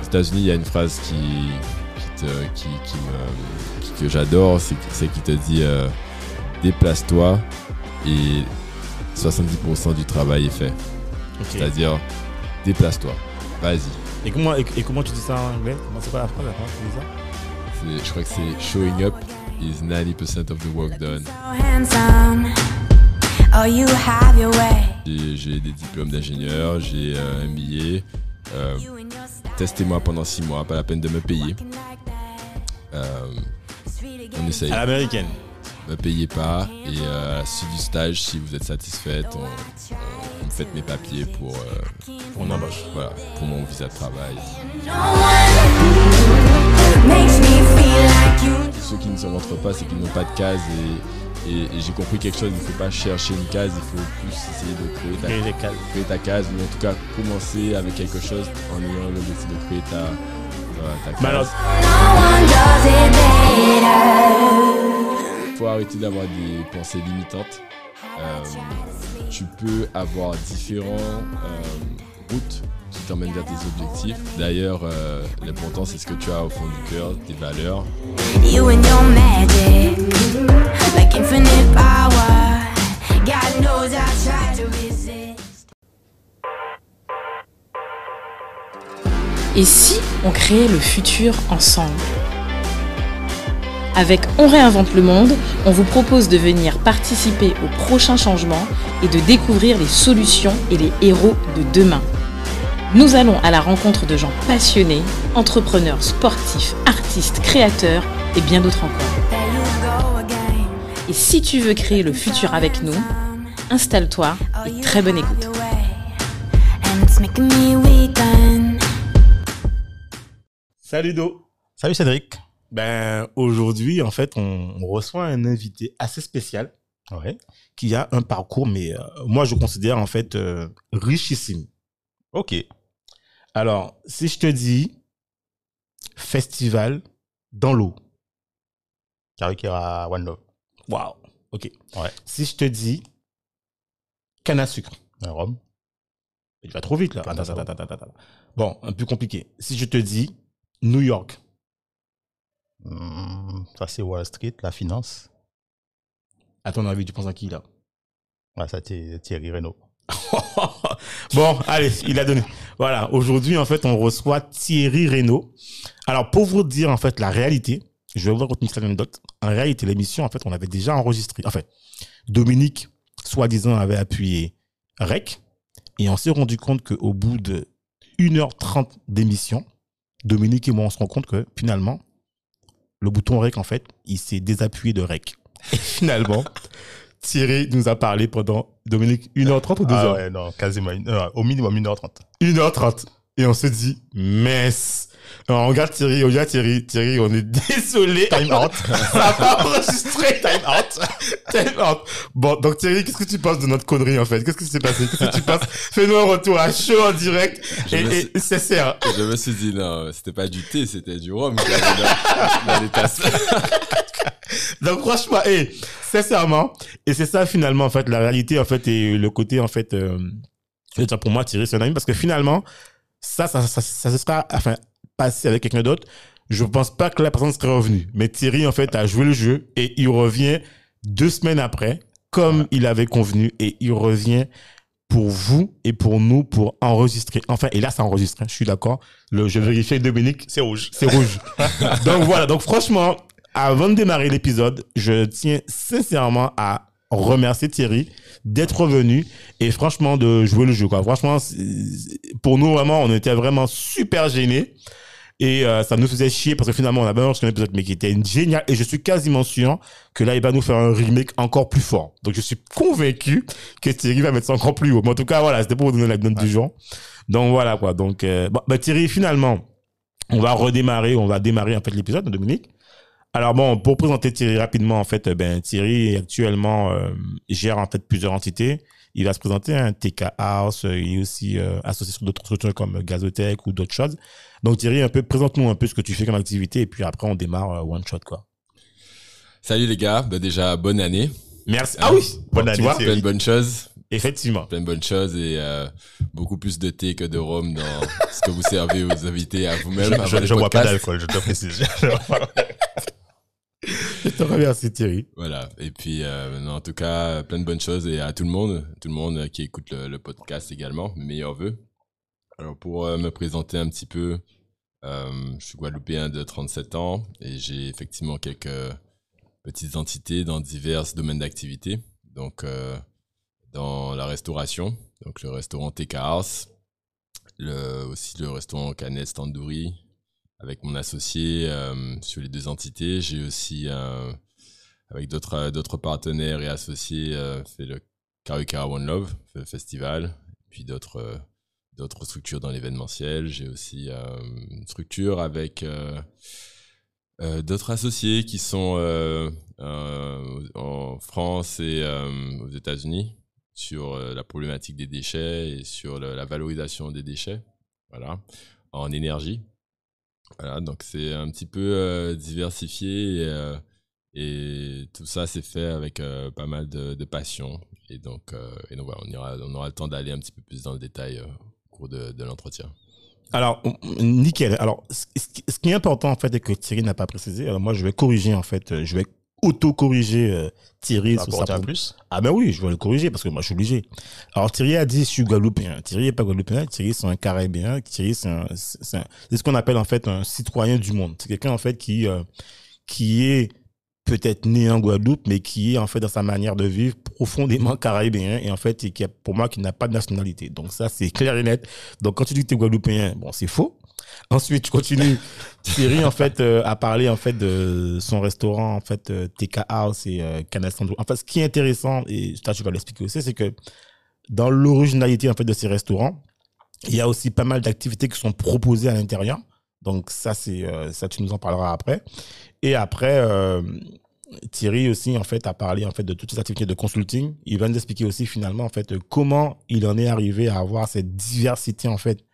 Aux États-Unis, il y a une phrase qui, qui, te, qui, qui me, qui- que j'adore, c'est c'est qui te dit euh, déplace-toi et 70% du travail est fait. Ok. C'est-à-dire déplace-toi, vas-y. Et comment, et, et comment tu dis ça en anglais? Comment c'est pas la phrase la phrase, tu dis ça? C'est- Je crois que c'est showing up is 90% of the work done. J'ai j'ai des diplômes d'ingénieur, j'ai euh, un MBA. Euh. Testez-moi pendant 6 mois, pas la peine de me payer. Euh, on essaye. À l'américaine. me payez pas et euh, à la suite du stage, si vous êtes satisfaite, on, me faites mes papiers pour, euh, Pour embauche. voilà, pour mon visa de travail. Ceux qui ne se montrent pas, c'est qu'ils n'ont pas de case et, et- et j'ai compris quelque chose, il ne faut pas chercher une case, il faut plus essayer de créer ta, Créer des cases. créer ta case ou en tout cas commencer avec quelque chose en ayant l'objectif de créer ta, ta alors, case. Il faut arrêter d'avoir des pensées limitantes. Euh, tu peux avoir différents euh, routes qui t'emmènent vers tes objectifs. D'ailleurs, euh, l'important c'est ce que tu as au fond du cœur, tes valeurs. You and your magic, like infinite power. God knows I try to resist. Et si on créait le futur ensemble? Avec On réinvente le monde, on vous propose de venir participer aux prochains changements et de découvrir les solutions et les héros de demain. Nous allons à la rencontre de gens passionnés, entrepreneurs, sportifs, artistes, créateurs et bien d'autres encore. Et si tu veux créer le futur avec nous, installe-toi et très bonne écoute. Salut Do. Salut Cédric. Ben aujourd'hui, en fait, on, on reçoit un invité assez spécial. Ouais. Qui a un parcours, mais euh, moi je considère en fait euh, richissime. Ok. Alors, si je te dis festival dans l'eau. Karikira One Love. Waouh. Ok. Ouais. Si je te dis canne à sucre. Un rhum. Tu vas trop vite là. Attends, attends, attends, attends. Bon, un peu compliqué. Si je te dis New York. Hmm, ça, c'est Wall Street, la finance. À ton avis, tu penses à qui là? Ouais, ça, c'est Thierry Renault. bon, allez, il a donné. Voilà, aujourd'hui, en fait, on reçoit Thierry Reynaud. Alors, pour vous dire, en fait, la réalité, je vais vous raconter une petite anecdote. En réalité, l'émission, en fait, on avait déjà enregistré. En fait, Dominique, soi-disant, avait appuyé REC. Et on s'est rendu compte qu'au bout de 1h30 d'émission, Dominique et moi, on se rend compte que finalement, le bouton REC, en fait, il s'est désappuyé de REC. Et finalement, Thierry nous a parlé pendant, Dominique, 1h30 ou 2h Ah ouais, non, quasiment. une- euh, au minimum 1h30. 1h30. Et on se dit, mess. Alors, on regarde Thierry, on regarde Thierry, Thierry, on est désolé. Time out. Ça n'a pas enregistré. Time out. Time out. Bon, donc Thierry, qu'est-ce que tu penses de notre connerie, en fait? Qu'est-ce qui s'est passé? Qu'est-ce que tu penses? Fais-nous un retour à chaud en direct. Je Et, et c'est sincère. Je me suis dit, non, c'était pas du thé, c'était du rhum dans les tasses. Donc, franchement, et sincèrement, et c'est ça, finalement, en fait, la réalité, en fait, et le côté, en fait, euh, pour moi, Thierry, c'est un ami, parce que finalement, ça, ça, ça, ça se sera, enfin, passé avec quelqu'un d'autre. Je pense pas que la personne serait revenue. Mais Thierry, en fait, a joué le jeu et il revient deux semaines après, comme il avait convenu, et il revient pour vous et pour nous pour enregistrer. Enfin, et là, ça enregistre, hein, je suis d'accord. Le, je vérifie Dominique, C'est rouge. c'est rouge. donc voilà, donc franchement, avant de démarrer l'épisode, je tiens sincèrement à remercier Thierry d'être revenu et franchement de jouer le jeu. Quoi. Franchement, pour nous, vraiment, on était vraiment super gênés. Et euh, ça nous faisait chier parce que finalement, on avait enregistré un épisode, mais qui était génial. Et je suis quasiment sûr que là, il va nous faire un remake encore plus fort. Donc, je suis convaincu que Thierry va mettre ça encore plus haut. Mais en tout cas, voilà, c'était pour vous donner la note du jour. Donc, voilà, quoi. Donc, euh, bon, bah, Thierry, finalement, on va redémarrer, on va démarrer, en fait, l'épisode, Dominique. Alors, bon, pour présenter Thierry rapidement, en fait, ben, Thierry, actuellement, euh, gère, en fait, plusieurs entités. Il va se présenter un TK House, euh, il est aussi euh, associé sur d'autres structures comme Gazotech ou d'autres choses. Donc Thierry, un peu, présente-nous un peu ce que tu fais comme activité et puis après on démarre euh, one shot quoi. Salut les gars, bah déjà bonne année. Merci. Ah oui. Bonne Tu année, vois? Plein de bonnes choses. Effectivement. plein de bonnes choses et euh, beaucoup plus de thé que de rhum dans ce que vous servez aux invités à vous-même. Je, je bois pas d'alcool, je te précise. Je te remercie, Thierry. Voilà. Et puis, euh, en tout cas, plein de bonnes choses et à tout le monde, tout le monde qui écoute le, podcast également, mes meilleurs vœux. Alors, pour euh, me présenter un petit peu, euh, je suis guadeloupéen de 37 ans et j'ai effectivement quelques petites entités dans divers domaines d'activité. Donc, euh, dans la restauration, donc le restaurant TK House, aussi le restaurant Canet Tandoori, avec mon associé euh, sur les deux entités. J'ai aussi, euh, avec d'autres euh, d'autres partenaires et associés, fait le Karukara One Love, le festival, puis d'autres structures dans l'événementiel. J'ai aussi une structure avec d'autres associés qui sont en France et aux États-Unis sur la problématique des déchets et sur la valorisation des déchets, voilà, en énergie. Voilà, donc c'est un petit peu euh, diversifié et, euh, et tout ça c'est fait avec euh, pas mal de, passion. Et donc, et donc voilà, on, ira, on aura le temps d'aller un petit peu plus dans le détail au cours de, l'entretien. Alors, nickel. Alors, ce qui est important, en fait, et que Thierry n'a pas précisé, alors moi, je vais corriger, en fait, je vais auto-corriger euh, Thierry sur sa plus. Ah ben oui, je vais le corriger parce que moi, je suis obligé. Alors, Thierry a dit, je suis guadeloupéen. Thierry n'est pas guadeloupéen, Thierry, c'est un caribéen. Thierry, c'est ce qu'on appelle, en fait, un citoyen du monde. C'est quelqu'un, en fait, qui, euh, qui est peut-être né en Guadeloupe, mais qui est, en fait, dans sa manière de vivre, profondément caribéen, et en fait, et qui a, pour moi, qui n'a pas de nationalité. Donc ça, c'est clair et net. Donc quand tu dis que tu es guadeloupéen, bon, c'est faux. Ensuite, tu continues. Thierry, en fait, euh, a parlé, en fait, de son restaurant, en fait, euh, TK House et euh, Canal Sandro. En fait, ce qui est intéressant, et tu vas l'expliquer aussi, c'est que dans l'originalité, en fait, de ces restaurants, il y a aussi pas mal d'activités qui sont proposées à l'intérieur. Donc ça, c'est euh, ça, tu nous en parleras après. Et après, euh, Thierry aussi, en fait, a parlé en fait de toutes ces activités de consulting. Il va nous expliquer aussi finalement en fait comment il en est arrivé à avoir cette diversité en fait,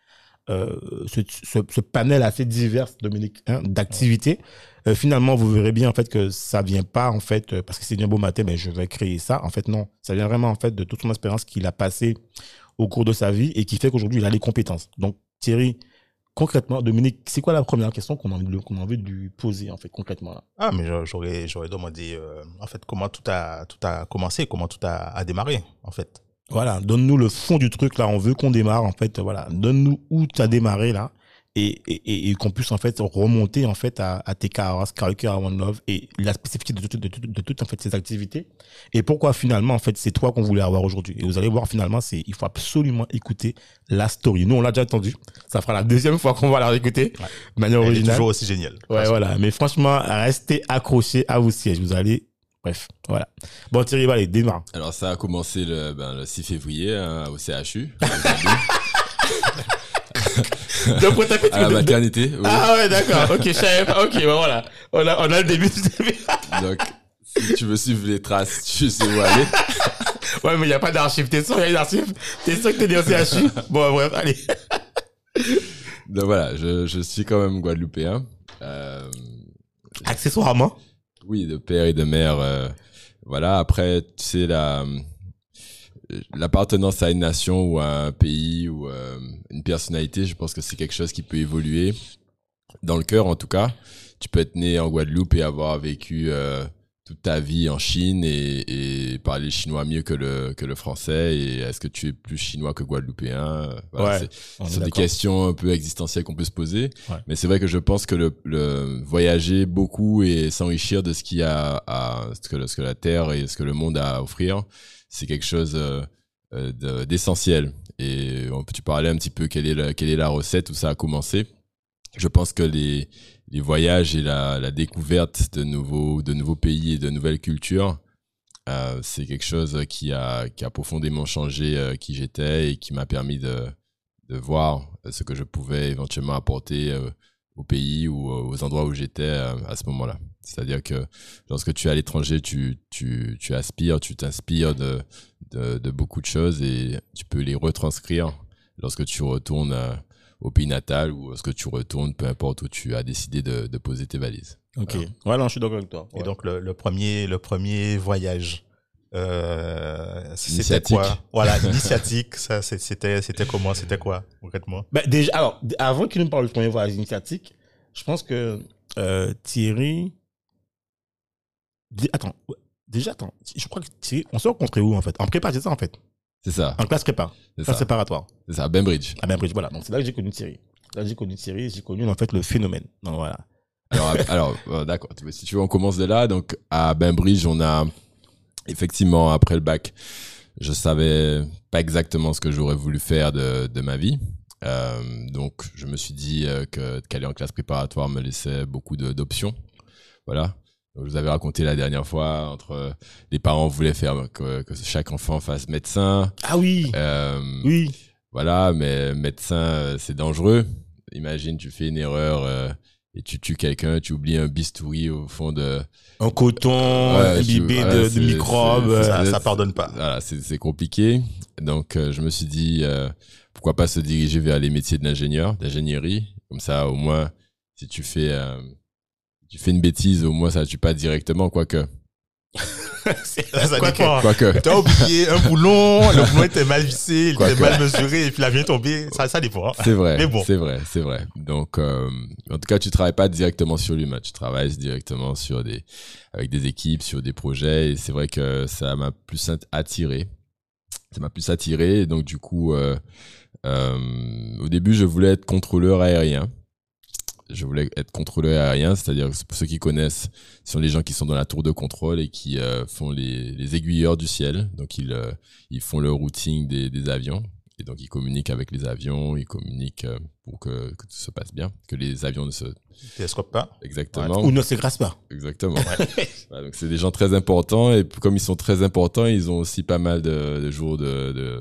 euh, ce, panel assez divers, Dominique, hein, d'activités. Euh, finalement, vous verrez bien en fait que ça vient pas en fait euh, parce que c'est un beau matin, mais je vais créer ça. En fait, non, ça vient vraiment en fait de toute son expérience qu'il a passée au cours de sa vie et qui fait qu'aujourd'hui il a les compétences. Donc Thierry, concrètement, Dominique, c'est quoi la première question qu'on a qu'on a envie de lui poser en fait concrètement là? Ah, mais j'a- j'aurais, j'aurais demandé, en fait, comment tout a, tout a commencé, comment tout a, a démarré, en fait. Voilà, donne-nous le fond du truc là. On veut qu'on démarre en fait. Voilà, donne-nous où tu as démarré là et, et, et, qu'on puisse en fait remonter en fait à, à TK House, Karaoke One Love et la spécificité de, tout- de, de toutes en fait ces activités et pourquoi finalement en fait c'est toi qu'on voulait avoir aujourd'hui? Et vous allez voir finalement c'est il faut absolument écouter la story. Nous on l'a déjà entendu. Ça fera la deuxième fois qu'on va la réécouter Ouais. de manière Elle est toujours aussi géniale. Ouais, voilà. Mais franchement, restez accrochés à vos sièges. Vous allez, bref, voilà. Bon, Thierry, allez, démarre. Alors ça a commencé le, ben, le 6 février hein, au CHU, Donc, taper, tu à la maternité. oui. Ah ouais, d'accord. Ok, je savais pas. Ok, bah voilà. On a, on a le début du début. Donc si tu veux suivre les traces, tu sais où aller. Ouais, mais il n'y a pas d'archive. T'es sûr qu'il y a une archive? T'es sûr que t'es né au CHU Bon, bref, allez. Donc voilà, je, je suis quand même guadeloupéen. Euh, Accessoirement. Oui, de père et de mère. euh, voilà, après, tu sais, la l'appartenance à une nation ou à un pays ou euh, une personnalité, je pense que c'est quelque chose qui peut évoluer dans le cœur en tout cas. Tu peux être né en Guadeloupe et avoir vécu euh, toute ta vie en Chine et, et parler chinois mieux que le que le français. Et est-ce que tu es plus chinois que guadeloupéen? Voilà, Ouais, ce sont des questions un peu existentielles qu'on peut se poser. Ouais. Mais c'est vrai que je pense que le, le voyager beaucoup et s'enrichir de ce qu'il y a à ce que, ce que la Terre et ce que le monde a à offrir, c'est quelque chose euh, euh, de- d'essentiel. Et on tu parler un petit peu quelle est la, quelle est la recette où ça a commencé? Je pense que les, les voyages et la, découverte de nouveaux, pays et de nouvelles cultures, euh, c'est quelque chose qui a, profondément changé euh, qui j'étais et qui m'a permis de, voir ce que je pouvais éventuellement apporter euh, au pays ou euh, aux endroits où j'étais euh, à ce moment-là. C'est-à-dire que lorsque tu es à l'étranger, tu, aspires, tu t'inspires de, de, beaucoup de choses et tu peux les retranscrire lorsque tu retournes euh, au pays natal ou lorsque tu retournes, peu importe où tu as décidé de, de poser tes valises. Ok. Ouais, non, je suis d'accord avec toi. Et donc, le, le premier, le premier voyage Euh, c'était quoi? Voilà, initiatique. Ça, c'était, c'était comment? C'était quoi concrètement? Bah, déjà, alors, avant qu'il nous parle du premier voyage initiatique, je pense que euh, Thierry. Attends, déjà, attends, je crois que Thierry, on s'est rencontrés où en fait? En prépa, c'est ça en fait? C'est ça, En classe prépa, c'est classe ça. préparatoire. C'est ça, Bainbridge. À Bainbridge, voilà. Donc c'est là que j'ai connu Thierry. Là, j'ai connu Thierry, j'ai connu en fait le phénomène. Donc voilà. Alors, alors euh, d'accord. Si tu veux, on commence de là. Donc, à Bainbridge, on a effectivement après le bac, je savais pas exactement ce que j'aurais voulu faire de, de ma vie. Euh, donc, je me suis dit euh, que qu'aller en classe préparatoire me laissait beaucoup d'options. Voilà. Donc, je vous avais raconté la dernière fois entre euh, les parents voulaient faire que, que chaque enfant fasse médecin. Ah oui, Euh, oui. voilà, mais médecin, euh, c'est dangereux. Imagine, tu fais une erreur euh, et tu tues quelqu'un, tu oublies un bistouri au fond de. En coton, Ouais, imbibé de, ouais, de c'est- microbes. Ça, ça pardonne pas. Voilà, c'est compliqué. Donc, je me suis dit, pourquoi pas se diriger vers les métiers de l'ingénieur, d'ingénierie. Comme ça, au moins, si tu fais, tu fais une bêtise, au moins, ça ne tue pas directement, quoique. c'est- Ça quoi dépend. Quoique. T'as oublié un boulon, le boulon était mal vissé, il était mal mesuré, et puis la vie est tombée. Ça, ça dépend. hein. C'est vrai, Mais bon. c'est vrai, c'est vrai. Donc, euh, en tout cas, tu travailles pas directement sur l'humain, tu travailles directement sur des, avec des équipes, sur des projets, et c'est vrai que ça m'a plus attiré. Ça m'a plus attiré, et donc du coup, euh, euh, au début, je voulais être contrôleur aérien. Je voulais être contrôleur aérien, c'est-à-dire que pour ceux qui connaissent, ce sont les gens qui sont dans la tour de contrôle et qui euh, font les, les aiguilleurs du ciel. Donc ils, euh, ils font le routing des, des avions. Et donc, ils communiquent avec les avions, ils communiquent euh, pour que, que tout se passe bien, que les avions ne se... Télescope pas. Exactement. Ou ne s'écrase pas. Exactement. Voilà, donc, c'est des gens très importants. Et comme ils sont très importants, ils ont aussi pas mal de, de jours de, de,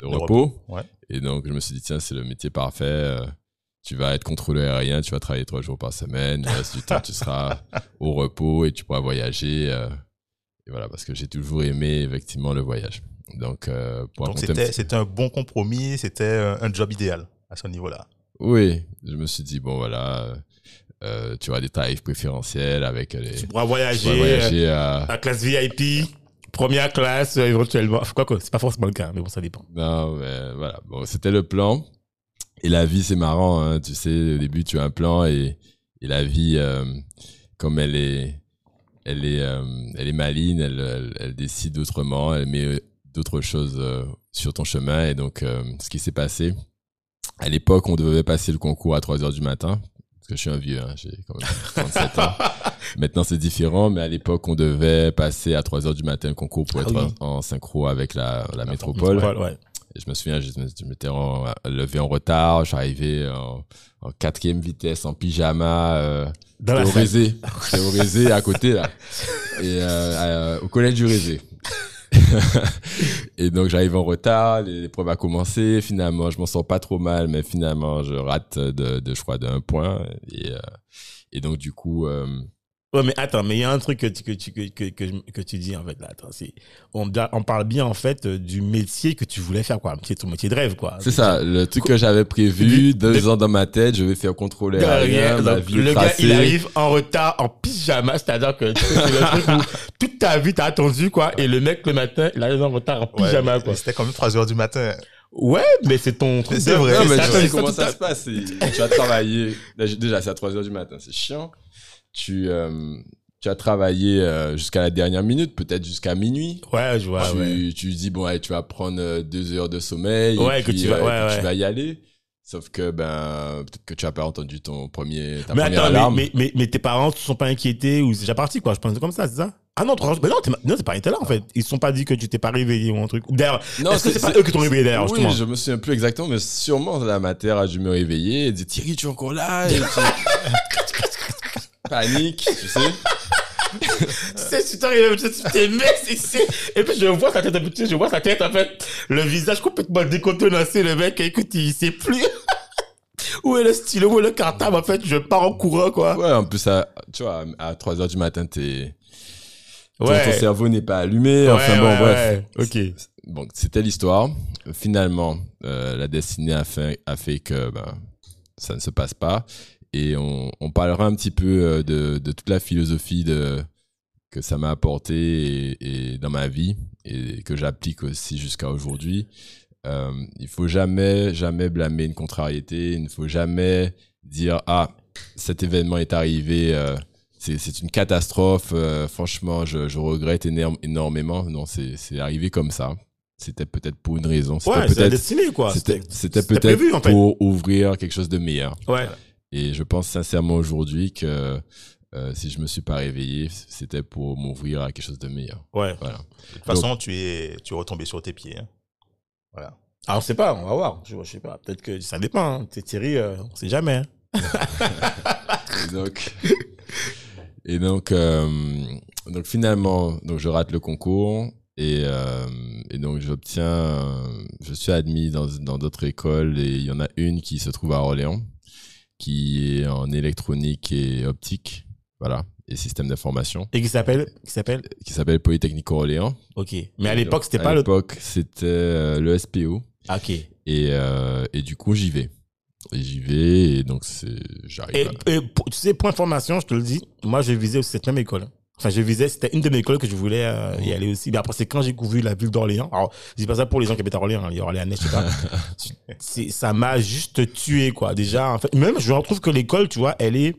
de repos. Ouais. Et donc, je me suis dit, tiens, c'est le métier parfait. Tu vas être contrôleur aérien, tu vas travailler trois jours par semaine. Le reste du temps, tu seras au repos et tu pourras voyager. euh, et voilà, parce que j'ai toujours aimé, effectivement, le voyage. Donc, euh, un c'était, un bon compromis, c'était euh, un job idéal à ce niveau-là. Oui, je me suis dit, bon, voilà, euh, tu auras des tarifs préférentiels avec les. Tu pourras tu voyager, à. à classe VIP, première classe, euh, éventuellement. Quoi que, c'est pas forcément le cas, mais bon, ça dépend. Non, mais voilà, bon, c'était le plan. Et la vie, c'est marrant, hein, tu sais, au début, tu as un plan et, et la vie, euh, comme elle est, elle est, euh, elle est maligne, elle, elle, elle décide autrement, elle met euh, d'autres choses euh, sur ton chemin. Et donc, ce qui s'est passé, à l'époque, on devait passer le concours à 3 heures du matin. Parce que je suis un vieux, hein, j'ai quand même 37 ans. Maintenant, c'est différent, mais à l'époque, on devait passer à 3 heures du matin le concours pour Ah être oui. en, en synchro avec la, la métropole. Métropole, ouais. Et je me souviens, je, me- je m'étais en- levé en retard, j'arrivais en, en quatrième vitesse, en pyjama, euh, Dans la au. Rézé. Au Rézé à côté, là. Et euh, à- au collège du Rézé. et donc j'arrive en retard, l'épreuve a commencé, finalement je m'en sors pas trop mal, mais finalement je rate de, de je crois d'un point. Et, euh, et donc du coup, euh, Ouais, mais attends, mais il y a un truc que tu, que tu, que, que, que, je- que tu dis, en fait, là. Attends, c'est, on, on parle bien, en fait, euh, du métier que tu voulais faire, quoi. C'est ton métier de rêve, quoi. c'est ça, le truc que j'avais prévu, deux ans dans ma tête, je vais faire contrôler rien, ma donc, vie le gars, il arrive en retard, en pyjama, c'est-à-dire que tu sais, c'est le truc où toute ta vie t'as attendu, quoi, et le mec, le matin, il arrive en retard, en pyjama, quoi. C'était quand même 3 heures du matin. Ouais, mais c'est ton truc. c'est vrai, Non, mais ça, sais c'est comment ça se passe. Tu as travaillé, déjà c'est à 3 heures du matin, c'est chiant. Tu, euh, tu as travaillé euh, jusqu'à la dernière minute, peut-être jusqu'à minuit. Ouais, je vois, tu, ouais. tu dis, bon, allez, tu vas prendre euh, deux heures de sommeil. Ouais, et que puis, tu vas- euh, ouais, que ouais. tu vas y aller. Sauf que, ben, peut-être que tu as pas entendu ton premier, ta Mais première attends, alarme. mais, mais, mais, tes parents ne se sont pas inquiétés ou c'est déjà parti, quoi. Je pense que comme ça, c'est ça? Ah non, mais non, t'es- non, tes parents étaient là, en fait. Ils se sont pas dit que tu t'es pas réveillé ou un truc. D'ailleurs, Non, est-ce que c'est pas eux qui t'ont réveillé d'ailleurs, Oui, justement? je me souviens plus exactement, mais sûrement la matière a dû me réveiller et dire Thierry, tu es encore là? Et tu- Panique, tu sais. C'est super, tu t'es mince ici. Et puis je vois sa tête, je vois sa tête, en fait, le visage complètement décontenancé, le mec, écoute, il sait plus. où est le stylo, où est le cartable, en fait, je pars en courant, quoi. Ouais, en plus, à, tu vois, à 3 heures du matin, t'es, ton, Ouais. ton cerveau n'est pas allumé. Ouais, enfin bon, ouais, bref. ouais. Ok. Bon, c'était l'histoire. Finalement, euh, la destinée a fait, a fait que ben, ça ne se passe pas. Et on, on parlera un petit peu euh, de, de toute la philosophie de, que ça m'a apporté et, et dans ma vie et que j'applique aussi jusqu'à aujourd'hui. Euh, il faut jamais, jamais blâmer une contrariété. Il ne faut jamais dire ah cet événement est arrivé, euh, c'est c'est une catastrophe. euh, franchement, je, je regrette énorme- énormément. Non, c'est c'est arrivé comme ça. C'était peut-être pour une raison. C'était Ouais, peut-être destinée, quoi. c'était peut-être prévu, en fait. pour ouvrir quelque chose de meilleur. Ouais. Et je pense sincèrement aujourd'hui que euh, si je me suis pas réveillé, c'était pour m'ouvrir à quelque chose de meilleur. Ouais. Voilà. De toute façon, tu es, tu es retombé sur tes pieds. hein. Voilà. Alors, on sait pas, on va voir. Je, je sais pas. Peut-être que ça dépend. Hein. T'es Thierry, euh, on sait jamais. hein. Et donc, et donc, euh, donc finalement, donc je rate le concours et, euh, et donc j'obtiens, euh, je suis admis dans dans d'autres écoles et il y en a une qui se trouve à Orléans, qui est en électronique et optique, voilà, et système d'information, Et qui s'appelle, qui s'appelle. qui s'appelle Polytechnique Orléans. Ok. Mais à Et l'époque, c'était à pas le. l'époque, c'était euh, le SPO. Ah, Ok. Et, Et, euh, et du coup, j'y vais. Et j'y vais, et donc c'est, j'arrive. à- et pour- tu sais, pour information, je te le dis, moi, je visais aussi cette même école. Enfin, je visais, c'était une de mes écoles que je voulais euh, y aller aussi. Mais après, c'est quand j'ai découvert la ville d'Orléans. Alors, je dis pas ça pour les gens qui habitent à Orléans, hein, les Orléanais, je sais pas. c'est, ça m'a juste tué, quoi. Déjà, en fait, même, je retrouve que l'école, tu vois, elle est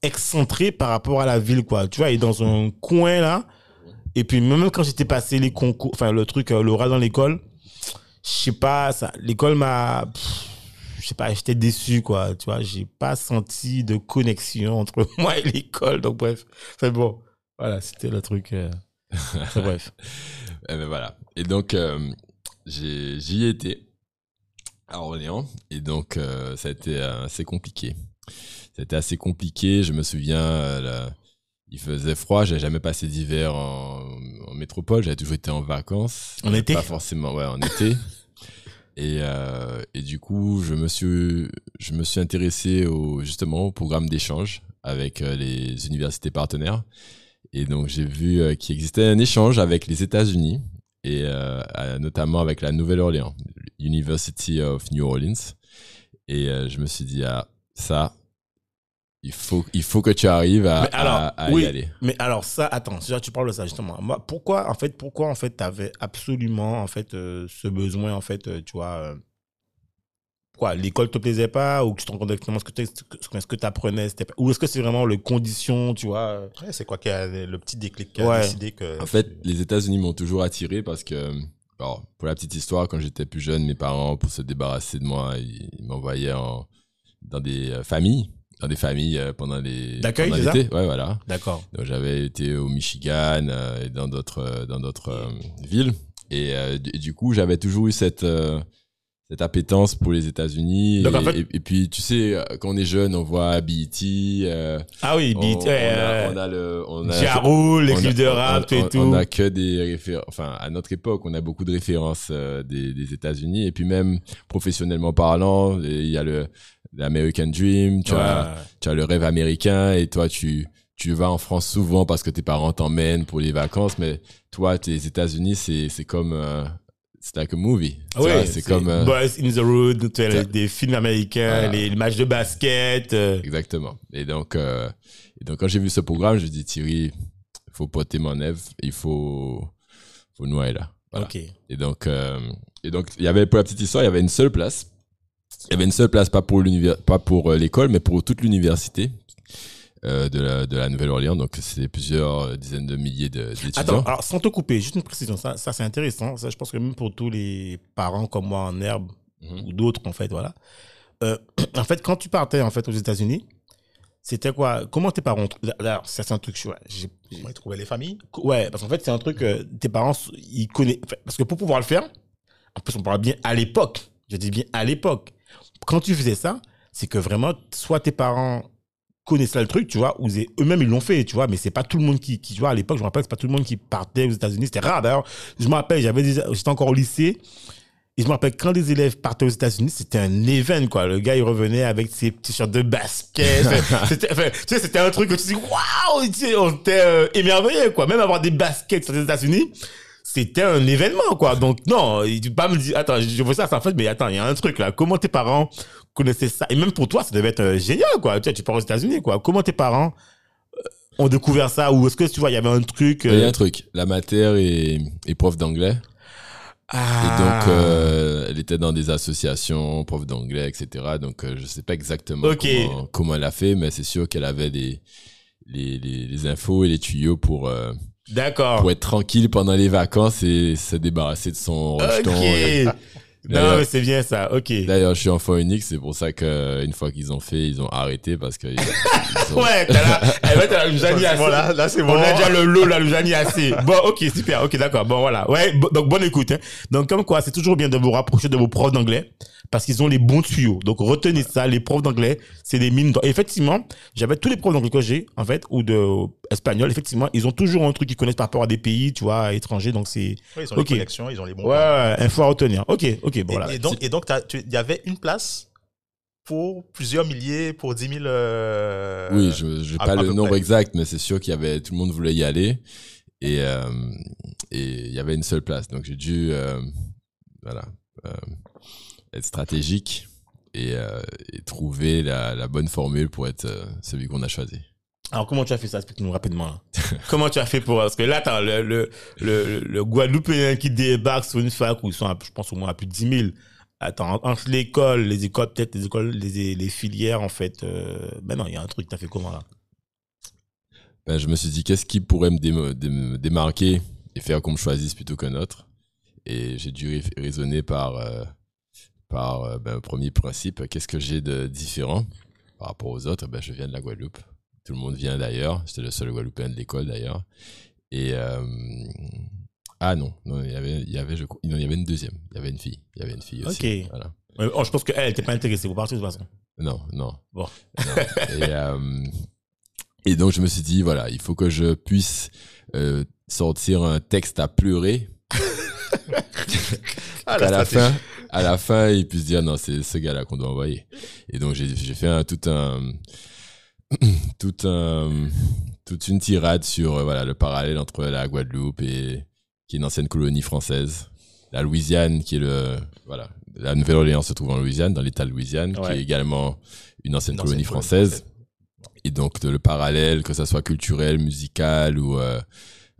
excentrée par rapport à la ville, quoi. Tu vois, elle est dans un coin, là. Et puis, même quand j'étais passé les concours, enfin, le truc, euh, l'oral dans l'école, je sais pas, ça, l'école m'a, je sais pas, j'étais déçu, quoi. Tu vois, j'ai pas senti de connexion entre moi et l'école. Donc, bref, c'est bon. Voilà, c'était le truc. euh, bref. Eh ben voilà. Et donc, euh, j'y étais à Orléans. Et donc, euh, ça a été assez compliqué. Été assez compliqué. Je me souviens, là, il faisait froid. J'avais jamais passé d'hiver en, en métropole. J'avais toujours été en vacances. En été Pas forcément, ouais, en été. Et, euh, et du coup, je me suis, je me suis intéressé au, justement au programme d'échange avec les universités partenaires. Et donc, j'ai vu euh, qu'il existait un échange avec les États-Unis et euh, notamment avec la Nouvelle-Orléans, University of New Orleans. Et euh, je me suis dit, ah, ça, il faut, il faut que tu arrives à, Mais alors, à- à oui. y aller. Mais alors, ça, attends, tu parles de ça, justement. Moi, pourquoi, en fait, pourquoi, en fait, t'avais absolument, en fait, euh, ce besoin, en fait, euh, tu vois, quoi, l'école te plaisait pas, ou que tu te rends compte exactement ce que t'es- ce que tu apprenais, ou est-ce que c'est vraiment les conditions, tu vois, Ouais, c'est quoi qui a le petit déclic qui a Ouais. décidé que. En fait, les États-Unis m'ont toujours attiré parce que, alors, pour la petite histoire, quand j'étais plus jeune, mes parents, pour se débarrasser de moi, ils, ils m'envoyaient en- dans des euh, familles, dans des familles euh, pendant les D'accueil, l'été. Ouais, voilà. D'accord. Donc, j'avais été au Michigan euh, et dans d'autres dans d'autres villes et, du- et du coup j'avais toujours eu cette euh, cette appétence pour les États-Unis et, Donc, en fait- et- et puis tu sais quand on est jeune on voit BET euh, Ah oui, on, beat, on a, euh, on a le on a Ja Rule, les clips de rap on, et tout. On a que des références. Enfin, à notre époque, on a beaucoup de références euh, des, des États-Unis. Et puis même professionnellement parlant, il y a le l'American Dream. Tu, Ouais. as, tu as le rêve américain. Et toi, tu tu vas en France souvent parce que tes parents t'emmènent pour les vacances. Mais toi, tes États-Unis, c'est c'est comme euh, c'est like a movie. Vois, c'est comme euh, Boys in the Road, des films américains, Voilà. les, les matchs de basket. euh, Exactement. Et donc, euh, et donc quand j'ai vu ce programme, je me dis Thierry, il faut porter mon œuvre, il faut, faut noyer là. Voilà. Ok. Et donc, euh, et donc, il y avait pour la petite histoire, il y avait une seule place. Il y avait une seule place, pas pour l'univers, pas pour l'école, mais pour toute l'université euh, de la, de la Nouvelle-Orléans. Donc, c'est plusieurs dizaines de milliers de- Attends, d'étudiants. alors sans te couper, juste une précision, ça, ça c'est intéressant. Ça, je pense que même pour tous les parents comme moi en herbe Mhm. ou d'autres, en fait, voilà. Euh, en fait, quand tu partais en fait aux États-Unis, c'était quoi? Comment tes parents Alors, ça c'est un truc, ouais, j'ai- ils trouvaient les familles? Ouais, parce qu'en fait c'est un truc, euh, tes parents, ils connaissent, parce que pour pouvoir le faire, en plus on parle bien à l'époque. Je dis bien à l'époque. Quand tu faisais ça, c'est que vraiment, soit tes parents connaissaient le truc, tu vois, ou eux-mêmes ils l'ont fait, tu vois, mais c'est pas tout le monde qui, qui tu vois, à l'époque, je me rappelle, c'est pas tout le monde qui partait aux États-Unis, c'était rare d'ailleurs. Je me rappelle, j'avais j'étais encore au lycée, et je me rappelle quand des élèves partaient aux États-Unis, c'était un event, quoi. Le gars, il revenait avec ses petits shirts de basket. c'était, enfin, tu sais, c'était un truc que tu dis, waouh, tu sais, on était euh, émerveillés, quoi. Même avoir des baskets sur les États-Unis, c'était un événement, quoi. Donc, non, il pas me dire, attends, je veux ça, ça en fait, mais attends, il y a un truc, là. Comment tes parents connaissaient ça? Et même pour toi, ça devait être euh, génial, quoi. Tu sais, tu pars aux États-Unis, quoi. Comment tes parents, euh, ont découvert ça? Ou est-ce que tu vois, il y avait un truc. Il y a euh, un truc. La matière est, est prof d'anglais. Ah. Et donc, euh, elle était dans des associations, prof d'anglais, etc. Donc, euh, je sais pas exactement comment, comment elle a fait, mais c'est sûr qu'elle avait les, les, les, les infos et les tuyaux pour, euh, D'accord. pour être tranquille pendant les vacances et se débarrasser de son rejeton. Ok. Non, mais c'est bien ça. Ok. D'ailleurs, je suis enfant unique, c'est pour ça que une fois qu'ils ont fait, ils ont arrêté parce que ils- ils ont- Ouais, t'as là, eh ben, t'as la Loujani assez. Voilà, là, c'est On bon. a déjà le lot, la Loujani assez. Bon, ok, super, ok, d'accord. Bon, voilà. Ouais, donc bonne écoute. Hein. Donc, comme quoi, c'est toujours bien de vous rapprocher de vos profs d'anglais parce qu'ils ont les bons tuyaux. Donc, retenez ça, les profs d'anglais, c'est des mines. Et Effectivement, j'avais tous les profs d'anglais que j'ai, en fait, ou de espagnol, effectivement, ils ont toujours un truc qu'ils connaissent par rapport à des pays, tu vois, étrangers. Donc, c'est, Oui, ils ont Ok. les connexions, ils ont les bons. ouais, ouais, info à retenir. Ok, ok, bon, et, voilà. et donc, et donc, il y avait une place pour plusieurs milliers, pour 10 000. euh, Oui, je n'ai pas le nombre près. exact, mais c'est sûr qu'il y avait tout le monde voulait y aller et euh, et il y avait une seule place. Donc j'ai dû euh, voilà euh, être stratégique et, euh, et trouver la, la bonne formule pour être euh, celui qu'on a choisi. Alors, comment tu as fait ça? Explique-nous rapidement. là. comment tu as fait pour, parce que là, t'as le, le, le, le Guadeloupéen qui débarque sur une fac où ils sont, à- je pense, au moins à plus de 10 000. Attends, entre l'école, les écoles, peut-être les écoles, les, les filières, en fait, euh, ben non, il y a un truc, t'as fait comment, là? Ben, je me suis dit qu'est-ce qui pourrait me, dé- dé- me démarquer et faire qu'on me choisisse plutôt qu'un autre? Et j'ai dû rai- raisonner par euh, par euh, ben, premier principe qu'est-ce que j'ai de différent par rapport aux autres? Ben, je viens de la Guadeloupe. Tout le monde vient d'ailleurs. J'étais le seul Guadeloupéen de l'école d'ailleurs. Et euh, ah non, non, il y avait, il y avait, je, crois- non, il y avait une deuxième. Il y avait une fille. Il y avait une fille aussi. Ok. Voilà. Euh, Oh, je pense qu'elle, elle était pas intéressée, vous partez de toute façon. Non, non. Bon. Non. Et, euh, et donc, je me suis dit, voilà, il faut que je puisse euh, sortir un texte à pleurer. Ah, qu'à la fin, à la fin, ils puissent dire, non, c'est ce gars-là qu'on doit envoyer. Et donc, j'ai fait un, tout un, tout un, toute une tirade sur, euh, voilà, le parallèle entre la Guadeloupe et, qui est une ancienne colonie française. La Louisiane, qui est le, voilà, la Nouvelle-Orléans se trouve en Louisiane, dans l'État de Louisiane, qui est également une ancienne Une colonie ancienne colonie française. Et donc, de- le parallèle, que ça soit culturel, musical ou, euh,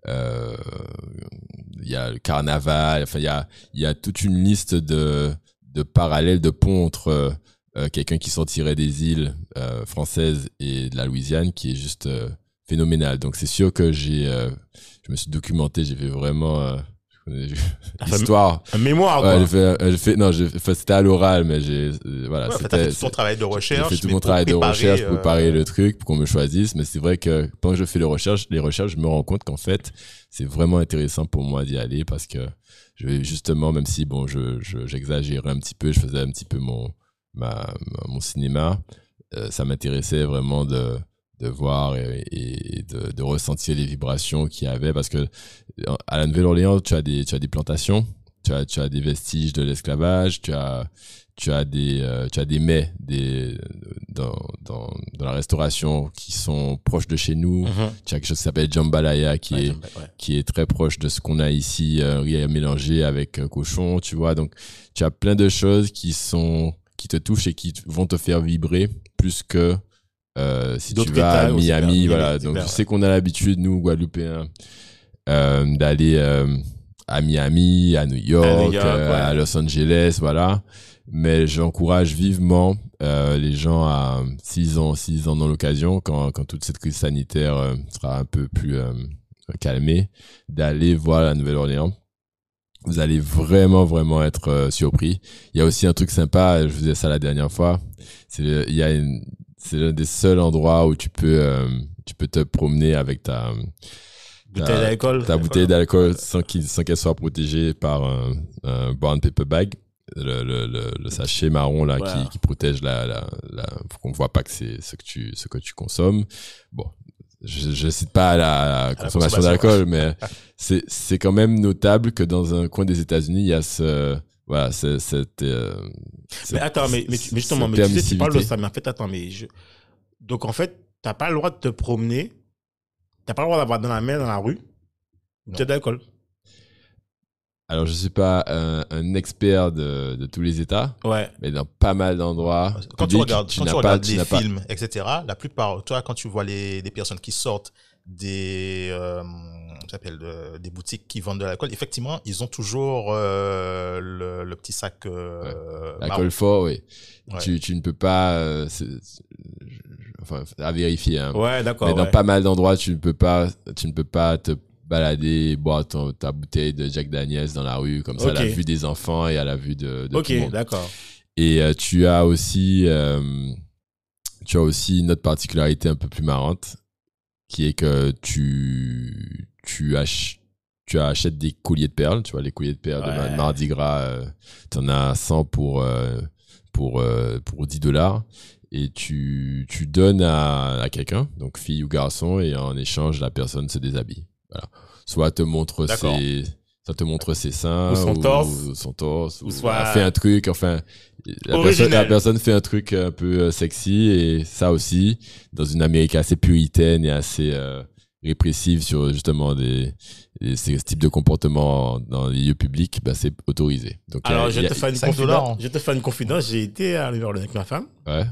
il y a le carnaval, enfin, il y a, y a toute une liste de, de parallèles, de ponts entre euh, quelqu'un qui sortirait des îles euh, françaises et de la Louisiane qui est juste euh, phénoménal. Donc, c'est sûr que j'ai, euh, je me suis documenté, j'ai fait vraiment, l'histoire. Un mémoire, Ouais, quoi. j'ai fait, j'ai fait, non, j'ai fait- c'était à l'oral, mais j'ai, euh, voilà, Ouais, c'était, tout ton travail de recherche. j'ai fait tout mon travail de recherche pour euh, préparer le truc, pour qu'on me choisisse. Mais c'est vrai que que je fais les recherches, les recherches, je me rends compte qu'en fait, c'est vraiment intéressant pour moi d'y aller parce que je vais justement, même si bon, je, je- j'exagérais un petit peu, je faisais un petit peu mon, ma, ma- mon cinéma, euh, ça m'intéressait vraiment de, de voir et, et de, de ressentir les vibrations qu'il y avait parce que euh, à la Nouvelle-Orléans, tu as des, tu as des plantations, tu as, tu as des vestiges de l'esclavage, tu as, tu as des, euh, tu as des mets des, dans, dans, dans la restauration qui sont proches de chez nous. Mhm. Tu as quelque chose qui s'appelle jambalaya qui Ouais, est, ouais. qui est très proche de ce qu'on a ici, euh, riz à mélanger avec cochon, tu vois. Donc, tu as plein de choses qui sont, qui te touchent et qui vont te faire vibrer plus que euh, si tu vas à Miami, voilà. Donc, je sais qu'on a l'habitude, nous, Guadeloupéens, euh, d'aller euh, à Miami, à New York, New York, ouais. à Los Angeles, voilà. Mais j'encourage vivement les gens à, s'ils ont, s'ils en ont l'occasion, quand, quand toute cette crise sanitaire sera un peu plus calmée, d'aller voir la Nouvelle-Orléans. Vous allez vraiment, vraiment être euh, surpris. Il y a aussi un truc sympa, je vous disais ça la dernière fois. C'est il y a une, c'est l'un des seuls endroits où tu peux, euh, tu peux te promener avec ta, Bouteille d'alcool. ta bouteille d'alcool sans qu'elle soit protégée par un, un brown paper bag. Le, le, le, le sachet marron là Voilà. qui, qui protège la, la, la pour qu'on voit pas que c'est ce que tu ce que tu consommes bon je, je cite pas la, la consommation consommation. d'alcool mais c'est c'est quand même notable que dans un coin des États-Unis il y a ce voilà cette euh, Mais attends, mais, mais, tu- mais justement, mais tu sais, tu parles de ça, mais en fait, attends, mais je... Donc, en fait, t'as pas le droit de te promener, t'as pas le droit d'avoir dans la main, dans la rue, une bouteille d'alcool. alors je suis pas un, un expert de, de tous les États, Ouais. mais dans pas mal d'endroits. Quand tu regardes, quand tu regardes tu les n'as pas- films, etc., la plupart, toi, quand tu vois les, des personnes qui sortent des, euh, s'appelle, euh, des boutiques qui vendent de l'alcool, effectivement, ils ont toujours euh, le, le petit sac euh, marron. L'alcool fort, oui. Ouais. Tu, tu ne peux pas. euh, c'est- enfin, à vérifier. Hein. Ouais, d'accord. Mais dans ouais. pas mal d'endroits, tu ne peux pas, tu ne peux pas te balader, boire ton- ta bouteille de Jack Daniels dans la rue comme ça à la vue des enfants et à la vue de, de Ok, tout le monde. d'accord. Et euh, tu as aussi, tu as aussi une autre particularité un peu plus marrante, qui est que tu, tu, ach- tu achètes des colliers de perles, tu vois, les colliers de perles de Ouais. Mardi Gras, euh, t'en as 100 pour, euh, pour, euh, pour 10 dollars. Et tu, tu donnes à, à quelqu'un, donc fille ou garçon, et en échange, la personne se déshabille. Voilà. Soit te montre ses, ça te montre ses seins, Ou son torse. ou son torse, Ou soit- fait un truc, enfin, la personne, la personne fait un truc un peu euh, sexy et ça aussi, dans une Amérique assez puritaine et assez euh, répressive sur justement des, des- ces types de comportements dans les lieux publics, bah, c'est autorisé. Donc, a- Alors, je a- te fais une 5 dollars, confidence. hein. Je te fais une confidence. J'ai été à New Orleans avec ma femme. ouais.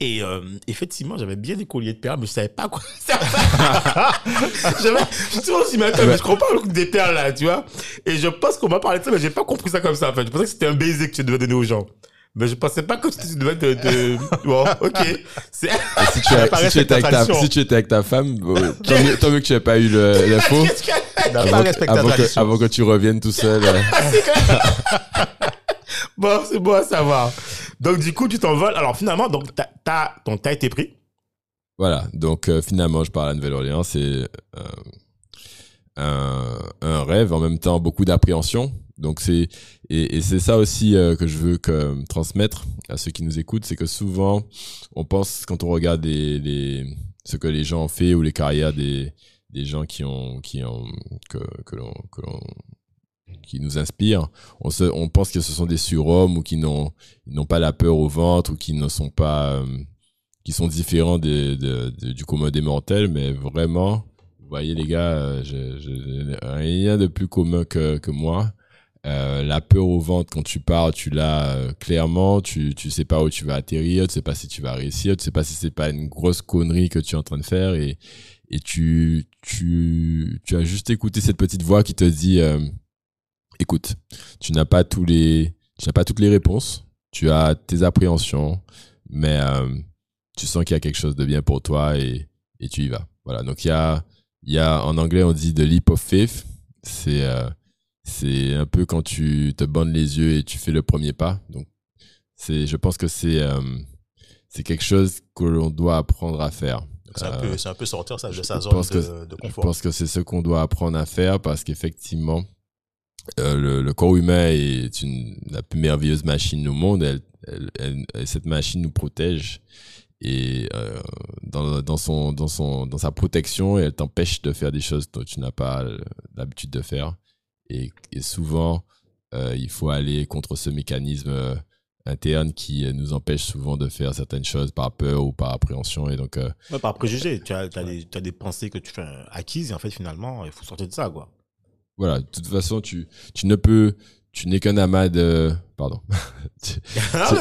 Et euh, effectivement, j'avais bien des colliers de perles, mais je savais pas quoi J'avais, je suis aussi mais attends, mais je comprends le coup des perles là, tu vois. Et je pense qu'on m'a parlé de ça, mais j'ai pas compris ça comme ça. En fait, je pensais que c'était un baiser que tu devais donner aux gens. Mais je pensais pas que tu devais te, te... Bon, ok. C'est... Si tu, as- paraît si tu étais avec ta, tradition. si tu étais avec ta femme, euh, tant, mieux, tant mieux que tu n'aies pas eu le- l'info. Qu'est-ce que... N'a Avant, que- avant que, avant que tu reviennes tout seul. euh. Bon, c'est bon à savoir. Donc, du coup, tu t'envoles. Alors, finalement, donc, t'as, t'as, donc, t'as été pris. Voilà, donc euh, finalement, je pars à la Nouvelle-Orléans, c'est euh, un, un rêve, en même temps beaucoup d'appréhension. Donc c'est et, et c'est ça aussi euh, que je veux que, transmettre à ceux qui nous écoutent, c'est que souvent on pense quand on regarde les, les ce que les gens ont fait ou les carrières des des gens qui ont qui ont que que l'on que l'on qui nous inspirent, on se on pense que ce sont des surhommes ou qui n'ont n'ont pas la peur au ventre ou qui ne sont pas euh, qui sont différents des- de- du commun des mortels, mais vraiment, vous voyez les gars, euh, je, je, rien de plus commun que, que moi. Euh, la peur au ventre quand tu pars, tu l'as euh, clairement, tu, tu sais pas où tu vas atterrir, tu sais pas si tu vas réussir, tu sais pas si c'est pas une grosse connerie que tu es en train de faire et, tu, as juste écouté cette petite voix qui te dit, euh, écoute, tu n'as pas tous les, tu n'as pas toutes les réponses, tu as tes appréhensions, mais tu sens qu'il y a quelque chose de bien pour toi et, tu y vas. Voilà. Donc, il y a, il y a, en anglais, on dit the leap of faith. C'est, c'est un peu quand tu te bandes les yeux et tu fais le premier pas. Donc, c'est, je pense que c'est, euh, c'est quelque chose que l'on doit apprendre à faire. C'est un, Euh, peu, c'est un peu sortir ça, de sa zone pense de, que- de je confort. pense que c'est ce qu'on doit apprendre à faire parce qu'effectivement, euh, le, le corps humain est une, la plus merveilleuse machine au monde. Elle, elle- elle- elle- cette machine nous protège et euh, dans, dans, son, dans, son, dans sa protection, elle t'empêche de faire des choses dont tu n'as pas l'habitude de faire. Et, et souvent, euh, il faut aller contre ce mécanisme euh, interne qui euh, nous empêche souvent de faire certaines choses par peur ou par appréhension. Et donc, euh, Ouais, par préjugé. Tu as, t'as des, t'as des pensées que tu fais acquises et en fait, finalement, il faut sortir de ça, quoi. voilà, de toute façon, tu, tu ne peux, tu n'es qu'un amas de, pardon. tu, Ah,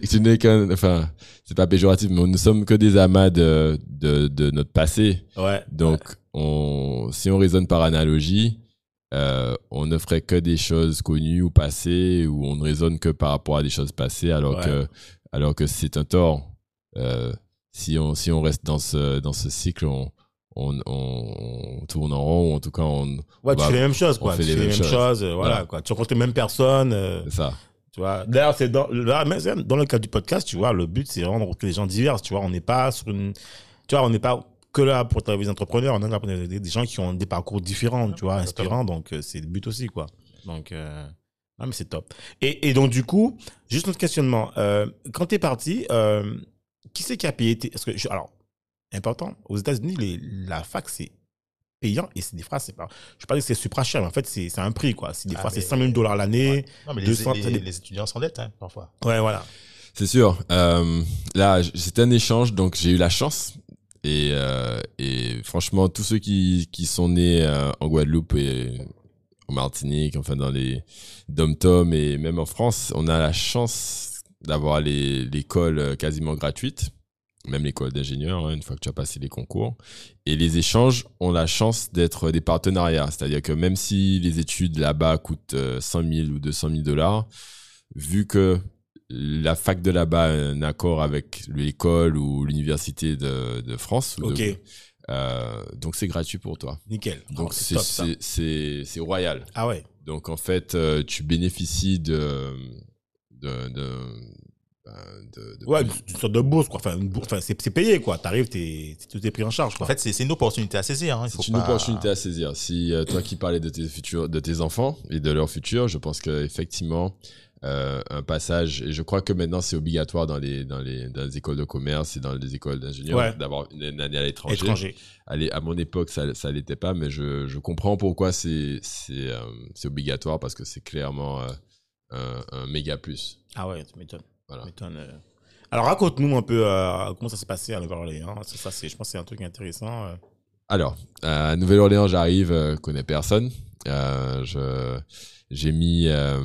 tu- tu- n'es qu'un, enfin, c'est pas péjoratif, mais nous sommes que des amas de, de, de notre passé. Ouais. Donc, on, si on raisonne par analogie, euh, on ne ferait que des choses connues ou passées, ou on ne raisonne que par rapport à des choses passées, alors Ouais. que, alors que c'est un tort. Euh, si on, si on reste dans ce, dans ce cycle, on, on, on, on tourne en rond, ou en tout cas, on, Ouais, tu Bah, fais les mêmes choses, on quoi. fait Tu les fais les mêmes mêmes choses. choses, euh, voilà, Voilà. quoi. Tu rencontres les mêmes personnes, ça. tu vois. D'ailleurs, c'est dans, là, dans le cadre du podcast, tu vois, le but, c'est rencontrer des gens divers, tu vois. On n'est pas sur une, tu vois, on n'est pas que là pour travailler des entrepreneurs, on là pour des, des gens qui ont des parcours différents, tu vois, inspirants, donc euh, c'est le but aussi, quoi. Donc, euh, non, mais c'est top. Et, et donc, du coup, juste notre questionnement, euh, quand t'es parti, euh, qui c'est qui a payé tes, parce que, je- alors, important, aux États-Unis, les, la fac, c'est payant et c'est des phrases, c'est pas, je dire que c'est supra cher, mais en fait, c'est c'est un prix, quoi. C'est des Ah, fois, c'est mais- 5 000 dollars l'année. Ouais. Les, 200, les, dé- les étudiants s'endettent, hein, parfois. Ouais, voilà. C'est sûr. Euh, là, c'était un échange, donc j'ai eu la chance. Et, euh, et franchement, tous ceux qui, sont nés euh, en Guadeloupe et en Martinique, enfin dans les dom-tom et même en France, on a la chance d'avoir l'école euh, quasiment gratuite, même l'école d'ingénieur, hein, une fois que tu as passé les concours. Et les échanges ont la chance d'être des partenariats, c'est-à-dire que même si les études là-bas coûtent euh, 100 000 ou 200 000 dollars, vu que la fac de là-bas a un accord avec l'école ou l'université de, de France, ou de- Ok. euh, donc c'est gratuit pour toi. Nickel. Donc Oh, c'est royal. Ah ouais. Donc en fait, euh, tu bénéficies de de de, ben, de- de- Ouais, une, sorte de bourse, quoi. Enfin, c'est c'est payé, quoi. T'arrives, t'es, tout est pris en charge, quoi. En fait, c'est c'est une opportunité à saisir. Hein. C'est une pas- opportunité à saisir. Si euh, toi qui parlais de tes futurs, de tes enfants et de leur futur, je pense que effectivement euh, un passage et je crois que maintenant c'est obligatoire dans les dans les dans les écoles de commerce et dans les écoles d'ingénieurs Ouais. d'avoir une, une année à l'étranger. étranger. Allez, à mon époque, ça, ça l'était pas, mais je, je comprends pourquoi c'est euh, obligatoire parce que c'est clairement euh, un, un méga plus. Ah ouais, tu m'étonnes. Voilà. Euh. Alors, raconte-nous un peu comment ça s'est passé à Nouvelle-Orléans. Ça, ça, c'est, je pense que c'est un truc intéressant. Alors, à Nouvelle-Orléans, j'arrive, euh, connais personne. Euh, je j'ai mis, euh,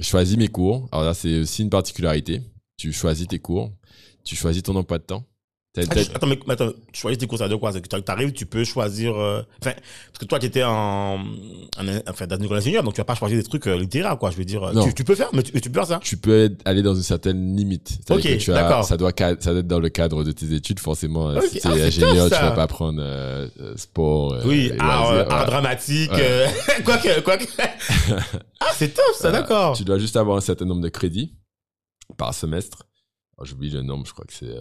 choisis mes cours. Alors là, c'est aussi une particularité. Tu choisis tes cours, tu choisis ton emploi de temps. Ah, attends, mais, mais attends, tu choisis tes cours, ça veut dire quoi? C'est que tu arrives, tu peux choisir. euh, Enfin, parce que toi, tu étais en, en, enfin, dans une école d'ingénieur, donc tu vas pas choisir des trucs euh, littéraires, quoi. Je veux dire, euh, Non. tu, tu peux faire, mais tu, peux faire ça. tu peux aller dans une certaine limite. Ok, d'accord. ça doit ça doit être dans le cadre de tes études forcément. euh, Ok, Si tu ah, ingénieur, top, tu vas pas prendre euh, euh, sport. Oui, art, art dramatique, Ouais. euh, quoi que, quoi que. ah, c'est top, ça, d'accord. Tu dois juste avoir un certain nombre de crédits par semestre. Alors, J'oublie le nombre, je crois que c'est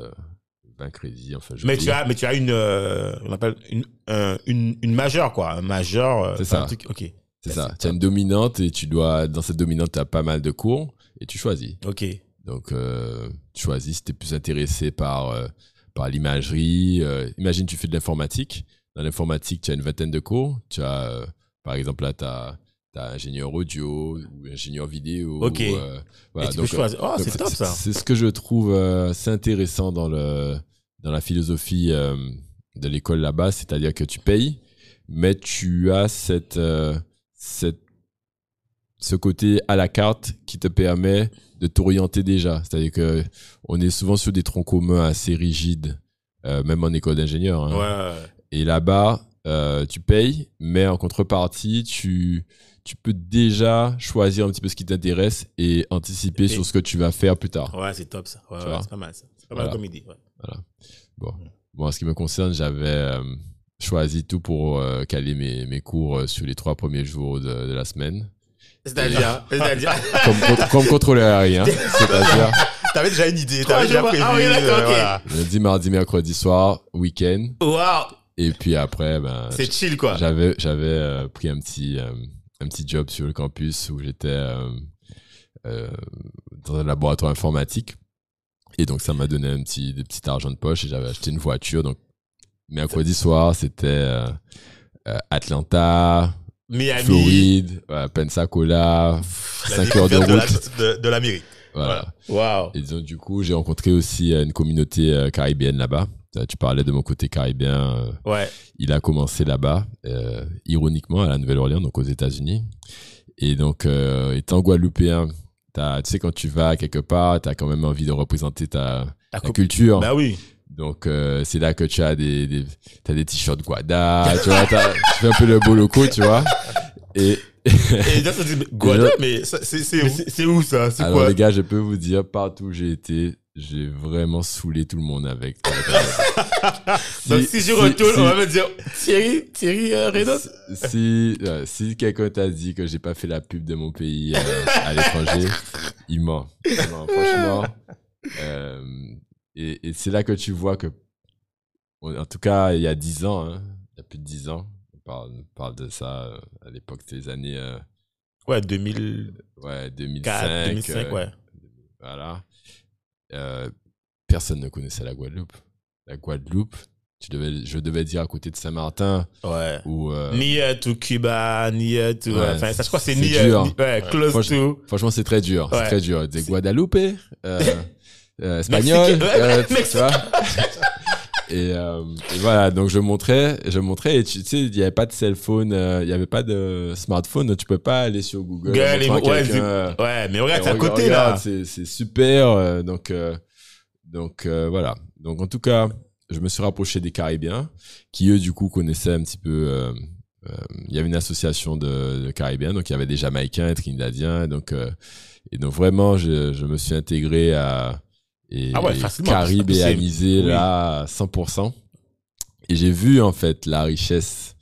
20 crédits. Enfin, Mais tu as, mais tu as une, euh, on appelle une, un- une, une majeure, quoi. Un majeur. euh, C'est ça. un truc- ok. C'est Ça, ça. Tu as une dominante et tu dois, dans cette dominante, tu as pas mal de cours et tu choisis. Ok. Donc, euh, tu choisis si tu es plus intéressé par, euh, par l'imagerie. euh, imagine, tu fais de l'informatique. Dans l'informatique, tu as une vingtaine de cours. Tu as, par exemple, là, tu as, ingénieur audio ou ingénieur vidéo. Ok. voilà. Et tu Donc, peux choisir. Oh, donc, c'est top, ça. C'est ce que je trouve c'est intéressant dans, le, dans la philosophie euh, de l'école là-bas. C'est-à-dire que tu payes, mais tu as cette, euh, cette, ce côté à la carte qui te permet de t'orienter déjà. C'est-à-dire que on est souvent sur des troncs communs assez rigides, euh, même en école d'ingénieur. hein. Ouais. Et là-bas, tu payes, mais en contrepartie, tu, tu peux déjà choisir un petit peu ce qui t'intéresse et anticiper Et- sur ce que tu vas faire plus tard. Ouais, c'est top, ça. Ouais, ouais, c'est pas mal, ça. C'est pas Voilà. mal comme idée. Ouais. Bon. Bon, en ce qui me concerne, j'avais euh, choisi tout pour euh, caler mes, mes cours euh, sur les trois premiers jours de, de la semaine. C'est-à-dire, c'est-à-dire? Comme, comme contrôleur aérien. C'est-à-dire T'avais déjà une idée, t'avais déjà prévu. ah oui, d'accord, euh, ok. voilà. lundi, mardi, mercredi soir, week-end. Waouh, Et puis après, ben, c'est chill, quoi. J'avais j'avais euh, pris un petit euh, un petit job sur le campus où j'étais euh, euh, dans un laboratoire informatique et donc ça m'a donné un petit des petits argent de poche et j'avais acheté une voiture donc mercredi soir c'était euh, euh, Atlanta Miami. Floride Pensacola La 5 heures de route de- de l'Amérique. voilà Waouh. et donc du coup j'ai rencontré aussi euh, une communauté caribéenne là-bas tu parlais de mon côté caribéen Ouais. il a commencé là-bas, euh, ironiquement, à la Nouvelle-Orléans, donc aux États-Unis. Et donc, étant guadeloupéen, tu sais, quand tu vas quelque part, tu as quand même envie de représenter ta, ta culture. Bah oui. Donc, euh, c'est là que tu as des, des, t'as des t-shirts Guada, tu vois, tu fais un peu le beau loco, tu vois. Et Et là, ça dit, Guada, mais C'est où? c'est ça? Alors, quoi? les gars, je peux vous dire, partout où j'ai été, j'ai vraiment saoulé tout le monde avec. Donc, si je retourne, si- on va me dire Thierry, Thierry euh, si, euh, si quelqu'un t'a dit que j'ai pas fait la pub de mon pays euh, à l'étranger, il ment. Franchement. Euh, et et c'est là que tu vois que, en tout cas, il y a 10 ans, hein, il y a plus de 10 ans, on parle, on parle de ça euh, à l'époque, c'était les années euh, Ouais, 2004, ouais, 2005. 2005, euh, ouais. Voilà. Euh, personne ne connaissait la Guadeloupe. La Guadeloupe, tu devais, je devais dire à côté de Saint-Martin Ouais. ou euh, Near to Cuba, near to. Ouais, enfin, ça, je crois que c'est near. dur. ni- Ouais, close Franchement- to. Franchement, c'est très dur. Ouais. C'est très dur. Des C'est- Guadalupe, euh, euh, espagnol, euh, tu vois. Et, euh, et voilà, donc je montrais, je montrais, et tu, sais, il n'y avait pas de cell phone, euh, il n'y avait pas de smartphone, tu peux pas aller sur Google. Montrer à ouais, euh, ouais, mais regarde, et c'est à côté, regarde, là. C'est, super, euh, donc, euh, donc euh, voilà. Donc en tout cas, je me suis rapproché des Caribiens, qui eux, du coup, connaissaient un petit peu. euh, euh, il y avait une association de, de Caribiens, donc il y avait des Jamaïcains, des Trinidadiens, donc euh, et donc vraiment, je, je me suis intégré à et, Ah ouais, caribéanisé là à 100%. Et j'ai vu en fait la richesse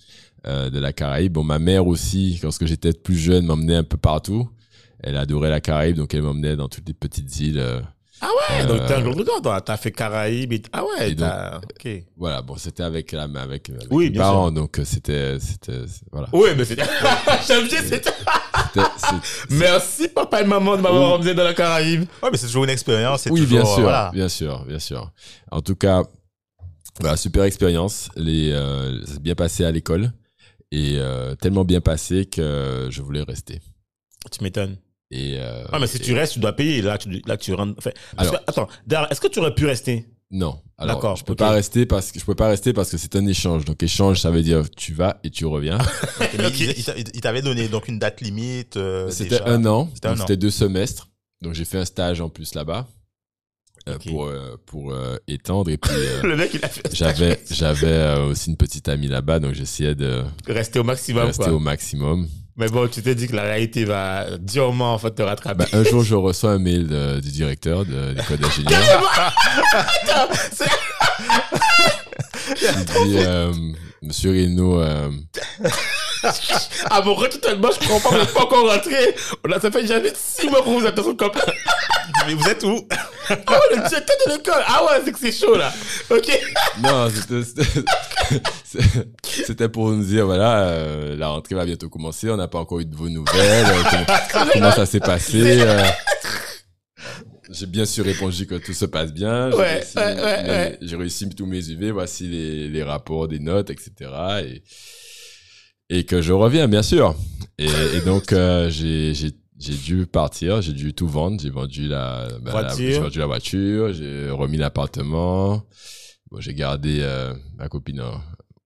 euh, de la Caraïbe. Bon, ma mère aussi, lorsque j'étais plus jeune, m'emmenait un peu partout. Elle adorait la Caraïbe, donc elle m'emmenait dans toutes les petites îles. euh, Ah ouais, donc t'es un Euh, gros gars. T'as fait Caraïbes et... Ah ouais, donc-. Ok. voilà, bon, c'était avec, la, avec, avec Oui, mes bien parents, donc euh, c'était, c'était, voilà. Oui, mais c'était... J'aime bien, c'était... Merci, papa et maman, de m'avoir emmené dans la Caraïbe. Ouais, mais c'est toujours une expérience. oui, toujours, bien euh, sûr, voilà. bien sûr, bien sûr. En tout cas, voilà, super expérience. Les, euh, ça s'est bien passé à l'école et euh, tellement bien passé que je voulais rester. Tu m'étonnes. Et euh, Ah, mais si tu restes, tu dois payer. Là, tu, là, tu rentres... Enfin, parce Alors- que, attends, est-ce que tu aurais pu rester? Non. D'accord, je peux ok. pas rester parce que je peux pas rester parce que c'est un échange. Donc échange, ça veut dire tu vas et tu reviens. Mais il- il t'a- il t'avait donné donc une date limite. euh, C'était un an. C'était deux semestres. Donc j'ai fait un stage en plus là-bas euh, pour euh, pour euh, étendre et puis euh, Le mec, il a fait... j'avais j'avais aussi une petite amie là-bas donc j'essayais de Rester au maximum, rester quoi. au maximum. Mais bon, tu t'es dit que la réalité va durement, en fait, te rattraper. Bah, un jour je reçois un mail de- du directeur de l'école d'ingénieur. Il dit euh, Monsieur Reno, euh, Ah bon, retournement, je comprends pas, on n'est pas encore rentré. On a, ça fait jamais six mois qu'on vous attend camp. Mais vous êtes où? Ouais, le directeur de l'école. Ah ouais, c'est que c'est chaud, là. Ok. Non, c'était- pour nous dire, voilà, euh, la rentrée va bientôt commencer, on n'a pas encore eu de vos nouvelles, euh, comment, comment ça s'est passé. euh. J'ai bien sûr répondu que tout se passe bien. J'ai Ouais, réussi, ouais, ouais, réussi tous mes UV, voici les, les rapports, des notes, etc. Et, et que je reviens, bien sûr. Et, et donc, euh, j'ai dû partir, j'ai dû tout vendre. J'ai vendu la, bah, la- Voiture. j'ai vendu la voiture, j'ai remis l'appartement. Bon, j'ai gardé euh, ma copine. hein,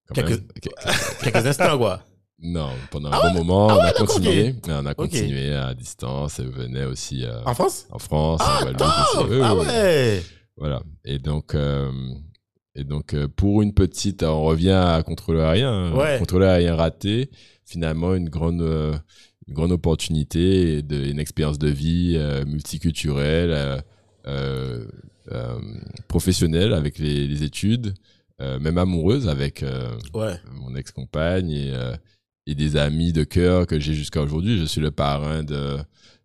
quand Quelques- même. Que- Quelques instants, quoi. Non, pendant Ah un bon moment, Ah on ouais, a continué. On a continué à distance. Elle venait aussi euh, En France? en France, en Ah, Guadeloupe aussi. Oui, Ah ouais Voilà. Et donc, euh, et donc euh, pour une petite, on revient à contrôler aérien. Ouais. Contrôler aérien raté. Finalement, une grande, euh, une grande opportunité, et de, une expérience de vie euh, multiculturelle, euh, euh, euh, professionnelle avec les, les études, même amoureuse avec Ouais. mon ex-compagne et, et des amis de cœur que j'ai jusqu'à aujourd'hui. Je suis le parrain de,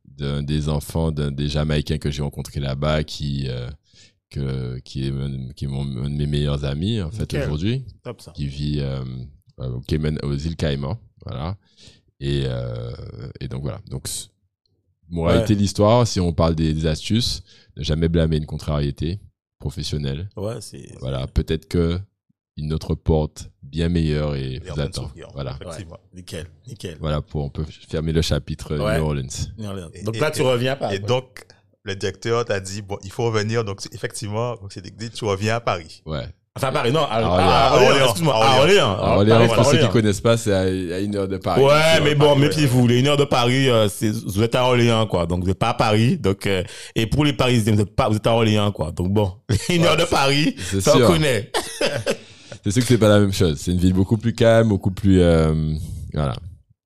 d'un des enfants d'un des Jamaïcains que j'ai rencontrés là-bas qui, que, qui est, un- qui est mon, un de mes meilleurs amis, en fait, aujourd'hui, Top, ça. qui vit euh, au Cayman- aux îles Caïmans. Voilà. Et, euh, et donc, voilà. Donc, moralité de l'histoire, si on parle des, des astuces, ne jamais blâmer une contrariété professionnelle. Ouais, c'est... Voilà. Peut-être que une autre porte bien meilleure et vous attend. Voilà. Effectivement. Nickel, nickel. Voilà, pour, on peut fermer le chapitre Ouais. New Orleans. Et- Donc et- là, tu et- reviens pas. Et donc, le directeur t'a dit, bon, il faut revenir. Donc, effectivement, donc c'est dit, tu reviens à Paris. Ouais. Enfin, Paris, non. À, Orléans. à Orléans, Orléans. excuse-moi. À À Orléans. Paris, pour ceux qui Orléans. connaissent pas, c'est à, à une heure de Paris. Ouais, mais à bon, méfiez-vous. Les une heure de Paris, euh, c'est, vous êtes à Orléans, quoi. Donc, vous n'êtes pas à Paris. Donc, euh, et pour les Parisiens, vous êtes pas, vous êtes à Orléans, quoi. Donc, bon, une heure de Paris, ça on connaît. C'est sûr que c'est pas la même chose. C'est une ville beaucoup plus calme, beaucoup plus, euh, voilà.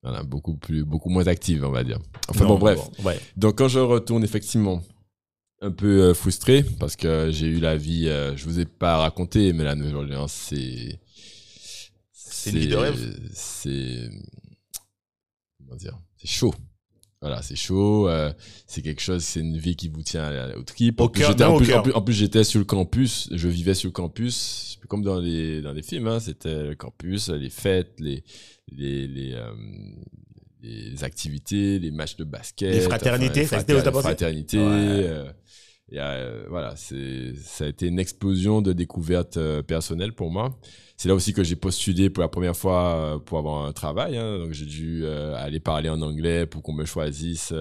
Voilà, beaucoup plus, beaucoup moins active, on va dire. Enfin Non, bon, bref. ouais. Donc quand je retourne, effectivement, un peu euh, frustré parce que j'ai eu la vie, euh, je vous ai pas raconté, mais la Nouvelle-Orléans, c'est, C'est une vie de rêve. C'est, comment dire, c'est chaud. Voilà, c'est chaud. euh, c'est quelque chose, c'est une vie qui vous tient à- au trip. En plus, en plus, cœur. en plus- en plus, j'étais sur le campus. Je vivais sur le campus, comme dans les dans les films. Hein, c'était le campus, les fêtes, les les les, euh, les activités, les matchs de basket, Les fraternités, t'as les pensé fraternités. Ouais. euh, et, euh, voilà, c'est ça a été une explosion de découvertes euh, personnelles pour moi. C'est là aussi que j'ai postulé pour la première fois euh, pour avoir un travail. hein. donc j'ai dû aller parler en anglais pour qu'on me choisisse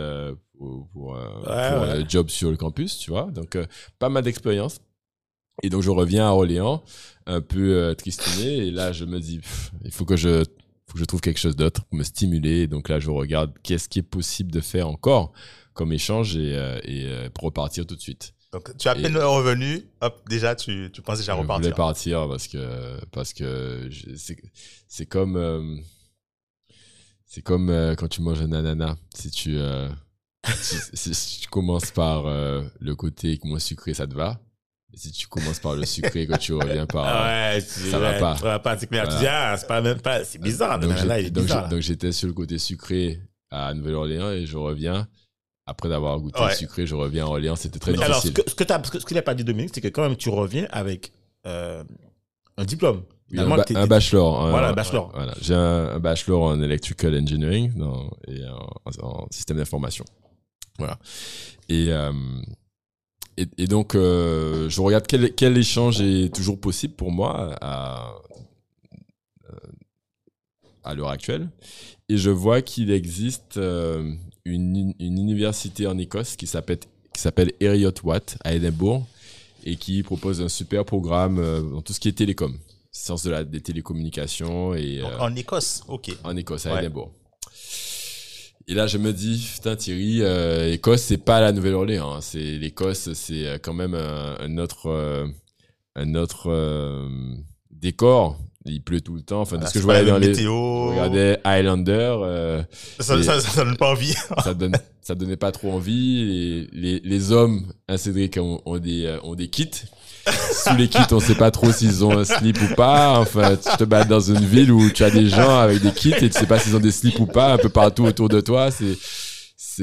pour, pour, Ouais, pour ouais. un job sur le campus, tu vois. Donc pas mal d'expérience. Et donc je reviens à Orléans, un peu euh, et là je me dis, pff, il faut que je, faut que je trouve quelque chose d'autre pour me stimuler. Et donc là je regarde qu'est-ce qui est possible de faire encore comme échange et, euh, et euh, pour repartir tout de suite. Donc, tu as Et- peine revenu, hop, déjà, tu, tu penses déjà Je voulais repartir. partir parce que parce que c'est c'est comme euh, c'est comme quand tu manges un ananas. Si tu si, si tu commences par le côté moins sucré, ça te va. Si tu commences par le sucré, quand tu reviens par Ah ouais, ça va pas. Ça va pas, c'est clair. Tu Voilà. dis, ah, c'est pas même pas, c'est bizarre. donc j'étais sur le côté sucré à Nouvelle-Orléans et je reviens après d'avoir goûté Ouais. le sucré, je reviens à Orléans. C'était très Mais alors, ce difficile. que, ce que ce que- n'a pas dit Dominique, c'est que quand même tu reviens avec euh, un diplôme. Oui, un, ba- un bachelor. un- Voilà, un bachelor. Voilà, j'ai un, un bachelor en electrical engineering non, et en, en système d'information. Voilà. Et, euh, et, et donc, euh, je regarde quel, quel échange est toujours possible pour moi à, euh, à l'heure actuelle. Et je vois qu'il existe euh, une, une université en Écosse qui s'appelle qui s'appelle Heriot Watt à Édimbourg et qui propose un super programme euh, dans tout ce qui est télécom, sciences de la, des télécommunications et en Écosse, ok. en Écosse, à Ouais. Édimbourg. Et là, je me dis, putain, Thierry, euh, Écosse, c'est pas la Nouvelle-Orléans. hein. C'est l'Écosse, c'est euh, quand même un, un autre, euh, un autre euh, décor. Il pleut tout le temps. Enfin, de Ah, ce que je voyais dans les, météo. je regardais Highlander. euh, Ça, Et- ça, ça donne pas envie. ça donne ça donnait pas trop envie et les, les hommes à Cédric ont, ont des euh, ont des kits sous les kits on sait pas trop s'ils ont un slip ou pas enfin tu te bats dans une ville où tu as des gens avec des kits et tu sais pas s'ils ont des slips ou pas un peu partout autour de toi c'est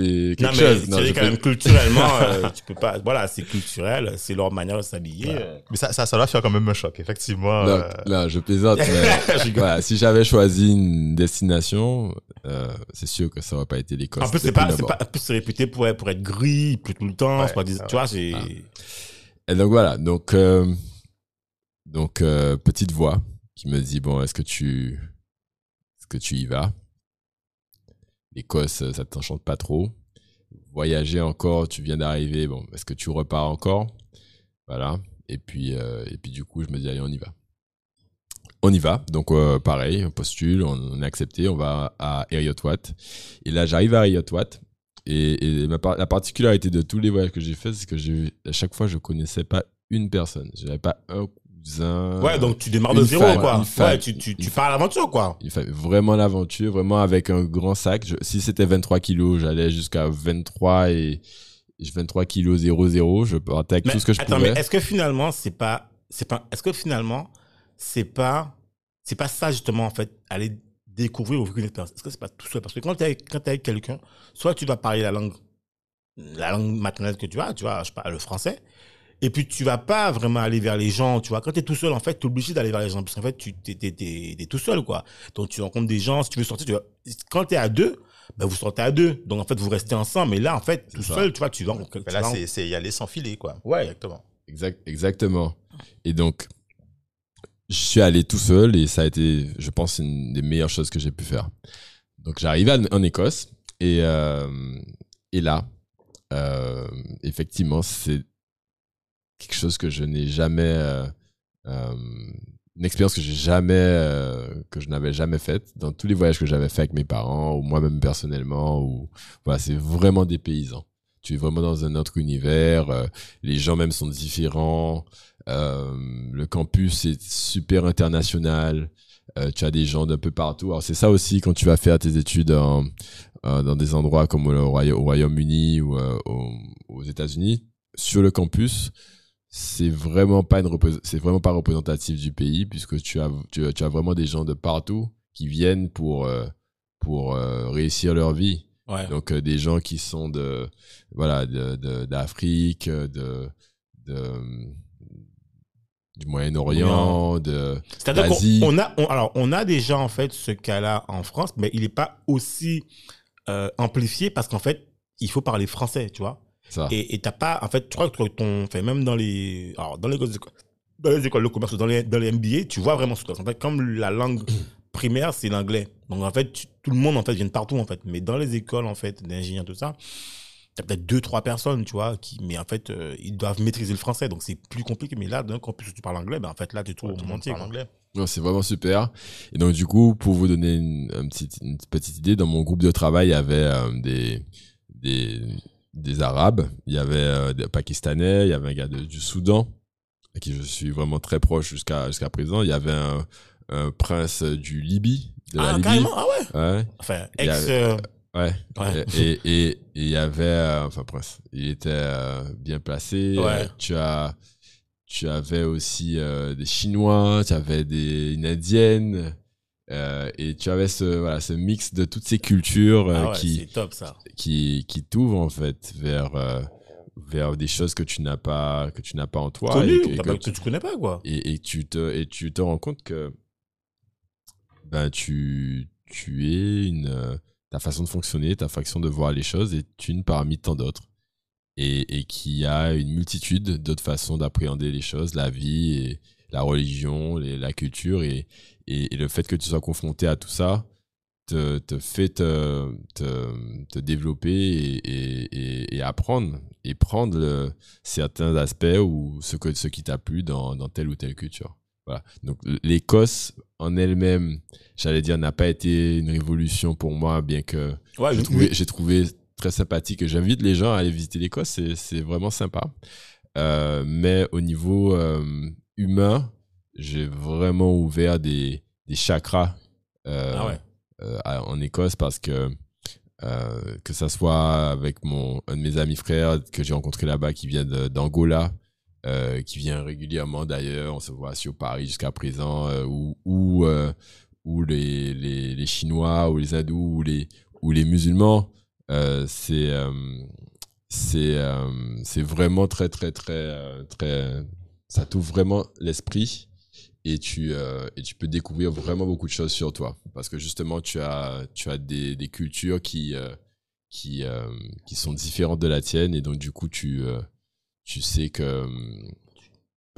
c'est quelque Non, mais chose c'est non, vrai je quand peux- même culturellement, euh, tu peux pas. Voilà, c'est culturel, c'est leur manière de s'habiller. Mais ça, ça, ça doit faire quand même un choc, effectivement. non, euh, là, je plaisante mais voilà si j'avais choisi une destination euh, c'est sûr que ça aurait pas été l'Écosse En plus, c'est pas, c'est pas, en plus, réputé pour, être- pour être gris, pleut tout le temps. Ouais, c'est pas des- ouais. tu vois, c'est. Et donc voilà, donc euh, donc euh, petite voix qui me dit bon, est-ce que tu est-ce que tu y vas? L'Écosse, ça t'enchante pas trop. Voyager encore, tu viens d'arriver, bon, est-ce que tu repars encore? Voilà. Et puis euh, et puis du coup, je me dis allez, on y va. On y va, donc euh, pareil, on postule, on, est accepté, on va à Heriot-Watt. Et là, j'arrive à Heriot-Watt. Et, et la particularité de tous les voyages que j'ai fait, c'est que à chaque fois, je connaissais pas une personne. Je n'avais pas un Ouais, donc tu démarres de zéro, quoi. ouais, tu, tu, tu pars à l'aventure, quoi. Il fallait vraiment l'aventure, vraiment avec un grand sac. Je- si c'était 23 kilos, j'allais jusqu'à 23 et 23 kilos 00. Je partais avec Mais tout ce que je attends, pouvais. mais est-ce que finalement, c'est pas, c'est pas, est-ce que finalement, c'est pas, c'est pas ça justement en fait, aller découvrir ou vivre une expérience? Est-ce que c'est pas tout seul? Parce que quand t'es avec, quand t'es avec quelqu'un, soit tu vas parler la langue, la langue maternelle que tu as, tu vois, je parle le français, et puis tu vas pas vraiment aller vers les gens, tu vois. Quand t'es tout seul, en fait, t'es obligé d'aller vers les gens parce qu'en fait, tu t'es, t'es, t'es, t'es tout seul, quoi. Donc tu rencontres des gens, si tu veux sortir, tu vas, quand t'es à deux. Ben, vous sortez à deux. Donc, en fait, vous restez ensemble. Mais là, en fait, tout ça. seul, tu vois, tu vas, tu là, vas- c'est, c'est y aller sans filer, quoi. Ouais. Exactement. Exact, exactement. Et donc, je suis allé tout seul et ça a été, je pense, une des meilleures choses que j'ai pu faire. Donc, j'arrive à- en Écosse et, euh, et là, euh, effectivement, c'est quelque chose que je n'ai jamais, euh, euh, une expérience que j'ai jamais, euh, que je n'avais jamais faite dans tous les voyages que j'avais fait avec mes parents ou moi-même personnellement. Ou voilà, c'est vraiment des paysans. Tu es vraiment dans un autre univers. les gens même sont différents. le campus est super international. tu as des gens d'un peu partout. Alors c'est ça aussi quand tu vas faire tes études en- dans des endroits comme au Royaume-Uni ou au- aux États-Unis. Sur le campus, c'est vraiment pas une c'est vraiment pas représentatif du pays puisque tu as tu, as- tu as vraiment des gens de partout qui viennent pour euh, pour euh, réussir leur vie. Ouais. Donc euh, des gens qui sont de voilà de- d'Afrique, de, de du Moyen-Orient, de C'est-à-dire d'Asie. qu'on on a, on- alors, on a déjà, en fait, ce cas-là en France, mais il n'est pas aussi amplifié parce qu'en fait, il faut parler français, tu vois. Ça. Et t'as pas, en fait, je crois que ton, fait même dans les, alors, dans les écoles, dans les écoles de commerce, ou dans les, dans les MBA, tu vois vraiment ce que En fait, comme la langue primaire, c'est l'anglais. Donc, en fait, tu- tout le monde, en fait, vient de partout, en fait. Mais dans les écoles, en fait, d'ingénieurs, tout ça, t'as peut-être deux, trois personnes, tu vois, qui, mais en fait, euh, ils doivent maîtriser le français, donc c'est plus compliqué. Mais là, d'un plus, tu parles anglais, ben, en fait, là, tu es tout Tout le monde parle anglais. Non, c'est vraiment super. Et donc, du coup, pour vous donner une, un petit- une petite idée, dans mon groupe de travail, il y avait euh, des, des, des Arabes, il y avait euh, des Pakistanais, il y avait un gars de- du Soudan, à qui je suis vraiment très proche jusqu'à jusqu'à présent. Il y avait un, un prince du Libye, de la Ah, Libye. carrément, ah ouais? Ouais, Enfin, Il ex. avait- euh, ouais. Ouais. Et et- et- et il y avait, euh, enfin, prince, il était euh, bien placé. Ouais. Tu as. Tu avais aussi des Chinois, tu avais des une Indienne, euh, et tu avais ce voilà ce mix de toutes ces cultures euh, ah ouais, qui top ça. qui qui t'ouvrent en fait vers euh, vers des choses que tu n'as pas que tu n'as pas en toi Connu, et que, et t'as que pas- tu- que tu connais pas, quoi. et, et tu te et tu te rends compte que ben tu tu es une ta façon de fonctionner ta façon de voir les choses est une parmi tant d'autres et et qui a une multitude d'autres façons d'appréhender les choses la vie et la religion les- la culture et, et et le fait que tu sois confronté à tout ça te, te fait te, te, te développer et, apprendre et prendre le- certains aspects ou ce, que, ce qui t'a plu dans, dans telle ou telle culture. Voilà. Donc l'Écosse en elle-même, j'allais dire, n'a pas été une révolution pour moi, bien que Ouais, j'ai trouvé, très sympathique et j'invite les gens à aller visiter l'Écosse, c'est, c'est vraiment sympa. Euh, mais au niveau euh, humain, j'ai vraiment ouvert des, des chakras euh, Ah ouais. euh, en Écosse parce que euh, que ça soit avec mon un de mes amis frères que j'ai rencontré là-bas qui vient d'Angola qui vient régulièrement d'ailleurs on se voit sur Paris jusqu'à présent ou ou ou les, les les Chinois ou les hindous ou les ou les musulmans c'est c'est euh, c'est vraiment très très très très ça t'ouvre vraiment l'esprit et tu euh, et tu peux découvrir vraiment beaucoup de choses sur toi. Parce que justement tu as tu as des, des cultures qui euh, qui euh, qui sont différentes de la tienne et donc du coup tu euh, tu sais que euh,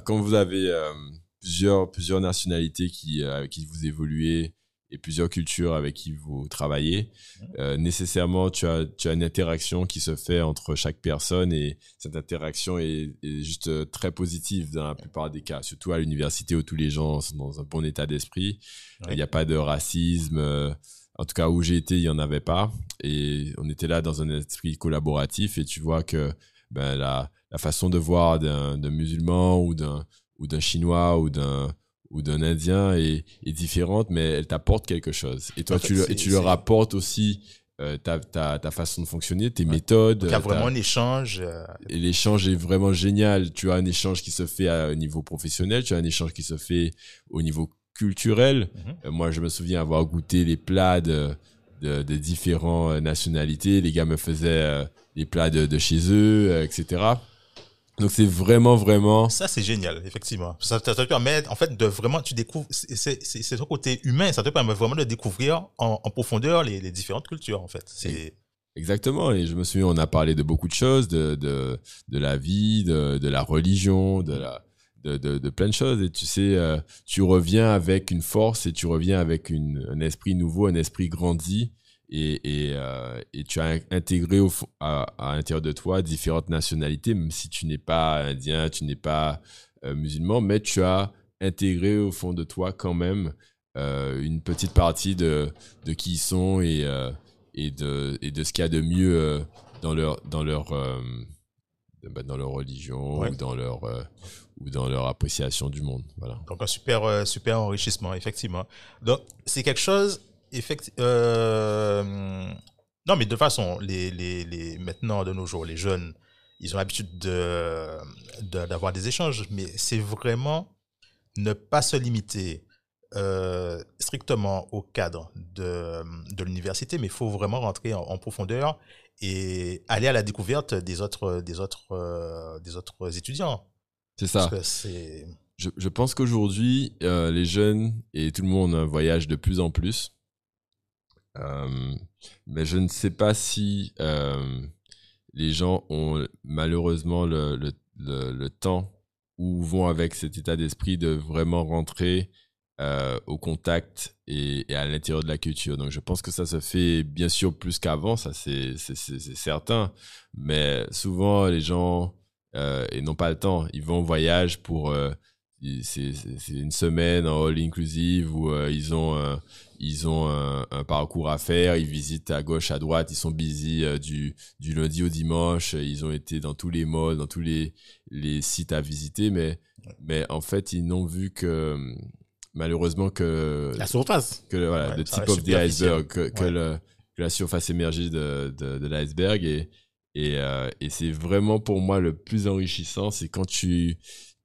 quand vous avez euh, plusieurs plusieurs nationalités qui qui vous évoluez et plusieurs cultures avec qui vous travaillez. Euh, nécessairement tu as tu as une interaction qui se fait entre chaque personne et cette interaction est, est juste euh, très positive dans la plupart des cas surtout à l'université où tous les gens sont dans un bon état d'esprit. Il Ouais. n'y a pas de racisme euh, en tout cas où j'ai été il y en avait pas. Et on était là dans un esprit collaboratif et tu vois que ben la la façon de voir d'un musulman ou d'un chinois ou d'un ou d'un indien est, est différente mais elle t'apporte quelque chose et toi En fait, tu le- et tu leur apportes aussi euh, ta, ta, ta façon de fonctionner tes méthodes il y a ta- vraiment un échange. euh, et l'échange est vraiment génial. Tu as un échange qui se fait à un niveau professionnel, tu as un échange qui se fait au niveau culturel. Mhm. Euh, moi, je me souviens avoir goûté les plats de, de, de différentes euh, nationalités. Les gars me faisaient euh, les plats de, de chez eux, euh, etc. Donc, c'est vraiment, vraiment... Ça, c'est génial, effectivement. Ça, ça te permet, en fait, de vraiment, tu découvres, c'est- c'est c'est- c'est ton côté humain, ça te permet vraiment de découvrir en, en profondeur les, les différentes cultures, en fait. C'est Exactement. Et je me souviens, on a parlé de beaucoup de choses, de, de, de la vie, de, de la religion, de la, de, de, de plein de choses. Et tu sais, euh, tu reviens avec une force et tu reviens avec une, un esprit nouveau, un esprit grandi. Et, et, euh, et tu as intégré au, à, à l'intérieur de toi différentes nationalités, même si tu n'es pas indien, tu n'es pas euh, musulman, mais tu as intégré au fond de toi quand même euh, une petite partie de, de qui ils sont et, et, de, et de ce qu'il y a de mieux dans leur, dans leur, bah, dans leur religion Ouais. ou, dans leur, ou dans leur appréciation du monde. Voilà. donc un super, super enrichissement, effectivement. Donc, c'est quelque chose, effectivement, euh, non, mais de toute façon, les, les, les, maintenant, de nos jours, les jeunes, ils ont l'habitude de, de- d'avoir des échanges, mais c'est vraiment ne pas se limiter euh, strictement au cadre de, de l'université, mais il faut vraiment rentrer en, en profondeur et aller à la découverte des autres, des autres, euh, des autres étudiants. C'est ça. Parce que c'est... Je, je pense qu'aujourd'hui, euh, les jeunes et tout le monde voyagent de plus en plus. Euh, mais je ne sais pas si euh, les gens ont malheureusement le, le, le, temps ou vont avec cet état d'esprit de vraiment rentrer euh, au contact et, à l'intérieur de la culture. Donc je pense que ça se fait bien sûr plus qu'avant, ça c'est certain. Mais souvent les gens euh, n'ont pas le temps. Ils vont en voyage pour euh, c'est une semaine en all inclusive où ils ont ils ont un, un parcours à faire, ils visitent à gauche, à droite, ils sont busy euh, du, du lundi au dimanche, ils ont été dans tous les malls, dans tous les, les sites à visiter, mais, mais en fait, ils n'ont vu que, malheureusement, que, La surface. que voilà, Ouais, le reste of the iceberg, que, que Ouais. le- que la surface émergée de, de, de l'iceberg. Et, et, euh, et c'est vraiment pour moi le plus enrichissant, c'est quand tu,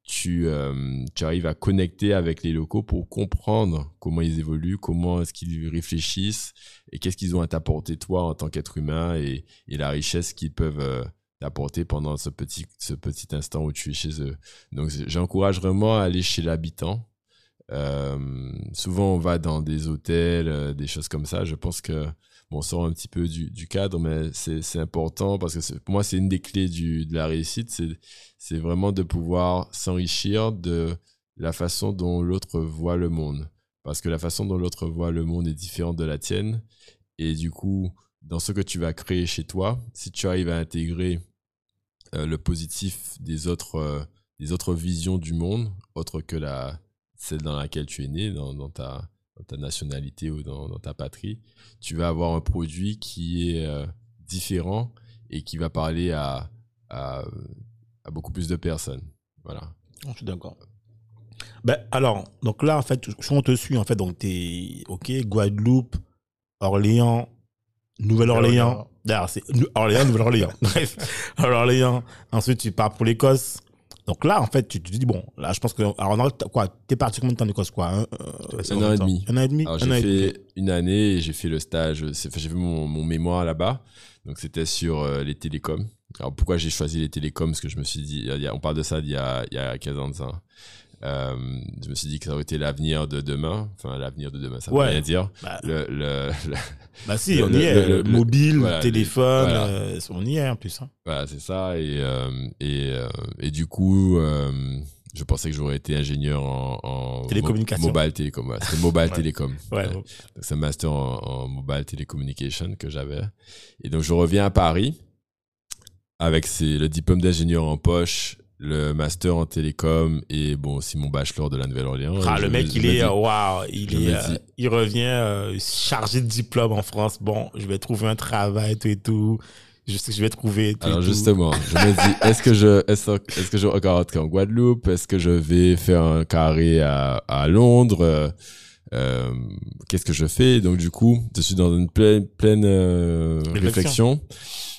tu, euh, tu arrives à connecter avec les locaux pour comprendre comment ils évoluent, comment est-ce qu'ils réfléchissent et qu'est-ce qu'ils ont à t'apporter toi en tant qu'être humain et, la richesse qu'ils peuvent euh, t'apporter pendant ce petit, ce petit instant où tu es chez eux. Donc j'encourage vraiment à aller chez l'habitant. Euh, souvent on va dans des hôtels, euh, des choses comme ça. Je pense que on sort un petit peu du, cadre, mais c'est important parce que pour moi c'est une des clés de la réussite, c'est vraiment de pouvoir s'enrichir de la façon dont l'autre voit le monde. Parce que la façon dont l'autre voit le monde est différente de la tienne. Et du coup, dans ce que tu vas créer chez toi, si tu arrives à intégrer euh, le positif des autres, euh, des autres visions du monde, autre que la, celle dans laquelle tu es né, dans ta, dans ta nationalité ou dans, dans ta patrie, tu vas avoir un produit qui est euh, différent et qui va parler à, à, à beaucoup plus de personnes. Voilà. Je suis d'accord. Ben, alors, donc là, en fait, on te suit, en fait, donc t'es, ok, Guadeloupe, Orléans, Nouvelle-Orléans. D'ailleurs, c'est Orléans, Nouvelle-Orléans. Bref, Orléans. Ensuite, tu pars pour l'Écosse. Donc là, en fait, tu te dis, bon, là, je pense que, alors, t'as- quoi, t'es parti combien de temps en Écosse, quoi? Un, euh, Un an et demi. un an et demi? J'ai demi. fait une année et j'ai fait le stage, enfin, j'ai fait mon, mon mémoire là-bas. Donc c'était sur euh, les télécoms. Alors pourquoi j'ai choisi les télécoms? Parce que je me suis dit, il y a- on parle de ça d'il y a, il y a 15 ans de ça. Euh, je me suis dit que ça aurait été l'avenir de demain. Enfin, l'avenir de demain, ça veut Ouais. rien dire. Bah, Le, le, le- bah si, on y est. le- le- Mobile, voilà, téléphone, voilà. euh, on y est, en plus. hein. voilà, c'est ça. Et, euh, et, et du coup, je pensais que j'aurais été ingénieur en, en Télécommunication. mo- mobile télécom. C'était mobile télécom. Ouais, Ouais. Donc, c'est un master en, en mobile telecommunication que j'avais. Et donc, je reviens à Paris avec le diplôme d'ingénieur en poche, le master en télécom et bon, aussi mon bachelor de la Nouvelle-Orléans. Ah, le me- mec, il me est, dis- euh, waouh, il est, euh, il revient euh, chargé de diplôme en France. Bon, je vais trouver un travail, tout et tout. Je sais que je vais trouver tout Alors et tout. justement, je me dis, est-ce que je, est-ce, que je vais encore rentrer en Guadeloupe? Est-ce que je vais faire un carré à, à Londres? Euh, Qu'est-ce que je fais? Donc du coup, je suis dans une pleine, pleine euh, Réflexion. réflexion.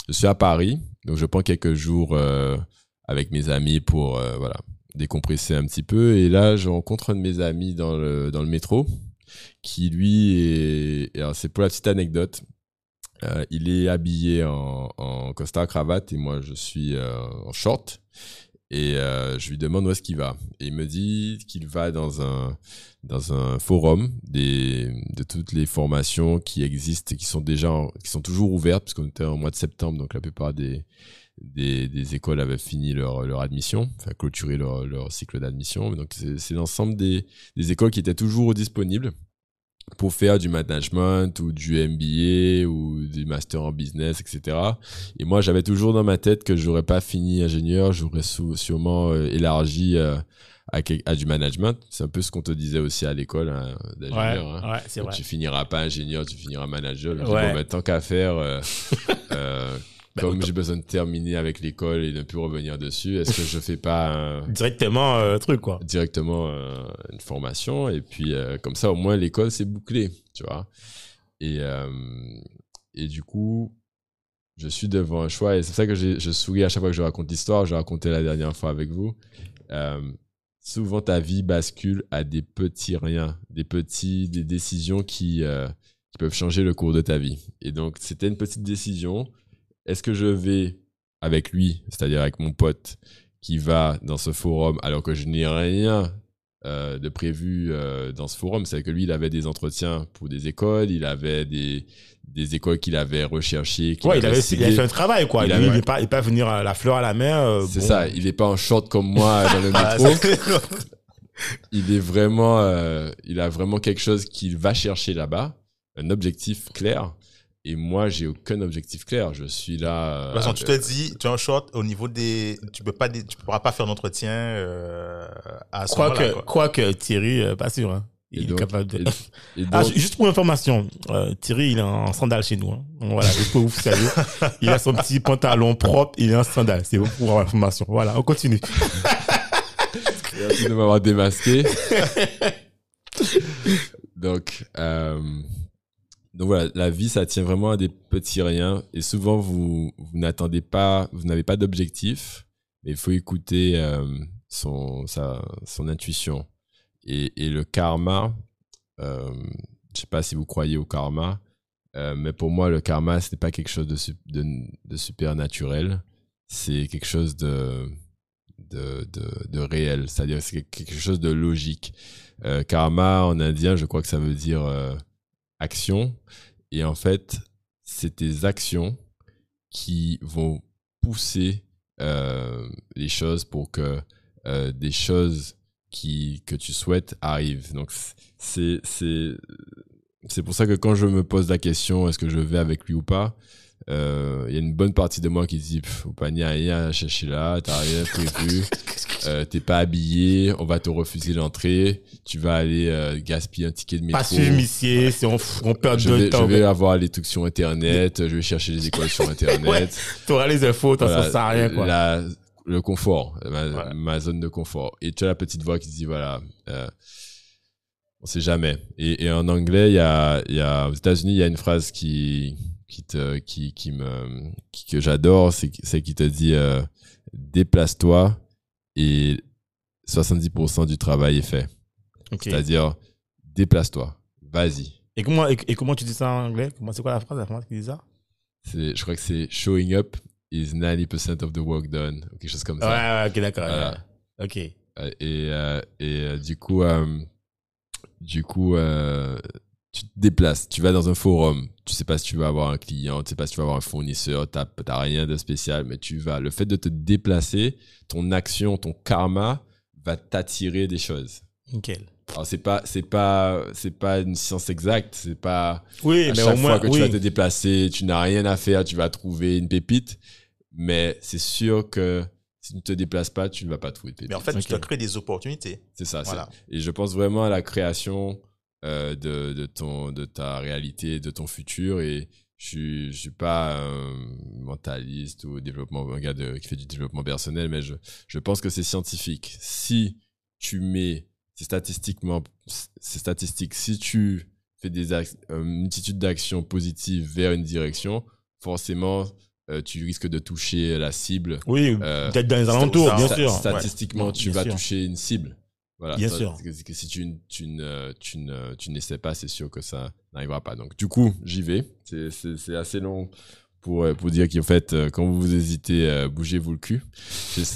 Je suis à Paris, donc je prends quelques jours euh, avec mes amis pour euh, voilà décompresser un petit peu. Et là, je rencontre un de mes amis dans le dans le métro, qui lui est, alors c'est pour la petite anecdote. Euh, il est habillé en, en costard cravate et moi je suis euh, en short et euh, je lui demande où est-ce qu'il va et il me dit qu'il va dans un dans un forum des de toutes les formations qui existent et qui sont déjà qui sont toujours ouvertes puisqu'on était en mois de septembre donc la plupart des des, des écoles avaient fini leur, leur admission, enfin clôturé leur, leur cycle d'admission. Donc c'est l'ensemble des, des écoles qui étaient toujours disponibles pour faire du management ou du MBA ou du master en business, etc. Et moi, j'avais toujours dans ma tête que j'aurais pas fini ingénieur, j'aurais sûrement euh, élargi euh, à, du management. C'est un peu ce qu'on te disait aussi à l'école hein, Ouais, d'ingénieur. hein. ouais, vrai. Tu finiras pas ingénieur, tu finiras manager. Je dis, Ouais. bon, ben, tant qu'à faire, euh, Ben, comme j'ai besoin de terminer avec l'école et ne plus revenir dessus, est-ce que je fais pas un- Directement, euh, truc, quoi. directement euh, une formation et puis euh, comme ça au moins l'école c'est bouclé tu vois. Et euh, et du coup je suis devant un choix et c'est ça que je souris à chaque fois que je raconte l'histoire. Je racontais la dernière fois avec vous. Euh, souvent ta vie bascule à des petits riens des petits des décisions qui qui peuvent changer le cours de ta vie. Et donc c'était une petite décision est-ce que je vais avec lui c'est-à-dire avec mon pote qui va dans ce forum alors que je n'ai rien euh, de prévu euh, dans ce forum? C'est que lui, il avait des entretiens pour des écoles, il avait des, des écoles qu'il avait recherchées. Ouais, il avait, il avait fait un travail, quoi. Il Lui, avait- il n'est pas, il est pas venir à la fleur à la main. euh, C'est bon. ça, il est pas en short comme moi dans le Ah, métro. c'est- il est vraiment, euh, il a vraiment quelque chose qu'il va chercher là-bas, un objectif clair. Et moi, j'ai aucun objectif clair. Je suis là. De euh, toute façon, tu te avec- dis, tu es en short au niveau des, tu peux pas, tu pourras pas faire d'entretien euh, à ce Quoique, moment-là. quoi. quoique Thierry, euh, pas sûr. Hein. Et Il donc- est capable de. et- et Ah, donc- juste pour information, euh, Thierry, il est en sandales chez nous. Hein. Voilà, juste pour vous savez. Il a son petit pantalon propre, il est en sandales. C'est pour information. Voilà, on continue. Merci de m'avoir démasqué. donc, euh, donc voilà, la vie, ça tient vraiment à des petits riens. Et souvent, vous, vous n'attendez pas, vous n'avez pas d'objectif, mais il faut écouter euh, son, sa, son intuition. Et, le karma, euh, je sais pas si vous croyez au karma, euh, mais pour moi, le karma, ce n'est pas quelque chose de, de, super naturel. C'est quelque chose de, de, de, réel, c'est-à-dire c'est quelque chose de logique. Euh, karma en indien, je crois que ça veut dire Et en fait, c'est tes actions qui vont pousser euh, les choses pour que euh, des choses qui, que tu souhaites arrivent. Donc, c'est, c'est, c'est pour ça que quand je me pose la question, est-ce que je vais avec lui ou pas, euh, il y a une bonne partie de moi qui dit, au panier, rien à chercher là, t'as rien prévu, euh, t'es pas habillé, on va te refuser l'entrée, tu vas aller euh, gaspiller un ticket de métro. Pas suivre Missier, c'est on, on perd je vais, je temps. vais avoir les trucs sur internet, je vais chercher les écoles sur internet. Ouais. T'auras les infos, t'en Voilà, sers à rien, quoi. la- le confort, ma, Voilà. ma zone de confort. Et tu as la petite voix qui dit voilà, euh, on sait jamais. Et, et en anglais, il y a, il y a aux États-Unis, il y a une phrase qui qui te qui qui me qui- que j'adore, c'est c'est qui te dit euh, déplace-toi et 70% du travail est fait. C'est-à-dire déplace-toi, vas-y. Et comment, et, et comment tu dis ça en anglais? Comment c'est quoi la phrase, la phrase qui dit ça? Je crois que c'est showing up is 90% of the work done, ou quelque chose comme ça. ouais, ok, d'accord. Voilà. Ok. Euh, Et, euh, et euh, du coup, euh, du coup, tu te déplaces, tu vas dans un forum, tu sais pas si tu vas avoir un client, tu sais pas si tu vas avoir un fournisseur, t'as, t'as rien de spécial, mais tu vas. Le fait de te déplacer, ton action, ton karma va t'attirer des choses. Nickel. Alors c'est pas, c'est pas, c'est pas une science exacte, c'est pas Oui, à mais chaque au moins, fois que oui. tu vas te déplacer, tu n'as rien à faire, tu vas trouver une pépite. Mais c'est sûr que si tu ne te déplaces pas, tu ne vas pas trouver de pépite. Mais en fait, tu dois créer des opportunités. c'est ça. c'est- Voilà. Et je pense vraiment à la création euh, de, de, ton, de ta réalité, de ton futur. Et je suis, je suis pas un mentaliste ou développement, un gars de- qui fait du développement personnel, mais je, je pense que c'est scientifique. Si tu mets, c'est statistiquement, c'est statistique, si tu fais des euh, une multitude d'actions positives vers une direction, forcément, euh, tu risques de toucher la cible. Oui, Euh, peut-être dans les alentours, bien sûr. Statistiquement, Ouais. tu Bien vas sûr. toucher une cible. Voilà. Bien sûr. parce que si tu, tu, ne, tu, ne, tu n'essaies pas, c'est sûr que ça n'arrivera pas. Donc, du coup, j'y vais. C'est, c'est, c'est assez long pour, euh, pour dire qu'en fait, euh, quand vous hésitez, euh, bougez-vous le cul.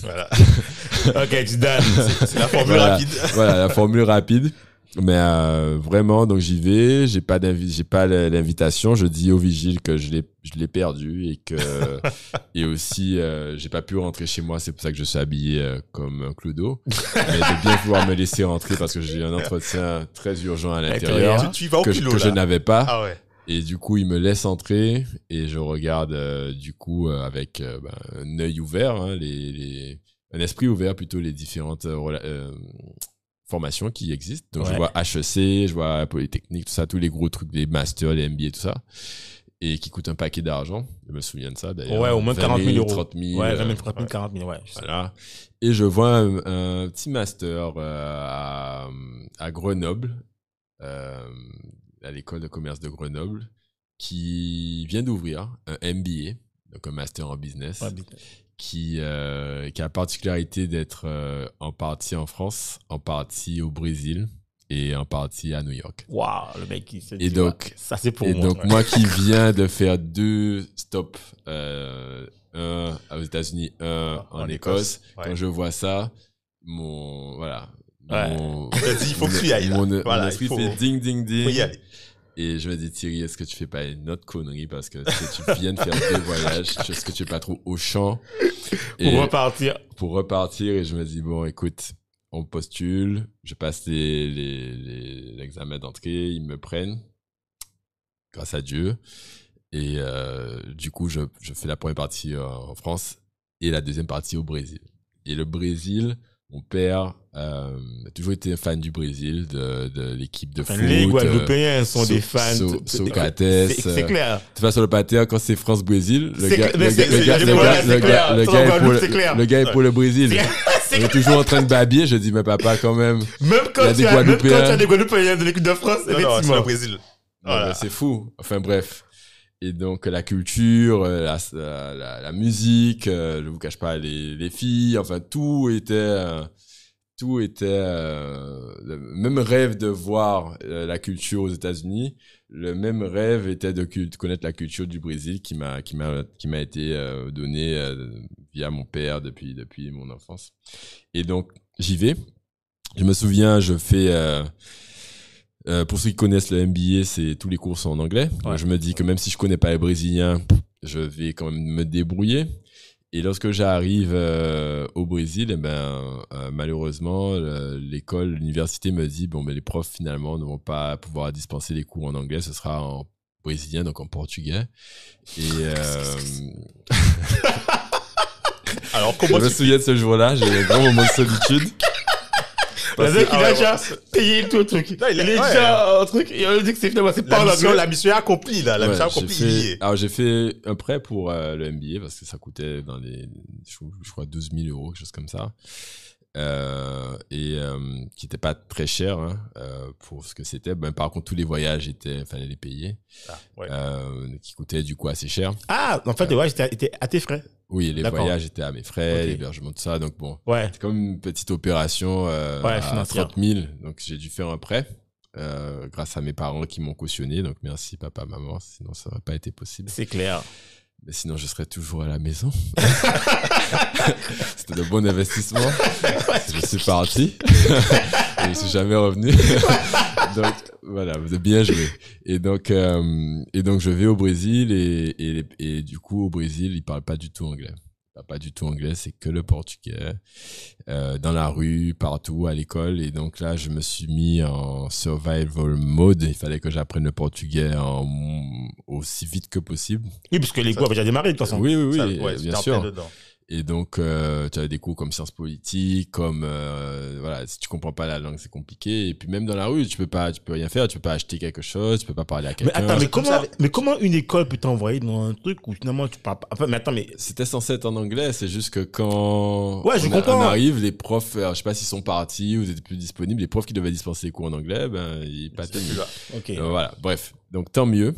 Voilà. ok, tu donnes. C'est la formule Voilà. rapide. voilà, la formule rapide. Mais euh, vraiment, donc j'y vais. J'ai pas j'ai pas l'invitation. Je dis au vigile que je l'ai, je l'ai perdu et que et aussi euh, j'ai pas pu rentrer chez moi. C'est pour ça que je suis habillé euh, comme un clodo. Mais de bien vouloir me laisser rentrer parce que j'ai un entretien très urgent à l'intérieur vas au que, je- que je n'avais pas. Ah ouais. Et du coup, il me laisse entrer et je regarde euh, du coup euh, avec euh, ben, un œil ouvert, hein, les, les- un esprit ouvert plutôt les différentes euh, euh, formations qui existent. Donc je Ouais. vois HEC, je vois Polytechnique, tout ça, tous les gros trucs, les masters, les MBA, tout ça. Et qui coûtent un paquet d'argent. Je me souviens de ça d'ailleurs. Ouais, au moins 20 40 000 euros. 30 000. Ouais, euh, 20 000, 30 000, 40 000, ouais. je voilà. Et je vois un, un petit master euh, à, à Grenoble, euh, à l'école de commerce de Grenoble, qui vient d'ouvrir un MBA, donc un master en business, Ouais, business. Qui, euh, qui a la particularité d'être euh, en partie en France, en partie au Brésil et en partie à New York. Waouh, le mec, il se dit, Et donc- ouais, ça c'est pour et moi. donc, moi qui viens de faire deux stops, euh, un aux États-Unis, un en, En Écosse, Écosse, ouais. quand je vois ça, mon. Voilà. Ouais. Mon, te dit, il faut que tu y ailles, là. Mon, esprit faut- fait ding, ding, ding. Faut y aller. Et je me dis, Thierry, est-ce que tu fais pas une autre connerie parce que tu tu viens de faire deux voyages, est-ce que tu es pas trop au champ Pour repartir. pour repartir et je me dis bon écoute on postule, je passe les- les- les- l'examen d'entrée, ils me prennent, grâce à Dieu. Et euh, du coup, je, je fais la première partie euh, en France et la deuxième partie au Brésil. Et le Brésil, mon père euh, toujours été fan du Brésil, de, de l'équipe de Enfin, foot. les euh, Guadeloupéens sont So- des fans. So- C'est- Socrates, c'est- C'est euh, clair. de toute façon, le pater, quand c'est France-Brésil, le gars, est pour le, clair. le gars est pour le Brésil. On est toujours en train de babiller. Je dis, mais papa, quand même. Même quand, Il y a tu des quand tu Guadeloupéens. as des Guadeloupéens de l'équipe de France, effectivement. le Brésil. C'est fou. Enfin, bref. Et donc, la culture, euh, la, la, musique, je vous cache pas, les, les filles, enfin, tout était, tout était, euh, le même rêve de voir euh, la culture aux États-Unis. Le même rêve était de, connaître la culture du Brésil qui m'a, qui m'a, qui m'a été euh, donnée euh, via mon père depuis, depuis mon enfance. Et donc, j'y vais. Je me souviens, je fais, euh, euh, pour ceux qui connaissent le MBA, c'est tous les cours sont en anglais. Je me dis que même si je connais pas les Brésiliens, je vais quand même me débrouiller. Et lorsque j'arrive euh, au Brésil, eh ben, euh, malheureusement, le- l'école, l'université me dit bon, mais les profs finalement ne vont pas pouvoir dispenser les cours en anglais, ce sera en brésilien, donc en portugais. Et euh, Alors, je comment me tu souviens de ce jour-là, j'ai eu un grand moment de solitude. Le mec, il Ah a ouais, déjà payé tout le truc. Non, il est- ouais. déjà un truc, et on lui dit que c'est finalement, c'est pas la mission, anglais. la mission est accomplie, là. La mission accomplie, alors j'ai fait un prêt pour euh, le MBA parce que ça coûtait dans les, je, crois 12 000 euros, quelque chose comme ça, euh, et euh, qui était pas très cher hein, euh, pour ce que c'était. Ben, par contre, tous les voyages étaient, fallait les payer, Ah, ouais. euh, qui coûtaient du coup assez cher. Ah, en fait, ouais, j'étais était à tes frais. Oui, les voyages étaient à mes frais, l'hébergement, tout ça. Donc bon, Ouais. c'est comme une petite opération euh, Ouais, à financière. 30 000. Donc j'ai dû faire un prêt. euh, grâce à mes parents qui m'ont cautionné, donc merci papa, maman, sinon ça n'aurait pas été possible. C'est clair. Mais sinon, je serais toujours à la maison. C'était de bon investissement. je suis parti. Je suis jamais revenu. Donc, voilà, vous avez bien joué. Et donc, euh, et donc je vais au Brésil et, et, et du coup, au Brésil, ils parlent pas du tout anglais. Ils parlent pas du tout anglais, c'est que le portugais. Euh, dans la rue, partout, à l'école. Et donc là, je me suis mis en survival mode. Il fallait que j'apprenne le portugais en, aussi vite que possible. Oui, parce que les cours avaient déjà démarré, de toute façon. Oui, oui, oui, Ça- euh, ouais, bien en sûr. dedans. Et donc, euh, tu as des cours comme sciences politiques, comme euh, voilà, si tu comprends pas la langue, c'est compliqué. Et puis même dans la rue, tu peux pas, tu peux rien faire, tu peux pas acheter quelque chose, tu peux pas parler à Mais quelqu'un. attends, mais comme comment, ça, mais comment une école peut t'envoyer dans un truc où finalement tu parles pas? Enfin, mais attends, mais. C'était censé être en anglais, c'est juste que quand Ouais, je on, comprends. on arrive, les profs, alors, je sais pas s'ils sont partis ou ils étaient plus disponibles, les profs qui devaient dispenser les cours en anglais, ben ils pas là. Ok. Euh, voilà, bref. Donc tant mieux.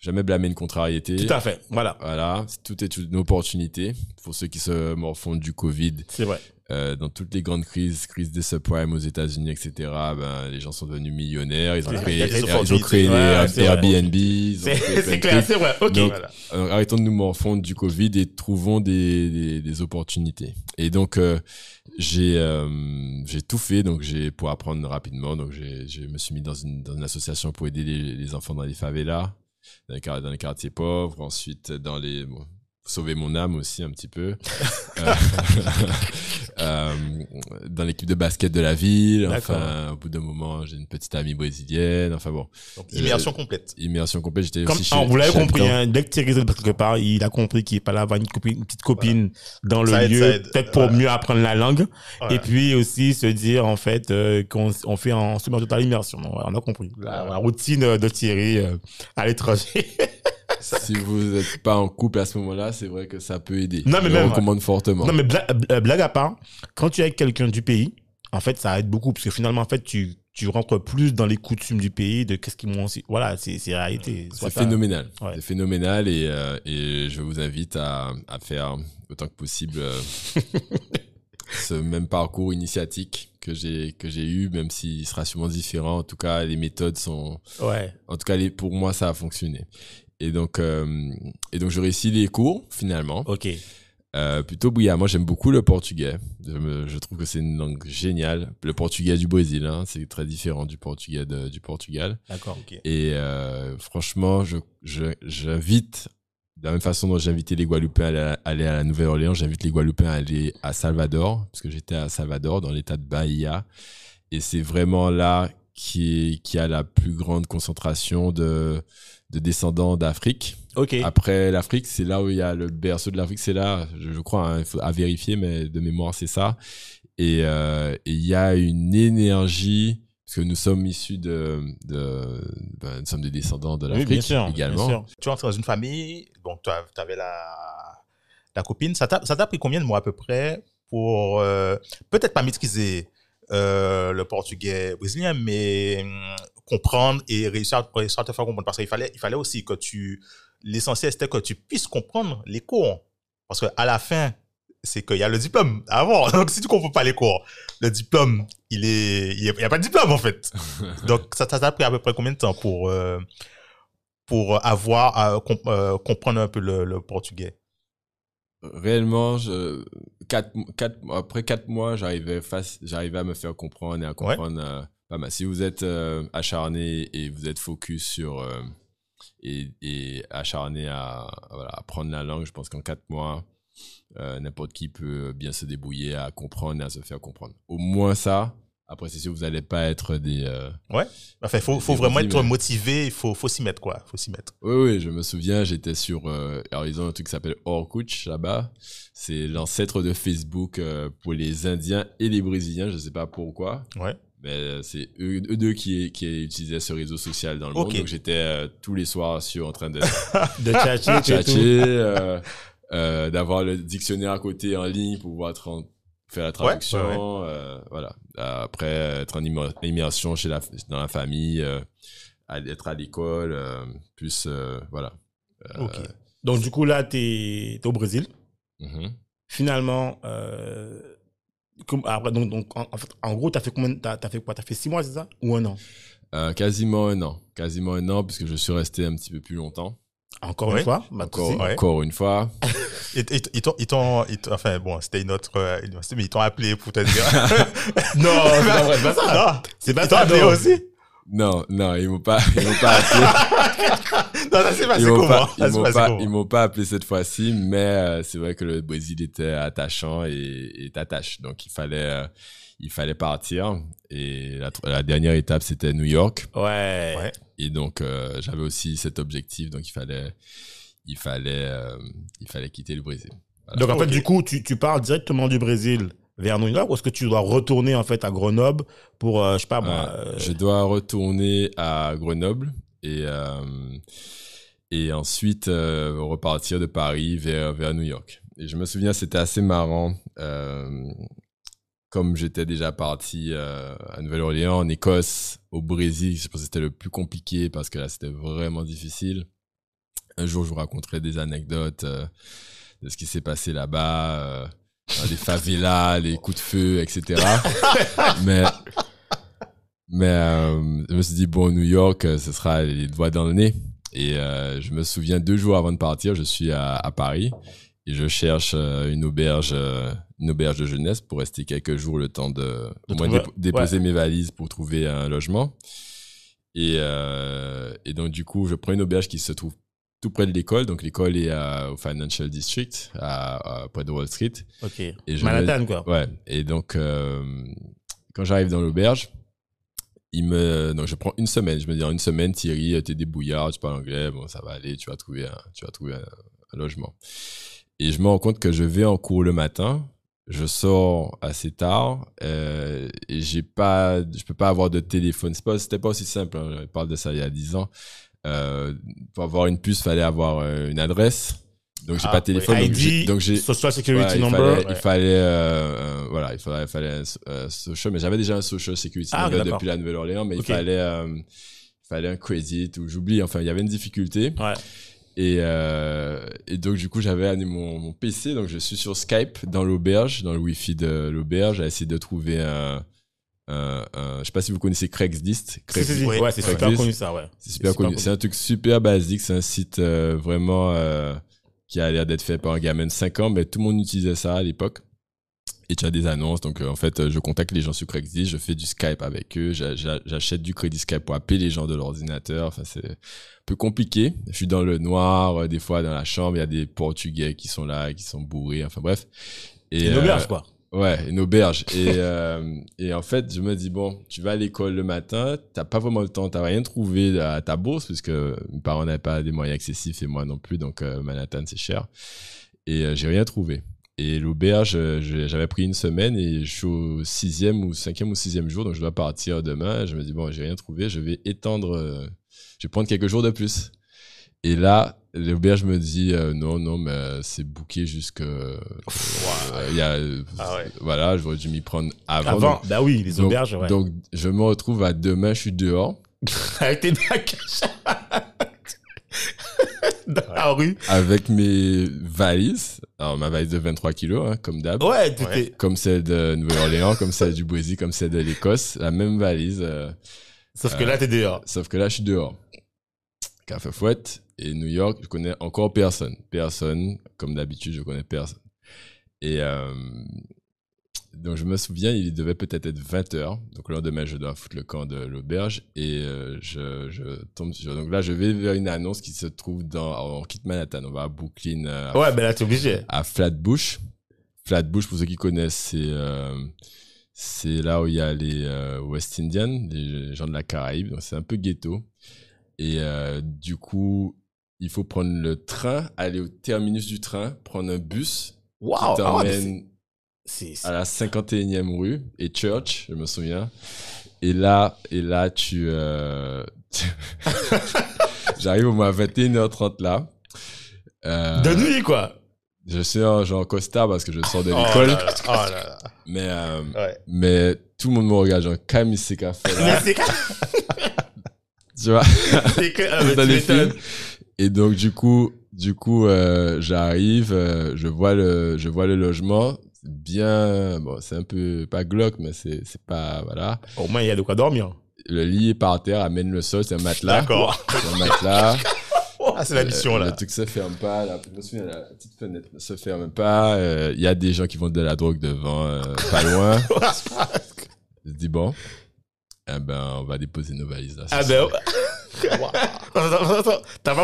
Jamais blâmer une contrariété. Tout à fait. Voilà. Voilà, tout est une opportunité pour ceux qui se morfondent du Covid. C'est vrai. Euh, dans toutes les grandes crises, crise des subprimes aux États-Unis, etc., ben, les gens sont devenus millionnaires, ils ont Ouais, créé, il y a des ils ont créé Ouais, des. Airbnb, ils ont C'est clair, c'est vrai. Ok. Donc, Voilà. Alors, arrêtons de nous morfondre du Covid et trouvons des, des, des opportunités. Et donc, euh, j'ai euh, j'ai tout fait donc j'ai pour apprendre rapidement. Donc, j'ai je me suis mis dans une, dans une association pour aider les, les enfants dans les favelas, dans les, quartiers pauvres. Ensuite, dans les... sauver mon âme aussi un petit peu. Euh, euh, dans l'équipe de basket de la ville. Enfin, au bout d'un moment, j'ai une petite amie brésilienne. Enfin bon, Donc, immersion complète. immersion complète. J'étais Comme, aussi chez, vous l'avez compris, hein, dès que Thierry est quelque part, il a compris qu'il fallait avoir une, copine, une petite copine dans le Ça lieu, peut-être pour Voilà. mieux apprendre la langue, Voilà. et puis aussi se dire en fait euh, qu'on on fait en semi totale immersion. On a compris. La, la routine euh, de Thierry euh, à l'étranger. si vous n'êtes pas en couple à ce moment-là, c'est vrai que ça peut aider. Non, mais Je même- recommande fortement. non mais bla- blague à part, quand tu es avec quelqu'un du pays, en fait ça aide beaucoup parce que finalement en fait tu tu rentres plus dans les coutumes du pays de qu'est-ce qu'ils m'ont aussi. Voilà, c'est réalité. C'est phénoménal. Ouais. C'est phénoménal et, euh, et je vous invite à, à faire autant que possible euh, ce même parcours initiatique que j'ai que j'ai eu, même s'il sera sûrement différent. En tout cas, les méthodes sont, Ouais. en tout cas, les, pour moi, ça a fonctionné. Et donc, euh, et donc, je réussis les cours finalement. Ok. Euh, plutôt bouillant. Moi, j'aime beaucoup le portugais. Je, je trouve que c'est une langue géniale. Le portugais du Brésil, hein, c'est très différent du portugais de- du Portugal. D'accord. Ok. Et euh, franchement, je, je, j'invite de la même façon dont j'ai invité les Guadeloupéens à aller à, aller à la Nouvelle-Orléans, j'invite les Guadeloupéens à aller à Salvador, parce que j'étais à Salvador, dans l'état de Bahia. Et c'est vraiment là qui, qui a la plus grande concentration de, de descendants d'Afrique. Après l'Afrique, c'est là où il y a le berceau de l'Afrique, c'est là, je, je crois, hein, à vérifier, mais de mémoire, c'est ça. Et euh, et il y a une énergie, parce que nous sommes issus de, de ben, nous sommes des descendants de l'Afrique également. bien sûr. Tu entres dans une famille, donc tu avais la, la copine. Ça t'a ça t'a pris combien de mois à peu près pour euh, peut-être pas maîtriser euh, le portugais brésilien, mais hum, comprendre et réussir à, réussir à te faire comprendre Parce qu'il fallait, il fallait aussi que tu. L'essentiel, c'était que tu puisses comprendre les cours. Parce qu'à la fin, c'est qu'il y a le diplôme avant. Donc, si tu comprends pas les cours, le diplôme, il est, il n'y a pas de diplôme, en fait. Donc, ça t'a pris à peu près combien de temps pour, euh, pour avoir à euh, comprendre un peu le, le portugais? Réellement, je, quatre, quatre, après quatre mois, j'arrivais face, j'arrivais à me faire comprendre et à comprendre euh, pas mal. Si vous êtes euh, acharné et vous êtes focus sur euh, et, et acharné à, à apprendre la langue, je pense qu'en quatre mois, euh, n'importe qui peut bien se débrouiller à comprendre et à se faire comprendre. Au moins ça. Après, c'est sûr, vous n'allez pas être des. euh, Enfin, il faut, vraiment être motivé, il faut, faut s'y mettre, quoi. faut s'y mettre. Oui, oui, je me souviens, j'étais sur. euh, alors, ils ont un truc qui s'appelle Orkut là-bas. C'est l'ancêtre de Facebook pour les Indiens et les Brésiliens. Je ne sais pas pourquoi. Ouais. Mais euh, c'est eux, eux deux qui, qui utilisaient ce réseau social dans le monde. Ok. Donc, j'étais euh, tous les soirs sur en train de De tchatcher, euh, euh, d'avoir le dictionnaire à côté en ligne pour pouvoir faire la traduction. ouais, voilà. Après, être en immer- immersion chez la, dans la famille, être à l'école, plus. voilà. Donc, du coup, là, t'es es au Brésil. mhm. Finalement, euh, comme, après, donc, donc, en, en fait, en gros, t'as fait combien, t'as as fait quoi? T'as fait six mois, c'est ça? Ou un an? Euh, quasiment un an. Quasiment un an, puisque je suis resté un petit peu plus longtemps. Encore Ouais. une fois? Bah, Encore. Ouais. encore une fois. Et, et, ils t'ont, ils t'ont, ils t'ont- enfin, bon, c'était une autre euh, université, mais ils t'ont appelé pour te dire. Non, c'est pas vrai, c'est pas ça. non, C'est pas ils t'ont ça. appelé non. aussi. Non, non, ils m'ont pas, ils m'ont pas appelé. Non, ça s'est passé ils m'ont pas, ils s'est m'ont pas, ils m'ont pas appelé cette fois-ci, mais euh, c'est vrai que le Brésil était attachant et, et t'attache. Donc il fallait, euh, il fallait partir. Et la, dernière étape c'était New York. Ouais. Ouais. Et donc euh, j'avais aussi cet objectif. Donc il fallait, il fallait, euh, il fallait quitter le Brésil. Voilà. Donc, en fait, du coup, tu, tu pars directement du Brésil vers New York ou est-ce que tu dois retourner, en fait, à Grenoble pour, euh, je sais pas moi. Euh, euh, Je dois retourner à Grenoble et euh, et ensuite euh, repartir de Paris vers vers New York. Et je me souviens, c'était assez marrant. comme j'étais déjà parti à Nouvelle-Orléans, en Écosse, au Brésil, je pense que c'était le plus compliqué parce que là, c'était vraiment difficile. Un jour, je vous raconterai des anecdotes de ce qui s'est passé là-bas, les favelas, les coups de feu, etc. mais mais euh, je me suis dit, bon, New York, euh, ce sera les doigts dans le nez. Et euh, je me souviens, deux jours avant de partir, je suis à, à Paris et je cherche euh, une auberge, une auberge de jeunesse pour rester quelques jours le temps de, au moins déposer mes valises pour trouver un logement. Et, et donc, du coup, je prends une auberge qui se trouve tout près de l'école. Donc, l'école est à- au Financial District, à, à- près de Wall Street. Ok. Et Manhattan, quoi. Ouais. Et donc, euh, quand j'arrive dans l'auberge, il me, donc je prends une semaine. Je me dis en une semaine, Thierry, t'es débrouillard, tu parles anglais, bon, ça va aller, tu vas trouver un, tu vas trouver un, un logement. Et je me rends compte que je vais en cours le matin, je sors assez tard euh, et j'ai pas, je peux pas avoir de téléphone. C'est pas, c'était pas aussi simple. hein. Je parle de ça il y a 10 ans. Euh, pour avoir une puce, fallait avoir euh, une adresse. Donc j'ai Ah, pas de téléphone. oui. ID, donc j'ai, Social Security Ouais, il Number. fallait, il ouais. fallait euh, voilà, il fallait, il fallait euh, social, mais j'avais déjà un social security Ah, number depuis la Nouvelle-Orléans, mais il fallait, euh, il fallait un credit ou j'oublie, enfin, il y avait une difficulté. Ouais. Et, et donc, du coup, j'avais amené mon, mon PC, donc je suis sur Skype dans l'auberge, dans le Wi-Fi de l'auberge, à essayer de trouver un, un, un- je sais pas si vous connaissez Craigslist. Craigslist. Ouais, Ouais, c'est super connu, ça, ouais. C'est super connu. C'est un truc super basique. C'est un site euh, vraiment euh, qui a l'air d'être fait par un gamin de 5 ans, mais tout le monde utilisait ça à l'époque. Et tu as des annonces. Donc, euh, en fait, euh, je contacte les gens sur Craigslist, je fais du Skype avec eux, j'a- j'a- j'achète du crédit Skype pour appeler les gens de l'ordinateur. Enfin, c'est un peu compliqué. Je suis dans le noir, euh, des fois dans la chambre, il y a des Portugais qui sont là, qui sont bourrés. Enfin, bref. Et, Une euh, auberge, quoi. Ouais, une auberge. Et, euh, et en fait, je me dis, bon, tu vas à l'école le matin, t'as pas vraiment le temps, t'as rien trouvé à ta bourse, puisque mes parents n'avaient pas des moyens excessifs et moi non plus, donc euh, Manhattan, c'est cher. Et euh, j'ai rien trouvé. Et l'auberge, j'avais pris une semaine et je suis au sixième ou cinquième ou sixième jour, donc je dois partir demain. Je me dis, bon, j'ai rien trouvé, je vais étendre, je vais prendre quelques jours de plus. Et là, l'auberge me dit, euh, non, non, mais euh, c'est booké jusque... euh, il y a, euh, Ah ouais. Voilà, j'aurais dû m'y prendre avant. Avant, donc- bah oui, les donc, auberges, ouais. donc, je me retrouve à demain, je suis dehors Avec tes bacs dans la rue. avec mes valises. Alors, ma valise de 23 kilos, hein, comme d'hab. Ouais, tout Ouais. est. Comme celle de Nouvelle-Orléans, comme celle du Brésil, comme celle de l'Écosse. La même valise. euh, Sauf que là, t'es dehors. sauf que là, je suis dehors. Café Fouette et New York, je connais encore personne. Personne. Comme d'habitude, je connais personne. Et euh, donc, je me souviens, il devait peut-être être 20h. Donc, le lendemain, je dois foutre le camp de l'auberge. Et euh, je, je tombe sur. Donc là, je vais vers une annonce qui se trouve dans. on quitte Manhattan, on va à Brooklyn, euh, à Ouais, ben là, t'es obligé. à Flatbush. Flatbush, pour ceux qui connaissent, c'est euh, c'est là où il y a les euh, West Indians, les gens de la Caraïbe. Donc c'est un peu ghetto. Et euh, du coup, il faut prendre le train, aller au terminus du train, prendre un bus Waouh! qui ah t'emmène c'est- c'est- à la 51e rue et Church, je me souviens. Et là, et là, tu, euh, j'arrive au moins à 21h30 là. Euh, De nuit, quoi. je suis en genre costard parce que je sors de Oh l'école, là là, oh mais euh, Ouais. mais tout le monde me regarde genre qu'a fait là, tu vois, c'est que- ah, dans tu les m'étonnes. films. Et donc du coup, du coup, euh, j'arrive, euh, je vois le, je vois le logement, bien, bon, c'est un peu pas glauque, mais c'est c'est pas voilà. Au moins, il y a de quoi dormir. Le lit est par terre, amène le sol, c'est un matelas. D'accord. C'est un matelas. Ah, c'est la mission, Euh, là. Le truc se ferme pas. La, je me souviens, la petite fenêtre ne se ferme pas. euh, Il y a des gens qui vendent de la drogue devant, euh, pas loin. Je dis bon, eh ben, on va déposer nos valises là. Ah ben. T'as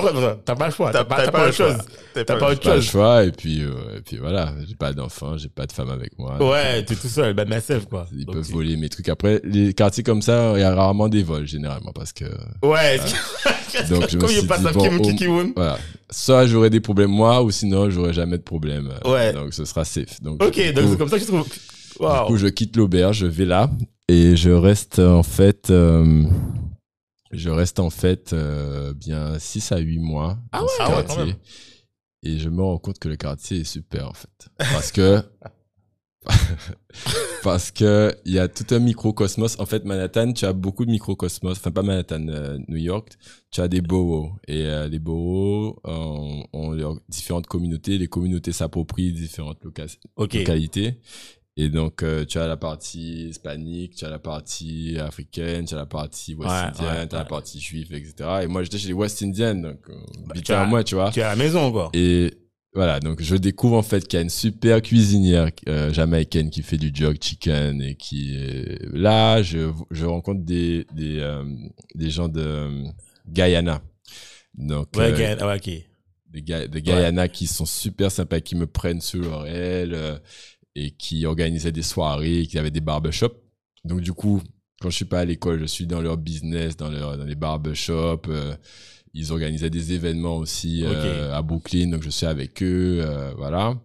pas, le choix. T'as pas, pas le autre chose. choix. T'as pas autre Pas le chose. choix et puis euh, et puis voilà. J'ai pas d'enfant, j'ai pas de femme avec moi. Ouais, t'es tout seul. Ben, massif, quoi. Ils Donc, peuvent voler mes trucs. Après, les quartiers comme ça, il y a rarement des vols généralement parce que Ouais. Donc, je me Comme il suis dit, bon, Kim au- voilà. Soit j'aurais des problèmes moi ou sinon j'aurais jamais de problème. Euh, Ouais. Donc ce sera safe. Donc Ok, du donc coup- c'est comme ça que je trouve. Du Waouh. coup, je quitte l'auberge, je vais là et je reste en fait, euh, je reste en fait euh, bien 6 à 8 mois Ah dans ouais, ce ah quartier. et je me rends compte que le quartier est super en fait. Parce que, parce que il y a tout un microcosmos. En fait, Manhattan, tu as beaucoup de microcosmos. Enfin, pas Manhattan, euh, New York. Tu as des boroughs. Et euh, les boroughs ont, ont leurs différentes communautés. Les communautés s'approprient différentes loca- Ok. localité. Et donc, euh, tu as la partie hispanique, tu as la partie africaine, tu as la partie West Ouais, Indienne, ouais, tu as la partie juive, etc. Et moi, j'étais chez les West Indians, donc, euh, Bah, tu à moi, tu vois. Tu es à la maison, quoi. Et voilà, donc je découvre en fait qu'il y a une super cuisinière euh, jamaïcaine qui fait du jerk chicken et qui est là, je, je rencontre des, des, euh, des gens de euh, Guyana. Donc, Ouais, euh, ouais, ok. des, Ga- des Guyana qui sont super sympas, qui me prennent sur leur aile euh, et qui organisaient des soirées, qui avaient des barbershops. Donc du coup, quand je suis pas à l'école, je suis dans leur business, dans, leur, dans les barbershops. euh, ils organisaient des événements aussi euh, à Brooklyn, donc je suis avec eux, euh, voilà.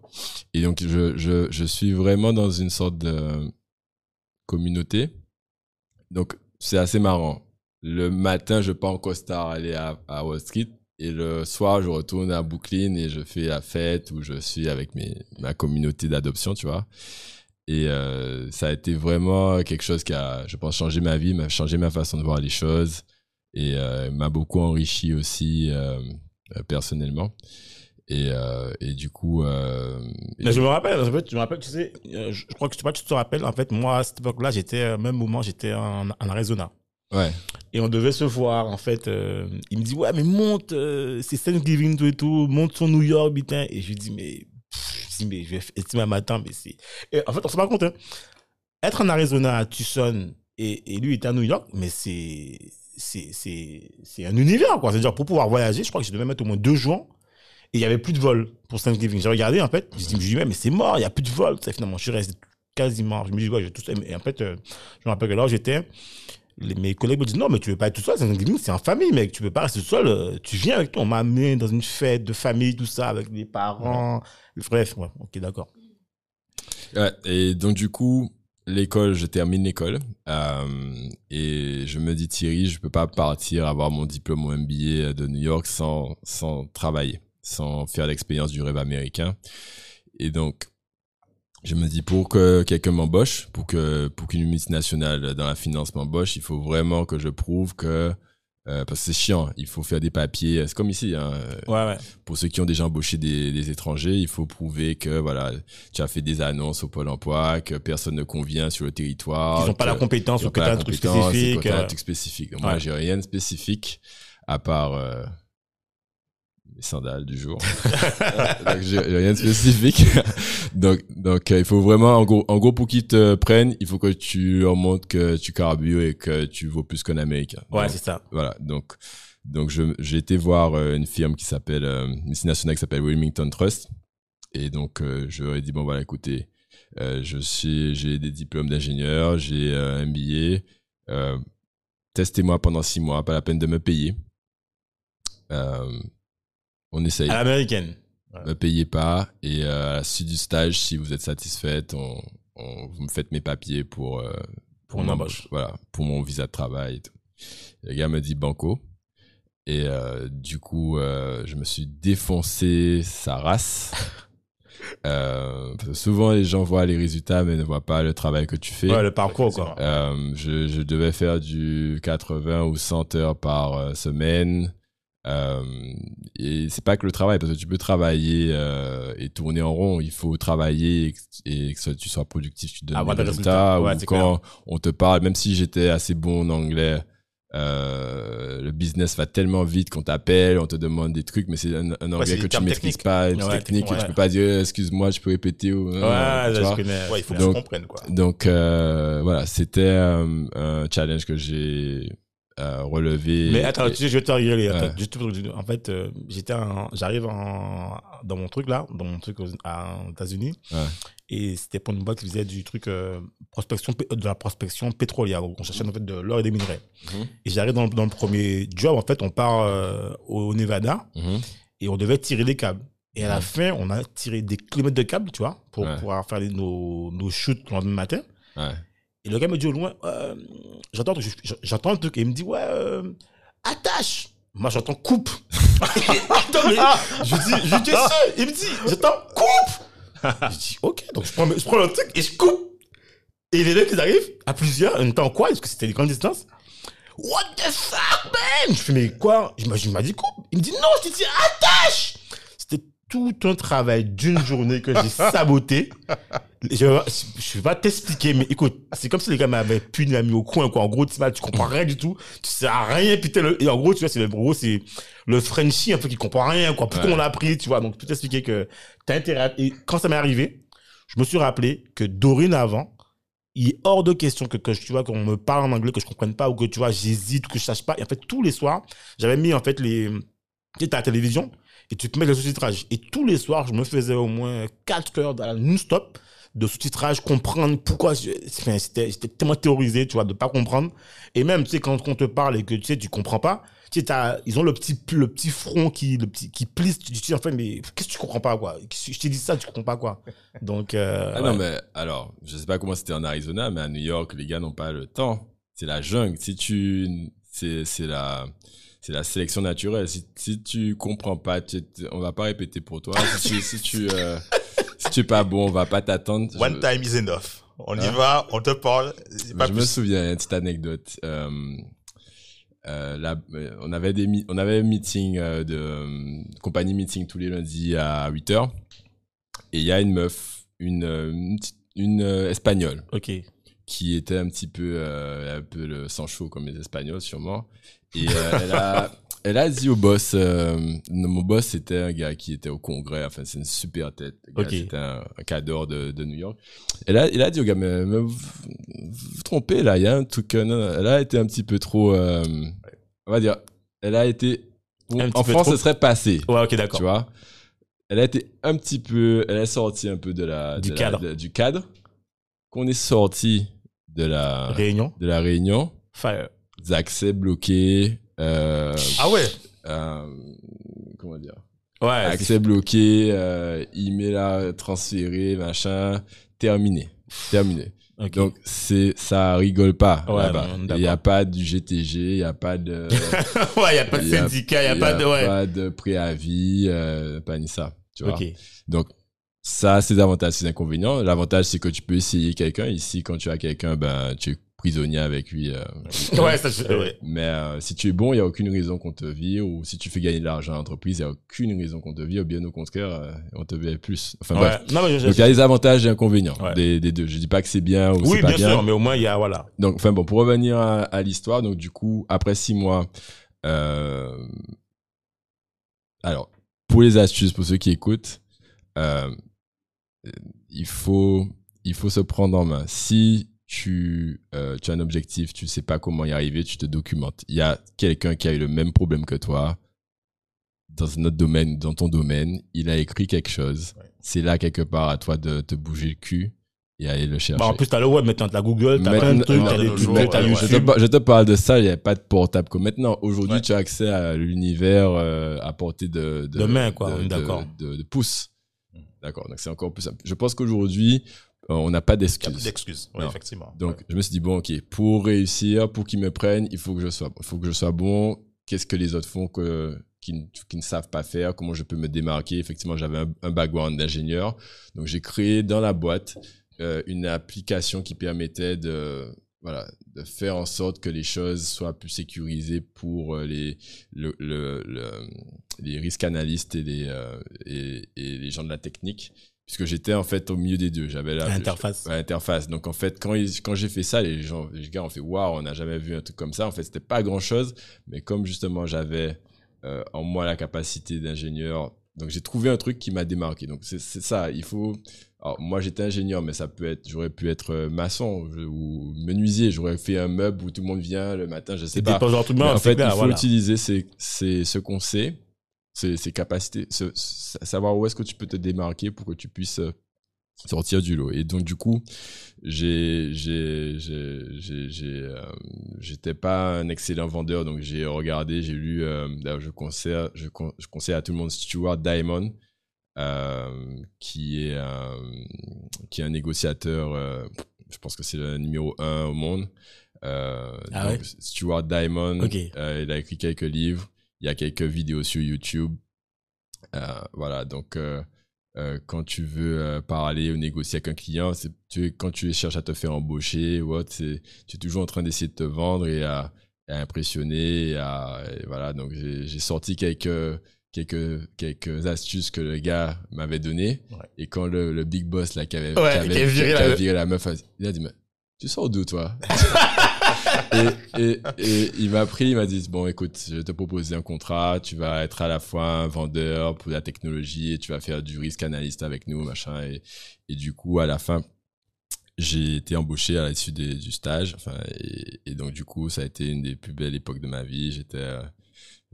Et donc je, je, je suis vraiment dans une sorte de communauté. Donc c'est assez marrant. Le matin, je pars en costard aller à, à Wall Street. Et le soir, je retourne à Brooklyn et je fais la fête où je suis avec mes, ma communauté d'adoption, tu vois. Et euh, ça a été vraiment quelque chose qui a, je pense, changé ma vie, m'a changé ma façon de voir les choses et euh, m'a beaucoup enrichi aussi euh, personnellement. Et, et du coup, et Mais je me rappelle, en fait, je me rappelle, tu sais, je crois que tu, tu te rappelles, en fait, moi, à cette époque-là, j'étais, même moment, j'étais en, en Arizona. Et on devait se voir, en fait. euh, il me dit, ouais, mais monte, euh, c'est Thanksgiving, tout et tout, monte sur New York, putain. Et je lui dis, mais pff, dit, mais je vais estimer un matin, mais c'est. En fait, on se rend compte, hein. Être en Arizona, à Tucson, et, lui était à New York, mais c'est. C'est, un univers, quoi. C'est-à-dire, pour pouvoir voyager, je crois que je devais mettre au moins deux jours. Et il y avait plus de vol pour Thanksgiving. J'ai regardé, en fait. Je me suis dit, mais c'est mort, il y a plus de vol. Ça, finalement, je suis resté quasiment. Je me dis, ouais, je vais tout seul. Et en fait, euh, je me rappelle que là j'étais, mes collègues me disent, non, mais tu veux pas être tout seul. C'est en famille, mec. Tu peux pas rester tout seul. euh, Tu viens avec toi. On m'a amené dans une fête de famille, tout ça, avec les parents. Bref, ouais, ok, d'accord. Et donc du coup, l'école, je termine l'école euh, et je me dis Thierry, je peux pas partir avoir mon diplôme au MBA de New York sans sans travailler, sans faire l'expérience du rêve américain. Et donc je me dis pour que quelqu'un m'embauche, pour que pour qu'une multinationale dans la finance m'embauche, il faut vraiment que je prouve que euh, parce que c'est chiant, il faut faire des papiers, c'est comme ici, hein, Ouais, ouais. pour ceux qui ont déjà embauché des, des étrangers, il faut prouver que voilà, tu as fait des annonces au Pôle emploi, que personne ne convient sur le territoire. Ils n'ont pas la compétence ou que t'as la un truc spécifique. un euh, truc spécifique. Moi, ouais. j'ai rien de spécifique à part euh, les sandales du jour. donc, j'ai rien de spécifique. donc, donc euh, il faut vraiment, en gros, en gros, pour qu'ils te prennent, il faut que tu leur montres que tu carbures et que tu vaux plus qu'un Américain. Ouais, c'est ça. voilà, donc, donc j'ai été voir euh, une firme qui s'appelle, euh, une multinationale qui s'appelle Wilmington Trust. Et donc, euh, je leur ai dit, bon, voilà, écoutez, euh, je suis, j'ai des diplômes d'ingénieur, j'ai euh, un MBA. Euh, testez-moi pendant six mois, pas la peine de me payer. On essaye. À l'américaine. Me payez pas. Et euh, à la suite du stage, si vous êtes satisfaite, on, on- vous me faites mes papiers pour, euh, Pour mon- embauche. Voilà, pour mon visa de travail et tout. Le gars me dit banco. Et euh, du coup, je me suis défoncé sa race. Euh, souvent, les gens voient les résultats, mais ne voient pas le travail que tu fais. Ouais, le parcours, quoi. Euh, je, je devais faire du 80 ou 100 heures par semaine. Euh, et c'est pas que le travail, parce que tu peux travailler euh, et tourner en rond. Il faut travailler et, que- et que tu sois productif, tu donnes Avoir des résultats. résultats. Ouais, ou quand on te parle, même si j'étais assez bon en anglais, euh, le business va tellement vite qu'on t'appelle, on te demande des trucs, mais c'est un, un anglais que tu maîtrises pas, une Ouais, technique, ouais. tu peux pas dire excuse-moi, je peux répéter ou Ouais, tu vois. Ouais, il faut que Donc- tu comprennes, quoi. Donc euh, voilà, c'était euh, un challenge que j'ai euh, relevé. Mais attends, Et- tu sais, je vais te rigoler. Attends, juste pour en fait, euh, j'étais en- j'arrive en, dans mon truc là, dans mon truc aux, États-Unis. Et c'était pour une boîte qui faisait du truc euh, prospection, de la prospection pétrolière. On cherchait en fait de l'or et des minerais. Mhm. Et j'arrive dans, le- dans le premier job. En fait, on part au Nevada Mhm. et on devait tirer des câbles. Et à la fin, on a tiré des kilomètres de câbles, tu vois, pour pouvoir faire nos, nos shoots le lendemain matin. Ouais. Et le gars me dit au loin, euh, j'entends, je- j'entends un truc, et il me dit, ouais, euh, attache. Moi, j'entends coupe. Attends, mais je dis, je dis, il me dit, j'entends coupe. je dis, ok, donc je prends, je prends le truc et je coupe. Et les mecs, ils arrivent à plusieurs, en temps quoi, parce que c'était des grandes distances. What the fuck, man? Je fais, mais quoi? Il m'a dit coupe. Il me dit, non, je t'ai dit attache. C'était tout un travail d'une journée que j'ai saboté. Je, je vais pas t'expliquer, mais écoute, c'est comme si les gars m'avaient puni, m'avaient mis au coin, quoi. En gros, tu, tu comprends rien du tout. Tu sais à rien, putain. le- et en gros, tu vois, c'est le, gros, c'est le Frenchie, un peu, qui comprend rien, quoi. Pourquoi Ouais. on l'a appris, tu vois? Donc, tout expliquer que t'as intérêt à- Et quand ça m'est arrivé, je me suis rappelé que dorénavant, il est hors de question que, que tu vois, qu'on me parle en anglais, que je comprenne pas, ou que, tu vois, j'hésite, ou que je sache pas. Et en fait, tous les soirs, j'avais mis, en fait, les, tu sais, la télévision, et tu peux mettre le sous-titrage. Et tous les soirs, je me faisais au moins 4 heures la non-stop de sous-titrage, comprendre pourquoi j'étais tellement théorisé, tu vois, de pas comprendre. Et même, tu sais, quand on te parle et que tu sais, tu comprends pas, tu sais, t'as- ils ont le petit, le petit front qui, le petit, qui plisse, tu te dis, en fait, mais qu'est-ce que tu comprends pas, quoi? Je t'ai dit ça, tu comprends pas, quoi? Donc, euh, Ah ouais. non, mais alors, je sais pas comment c'était en Arizona, mais à New York, les gars n'ont pas le temps. C'est la jungle. Si tu, c'est, c'est la, c'est la sélection naturelle. Si, si tu comprends pas, tu, on va pas répéter pour toi. Si tu, si tu, euh, si tu es pas bon, on va pas t'attendre. One Je- time is enough. On y Hein? va, on te parle. pas je me souviens, une petite anecdote. Euh, euh, là, euh, on avait des on avait un meeting euh, de euh, compagnie meeting tous les lundis à 8 heures. Et il y a une meuf, une, une, euh, espagnole ok. qui était un petit peu euh, un peu le sang chaud comme les espagnols sûrement. Et euh, elle a elle a dit au boss, euh, mon boss c'était un gars qui était au congrès, enfin c'est une super tête. Le gars, Ok. C'était un, un cadre de, de New York. Elle a, il a dit au gars, mais, mais vous, vous trompez là, il y a un truc. euh, non, elle a été un petit peu trop, euh, on va dire, elle a été, en France trop- ce serait passé, Ouais, ok, tu d'accord. vois? Elle a été un petit peu, elle est sortie un peu de la, Du de la- cadre. de- du cadre. Qu'on est sorti de la, Réunion. de la réunion, Fire. des accès bloqués. Euh, Ah ouais euh, comment dire Ouais. accès bloqué euh, email à transférer machin. Terminé. Terminé. Donc c'est ça rigole pas Ouais, là-bas. non, il d'accord. y a pas du GTG il y a pas de ouais, y a pas de il y a- syndicat, y a pas de, ouais. pas de préavis euh, pas ni ça tu vois. Donc ça c'est avantages c'est inconvénients l'avantage c'est que tu peux essayer quelqu'un. Ici quand tu as quelqu'un ben tu prisonnier avec lui euh, Ouais, ça, je- Ouais, ouais. mais euh, si tu es bon, il n'y a aucune raison qu'on te vire. Ou si tu fais gagner de l'argent à l'entreprise, il n'y a aucune raison qu'on te vire. Bien au contraire, euh, on te vire plus. Enfin Ouais. bref. Non, mais je- Donc il y a des avantages et inconvénients Ouais. des, des deux. Je dis pas que c'est bien ou oui, c'est pas bien bien. sûr, mais au moins, il y a, voilà. Donc enfin bon, pour revenir à, à l'histoire, donc du coup, après six mois, euh, alors pour les astuces, pour ceux qui écoutent, euh, il faut il faut se prendre en main. Si tu, euh, tu as un objectif, tu sais pas comment y arriver, tu te documentes. Il y a quelqu'un qui a eu le même problème que toi dans un autre domaine, dans ton domaine, il a écrit quelque chose. Ouais. C'est là quelque part à toi de te bouger le cul et aller le chercher. Bah, en plus, t'as le web maintenant, t'as Google, t'as plein de Maintenant- trucs, t'as trucs, jours, t'as ouais, je, te, YouTube. je te parle de ça, il n'y avait pas de portable comme maintenant. Aujourd'hui, Ouais. tu as accès à l'univers euh, à portée de, de, De main, quoi, de- d'accord. De, de, de pouce. Mm. D'accord, donc c'est encore plus simple. Je pense qu'aujourd'hui, on n'a pas d'excuses. d'excuses. Oui, effectivement. Donc, Ouais. je me suis dit, bon, ok, pour réussir, pour qu'ils me prennent, il faut que je sois, il faut que je sois bon. Qu'est-ce que les autres font que, qui, ne- qui ne savent pas faire? Comment je peux me démarquer? Effectivement, j'avais un, un background d'ingénieur. Donc, j'ai créé dans la boîte euh, une application qui permettait de, voilà, de faire en sorte que les choses soient plus sécurisées pour euh, les, le, le, le- les risques analystes et les, euh, et, et les gens de la technique. Puisque j'étais en fait au milieu des deux. J'avais la, Interface. Ouais, interface. Donc en fait, quand, ils- quand j'ai fait ça, les gens, les gars ont fait waouh, on n'a jamais vu un truc comme ça. En fait, c'était pas grand chose, mais comme justement j'avais euh, en moi la capacité d'ingénieur, donc j'ai trouvé un truc qui m'a démarqué. Donc c'est c'est ça. Il faut. Alors moi j'étais ingénieur, mais ça peut être, j'aurais pu être euh, maçon je- ou menuisier. J'aurais fait un meuble où tout le monde vient le matin, je sais C'est pas. des poseurs tout le monde, en c'est fait, clair, il faut voilà. utiliser ces, ces, ce qu'on sait, ces capacités, ce- savoir où est-ce que tu peux te démarquer pour que tu puisses euh, sortir du lot. Et donc, du coup, j'ai, j'ai, euh, j'étais pas un excellent vendeur, donc j'ai regardé, j'ai lu, euh, je conseille, je, con- je conseille à tout le monde Stuart Diamond, euh, qui est, qui est un négociateur, je pense que c'est le numéro un au monde. Ah donc, Stuart Diamond, Ok. euh, il a écrit quelques livres, il y a quelques vidéos sur YouTube. Euh, voilà, donc euh, euh, quand tu veux parler ou négocier avec un client, c'est tu quand tu cherches à te faire embaucher ou autre, c'est tu es toujours en train d'essayer de te vendre et à, à impressionner. Et à, et voilà, donc j'ai sorti quelques quelques quelques astuces que le gars m'avait donné. Ouais. Et quand le, le big boss là qui avait, Ouais, qui avait, qui viré qui la avait meuf. viré la meuf, il a dit mais tu sors d'où toi et, il m'a pris, il m'a dit bon écoute, je vais te proposer un contrat, tu vas être à la fois un vendeur pour la technologie et tu vas faire du risque analyste avec nous machin. Et, du coup à la fin j'ai été embauché à l'issue du stage. Enfin et, et donc du coup ça a été une des plus belles époques de ma vie. J'étais euh,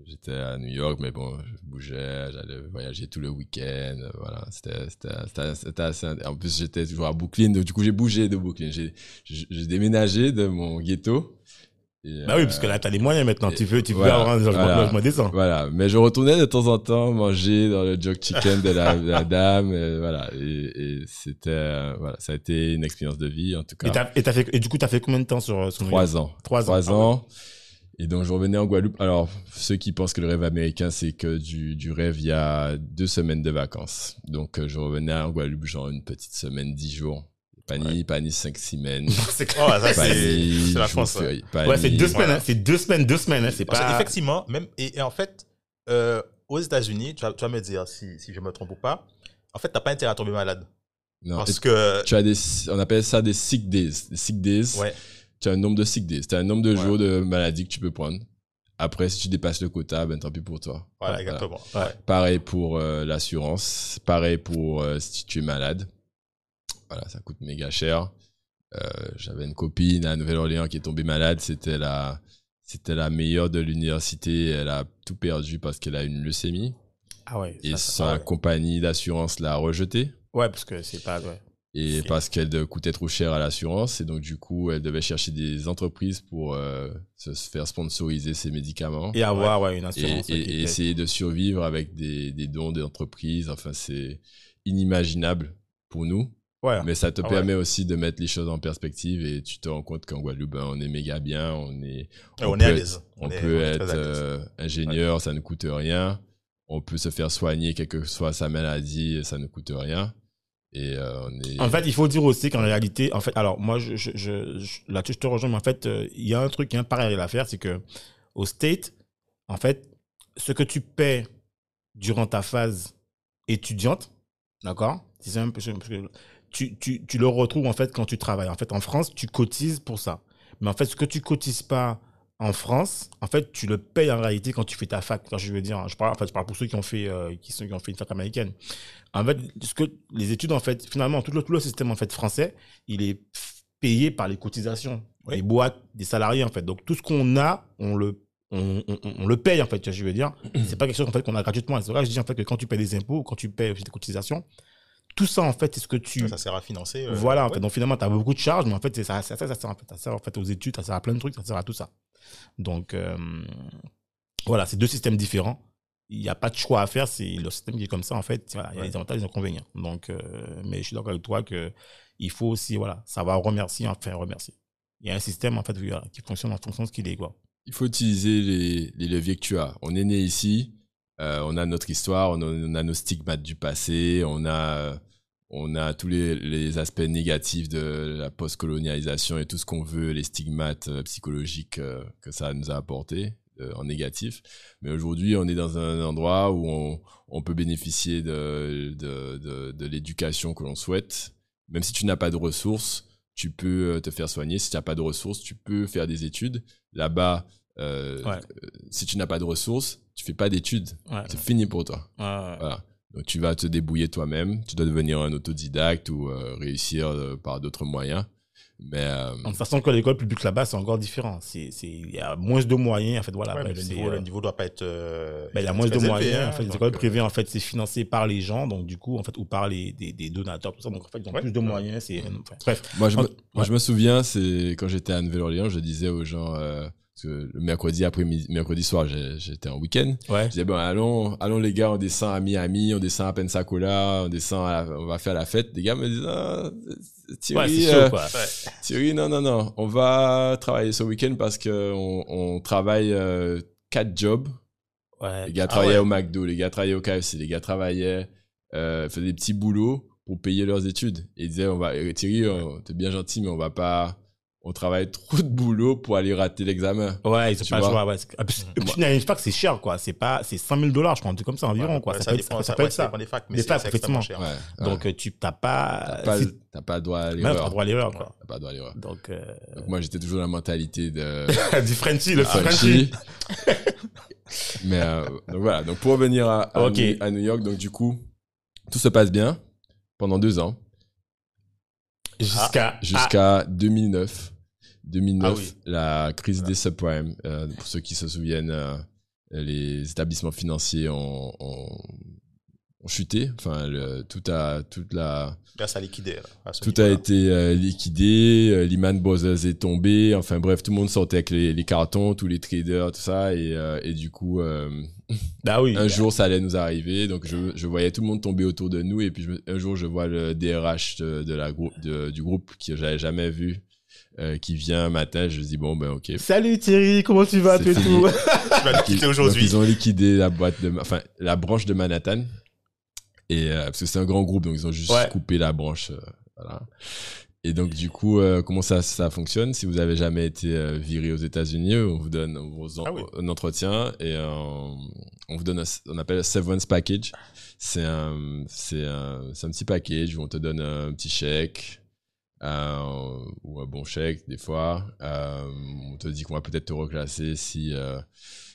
j'étais à New York mais bon je bougeais j'allais voyager tout le week-end euh, voilà c'était assez en plus j'étais toujours à Brooklyn donc du coup j'ai bougé de Brooklyn j'ai déménagé de mon ghetto Et, Bah oui, euh, parce que là, t'as les moyens maintenant. Tu veux, tu veux voilà, avoir un logement, voilà. logement décent. voilà, mais je retournais de temps en temps manger dans le jog chicken de la, de la dame, et voilà. Et, et c'était, euh, voilà, ça a été une expérience de vie en tout Et, cas. et, fait, et du coup, t'as fait combien de temps sur, sur Trois ans. Trois ans. Trois Ah ouais. Et donc je revenais en Guadeloupe. Alors ceux qui pensent que le rêve américain c'est que du, du rêve, il y a deux semaines de vacances. Donc euh, je revenais en Guadeloupe genre une petite semaine, dix jours. Pas ni, pas ni cinq semaines. C'est Oh, la France. Ouais, c'est deux semaines, Voilà. hein. c'est deux semaines, deux semaines, hein. c'est pas. effectivement, même, et, et en fait, euh, aux États-Unis, tu vas, tu vas me dire si, si je me trompe ou pas, en fait, t'as pas intérêt à tomber malade. Non, Parce que, tu as des, on appelle ça des sick days. Des sick days. ouais, tu as un nombre de sick days. Tu as un nombre de jours de maladie que tu peux prendre. Après, si tu dépasses le quota, ben tant pis pour toi. Voilà, exactement. Ouais. Pareil pour euh, l'assurance, pareil pour euh, si tu es malade. Voilà, ça coûte méga cher. Euh, J'avais une copine à Nouvelle-Orléans qui est tombée malade. C'était la, c'était la meilleure de l'université. Elle a tout perdu parce qu'elle a une leucémie. Ah ouais. Et ça, ça- sa ouais. compagnie d'assurance l'a rejetée. Ouais, parce que c'est pas. Ouais. Et parce qu'elle coûtait trop cher à l'assurance. Et donc, du coup, elle devait chercher des entreprises pour euh, se faire sponsoriser ses médicaments. Et avoir ouais, une assurance. et- essayer de survivre avec des, des dons d'entreprises. Enfin, c'est inimaginable pour nous. Ouais. Mais ça te Ah ouais. permet aussi de mettre les choses en perspective et tu te rends compte qu'en Guadeloupe, ben, on est méga bien. On, est, on on est à peut l'aise. on est- peut on est être à euh, ingénieur, ça ne coûte rien. On peut se faire soigner, quelle que soit sa maladie, ça ne coûte rien. Euh. En fait, il faut dire aussi qu'en réalité, en fait, alors moi, là-dessus, je te rejoins, mais en fait, euh, il y a un truc, il y a parallèle à faire, c'est que au State, en fait, ce que tu paies durant ta phase étudiante, d'accord C'est un peu- tu, tu, tu le retrouves en fait quand tu travailles. En fait, en France, tu cotises pour ça. Mais en fait, ce que tu cotises pas en France, en fait, tu le payes en réalité quand tu fais ta fac. Quand je veux dire, je parle, en fait, je parle pour ceux qui ont fait, euh, qui sont, qui ont fait une fac américaine. En fait, ce que les études, en fait, finalement, tout le, tout le système en fait français, il est payé par les cotisations Oui. des boîtes, des salariés en fait. Donc tout ce qu'on a, on le on, on- on le paye en fait, je veux dire. C'est pas quelque chose en fait qu'on a gratuitement. C'est vrai que je dis en fait que quand tu payes des impôts, quand tu payes des cotisations, tout ça en fait, c'est ce que tu Ça sert à financer. euh, voilà, en ouais. fait. Donc finalement, tu as beaucoup de charges, mais en fait, ça, ça, ça, ça, sert, en fait, ça sert en fait aux études, ça sert à plein de trucs, ça sert à tout ça. Donc euh, voilà, c'est deux systèmes différents. Il n'y a pas de choix à faire, c'est le système qui est comme ça, en fait. Voilà, il y a des avantages et des inconvénients. Donc, euh, mais je suis d'accord avec toi que il faut aussi, voilà, savoir remercier, enfin remercier. Il y a un système, en fait, qui fonctionne en fonction de ce qu'il est, quoi. Il faut utiliser les, les leviers que tu as. On est né ici, euh, on a notre histoire, on a, on a nos stigmates du passé, on a, on a tous les, les aspects négatifs de la post-colonialisation et tout ce qu'on veut, les stigmates euh, psychologiques euh, que ça nous a apporté euh, en négatif. Mais aujourd'hui, on est dans un endroit où on, on peut bénéficier de, de, de, de l'éducation que l'on souhaite. Même si tu n'as pas de ressources, tu peux te faire soigner. Si tu n'as pas de ressources, tu peux faire des études. Là-bas, euh, Ouais. si tu n'as pas de ressources, tu fais pas d'études. Ouais. C'est fini pour toi. Voilà. Donc tu vas te débrouiller toi-même. Tu dois devenir un autodidacte ou euh, réussir euh, par d'autres moyens. Mais euh, De toute façon, que l'école publique là-bas, c'est encore différent. C'est, c'est, il y a moins de moyens, en fait, voilà. Ouais, le niveau, euh, le niveau doit pas être. euh, Ben, il y a moins de élevé, moyens. hein, en fait, les écoles euh, privées, en fait, c'est financé par les gens, donc du coup, en fait, ou par les, des, des donateurs, tout ça. Donc, en fait, ils ont Ouais. plus de moyens. C'est, enfin, bref. moi, je me, Ouais. moi, je me souviens, c'est quand j'étais à Nouvelle-Orléans, je disais aux gens, euh, parce que le mercredi après mercredi soir, j'étais en week-end. Ouais. Je disais, bon, allons, allons les gars, on descend à Miami, on descend à Pensacola, on descend à la- on va faire la fête. Les gars me disent, ah, Thierry, Ouais, euh, chaud, quoi. ouais. Thierry, non, non, non, on va travailler ce week-end parce que on, on travaille euh, quatre jobs. Ouais. Les gars Ah travaillaient au McDo, les gars travaillaient au KFC, les gars travaillaient, euh, faisaient des petits boulots pour payer leurs études. Et ils disaient, on va, Thierry, t'es bien gentil, mais on va pas, on travaille trop de boulot pour aller rater l'examen. Ouais, ils pas le vois. choix. Ouais. Tu n'imagines pas que c'est cher, quoi. C'est pas, c'est 100 000 dollars, je crois, un truc comme ça environ, Ouais, quoi. ça, ça peut être, dépend, ça, ça- peut ouais, être ça dépend des facs, mais Des c'est effectivement. cher. Ouais, Donc, ouais. euh, tu t'as pas, t'as pas, c'est- t'as pas droit à même t'as l'erreur. droit à l'erreur, quoi. T'as pas droit à l'erreur. Donc, euh, Donc moi, j'étais toujours dans la mentalité de du Frenchy, le Frenchy. Frenchy. Mais euh, donc voilà. Donc pour revenir à, à, Ok. New, à New York, donc du coup, tout se passe bien pendant deux ans Jusqu'à, jusqu'à 2009. 2009, Ah oui. la crise des subprimes. Euh, pour ceux qui se souviennent, euh, les établissements financiers ont, ont, ont chuté. Enfin, le, tout a, toute la, à tout a été euh, liquidé. Lehman Brothers est tombé. Enfin bref, tout le monde sortait avec les, les cartons, tous les traders, tout ça. Et, et du coup, bah oui. un jour, ça allait nous arriver. Donc, je, je voyais tout le monde tomber autour de nous. Et puis, je un jour, je vois le DRH de, de la grou- de- du groupe que j'avais jamais vu, euh, qui vient un matin. Je dis, bon, ben, ok. Salut Thierry, comment tu vas, tout et fini. tout? Tu vas nous quitter aujourd'hui. ils ont liquidé la boîte de, enfin, la branche de Manhattan. Et, euh, parce que c'est un grand groupe, donc ils ont juste Ouais. coupé la branche, euh, voilà. Et donc, du coup, euh, comment ça, ça fonctionne? Si vous avez jamais été euh, viré aux États-Unis, on vous donne on vous en- Ah oui. un entretien et euh, on vous donne un, on appelle un severance package. C'est un, c'est un, c'est un petit package où on te donne un petit chèque, euh, ou un bon chèque des fois. Euh, on te dit qu'on va peut-être te reclasser si euh,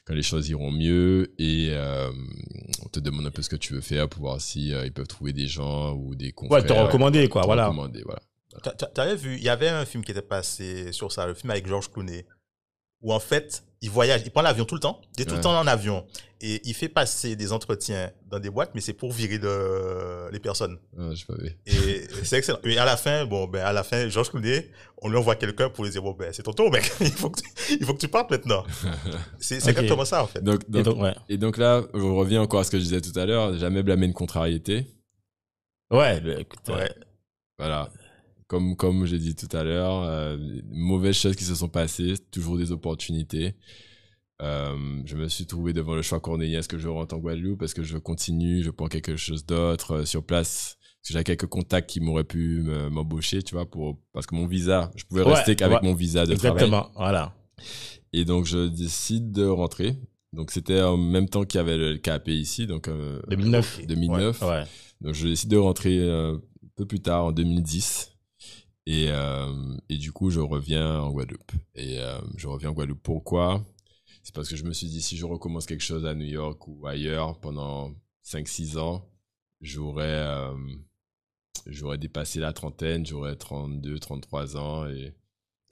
quand les choses iront mieux et euh, on te demande un peu ce que tu veux faire pour voir si euh, ils peuvent trouver des gens ou des confrères. Ouais, te recommander, quoi, te voilà. recommander, voilà. T'avais vu, il y avait un film qui était passé sur ça, le film avec George Clooney, où en fait, il voyage, il prend l'avion tout le temps, il est tout le Ouais. temps en avion, et il fait passer des entretiens dans des boîtes, mais c'est pour virer le- les personnes. Pas vu. Et c'est excellent. Et à la fin, bon, ben, à la fin, George Clooney, on lui envoie quelqu'un pour lui dire, bon, ben, c'est ton tour, mec. il faut que tu, il faut que tu partes maintenant. C'est c'est Ok. exactement ça, en fait. Donc, Et donc, donc, ouais. et donc là, je reviens encore à ce que je disais tout à l'heure, jamais blâmer une contrariété. Ouais, bah, écoute, euh, Ouais. Voilà. Comme, comme j'ai dit tout à l'heure, euh, mauvaises choses qui se sont passées, toujours des opportunités. Euh, je me suis trouvé devant le choix cornélien, est-ce que je rentre en Guadeloupe, est-ce que je continue, je prends quelque chose d'autre euh, sur place Parce que j'ai quelques contacts qui m'auraient pu me- m'embaucher, tu vois, pour, parce que mon visa, je pouvais Ouais, rester qu'avec ouais. mon visa de travail. Exactement, voilà. Et donc, je décide de rentrer. Donc, c'était en même temps qu'il y avait le KAP ici, donc euh, 2009. 2009. Ouais. Donc je décide de rentrer un peu plus tard, en 2010. Et, euh, et du coup, je reviens en Guadeloupe. Et euh, je reviens en Guadeloupe. Pourquoi? C'est parce que je me suis dit, si je recommence quelque chose à New York ou ailleurs pendant 5-6 ans, j'aurais euh, j'aurais dépassé la trentaine, j'aurais 32, 33 ans. Et,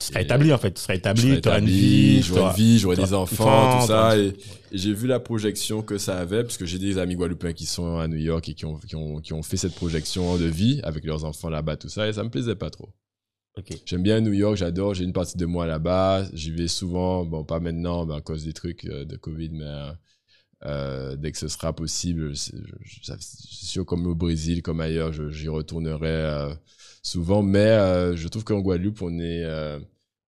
Tu seras Et, établi, en fait. Tu seras je établi, serais tu auras une vie. j'aurais une vie, j'aurais des enfants, tout ça. Et, et j'ai vu la projection que ça avait, parce que j'ai des amis guadeloupéens qui sont à New York et qui ont, qui ont, qui ont fait cette projection de vie avec leurs enfants là-bas, tout ça, et ça me plaisait pas trop. J'aime bien New York, j'adore, j'ai une partie de moi là-bas, j'y vais souvent, bon, pas maintenant, ben, à cause des trucs euh, de Covid, mais euh, euh, dès que ce sera possible, c'est sûr, comme au Brésil, comme ailleurs, j'y retournerai euh, souvent, mais je trouve qu'en Guadeloupe, on est.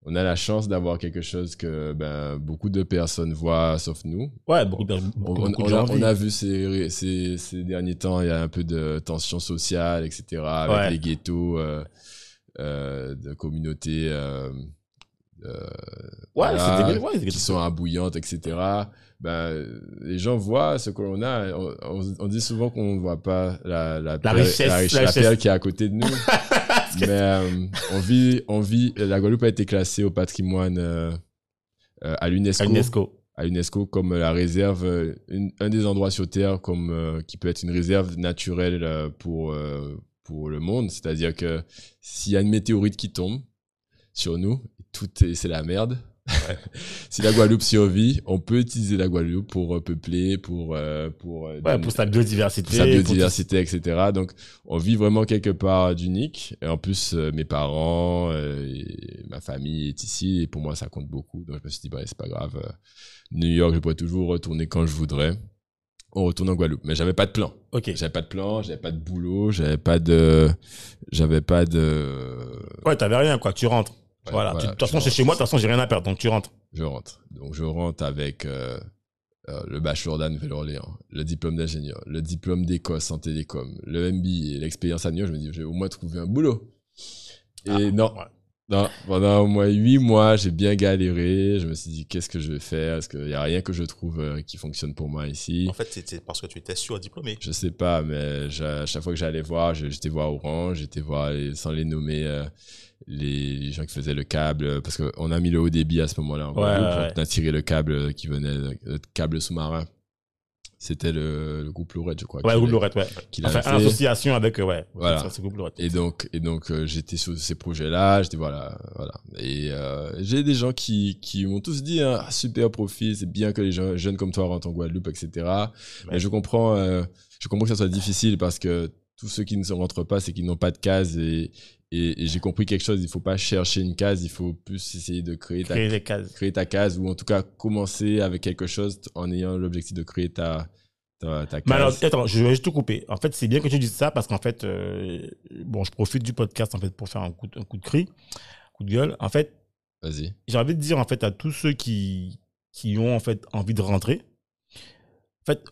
on a la chance d'avoir quelque chose que ben, beaucoup de personnes voient, sauf nous. Ouais, beaucoup de, On, beaucoup, on- de on gens a, on vivent. a vu ces, ces, ces derniers temps, il y a un peu de tension sociale, etc., avec Ouais. les ghettos euh, de communautés euh, euh, Ouais, ouais, qui sont abouillantes, etc. Ben, les gens voient ce que l'on a. On, on- on dit souvent qu'on ne voit pas la, la, perle- richesse, la, la la richesse. perle qui est à côté de nous. Mais euh, on vit, on vit. La Guadeloupe a été classée au patrimoine euh, euh, à l'UNESCO à l'UNESCO. comme la réserve, une- un des endroits sur Terre comme qui peut être une réserve naturelle pour pour le monde. C'est-à-dire que s'il y a une météorite qui tombe sur nous, tout est c'est la merde. si la Guadeloupe survit, on peut utiliser la Guadeloupe pour repeupler, pour euh, pour euh, Ouais, donner- pour sa biodiversité. pour sa pour biodiversité, etc. Donc, on vit vraiment quelque part d'unique. Et en plus, euh, mes parents euh, et ma famille est ici. Et pour moi, ça compte beaucoup. Donc, je me suis dit, bah, c'est pas grave. New York, je pourrais toujours retourner quand je voudrais. On retourne en Guadeloupe. Mais j'avais pas de plan. Ok. J'avais pas de plan, j'avais pas de boulot, j'avais pas de, j'avais pas de, Ouais, t'avais rien, quoi. Tu rentres. Ouais, voilà. De toute façon, c'est chez moi. De toute façon, j'ai rien à perdre. Donc, tu rentres. je rentre. Donc, je rentre avec euh, euh, le bachelor d'Anne Nouvelle-Orléans, le diplôme d'ingénieur, le diplôme d'Écosse en télécom, le MBA, l'expérience à New York. Je me dis, je vais au moins trouver un boulot. Et Ah, non, ouais. Non, pendant au moins huit mois, j'ai bien galéré. Je me suis dit, qu'est-ce que je vais faire? Est-ce qu'il y a rien que je trouve euh, qui fonctionne pour moi ici? En fait, c'était parce que tu étais surdiplômé. Je sais pas, mais à chaque fois que j'allais voir, j'étais voir Orange, j'étais voir, sans les nommer, euh, les, les gens qui faisaient le câble, euh, parce qu'on a mis le haut débit à ce moment-là. Ouais, ouais, On a tiré le câble qui venait, le câble sous-marin. C'était le, le groupe Lorette, je crois. Ouais, qui groupe ouais. Enfin, en association avec, ouais. Voilà. C'est groupe Lorette. Et donc, et donc euh, j'étais sur ces projets-là, j'étais voilà, voilà. Et euh, j'ai des gens qui, qui m'ont tous dit hein, Ah, super profil, c'est bien que les gens, jeunes comme toi rentrent en Guadeloupe, etc. Mais je comprends, euh, je comprends que ça soit difficile parce que tous ceux qui ne se rentrent pas, c'est qu'ils n'ont pas de case et, et, et j'ai compris quelque chose. Il faut pas chercher une case, il faut plus essayer de créer ta, Créer cases. créer ta case ou en tout cas commencer avec quelque chose en ayant l'objectif de créer ta, ta, ta Mais alors, case. attends, je vais juste te couper. En fait, c'est bien que tu dises ça parce qu'en fait, euh, bon, je profite du podcast en fait pour faire un coup, de- un coup de cri, un coup de gueule. En fait, Vas-y. j'ai envie de dire en fait à tous ceux qui qui ont en fait envie de rentrer, en fait,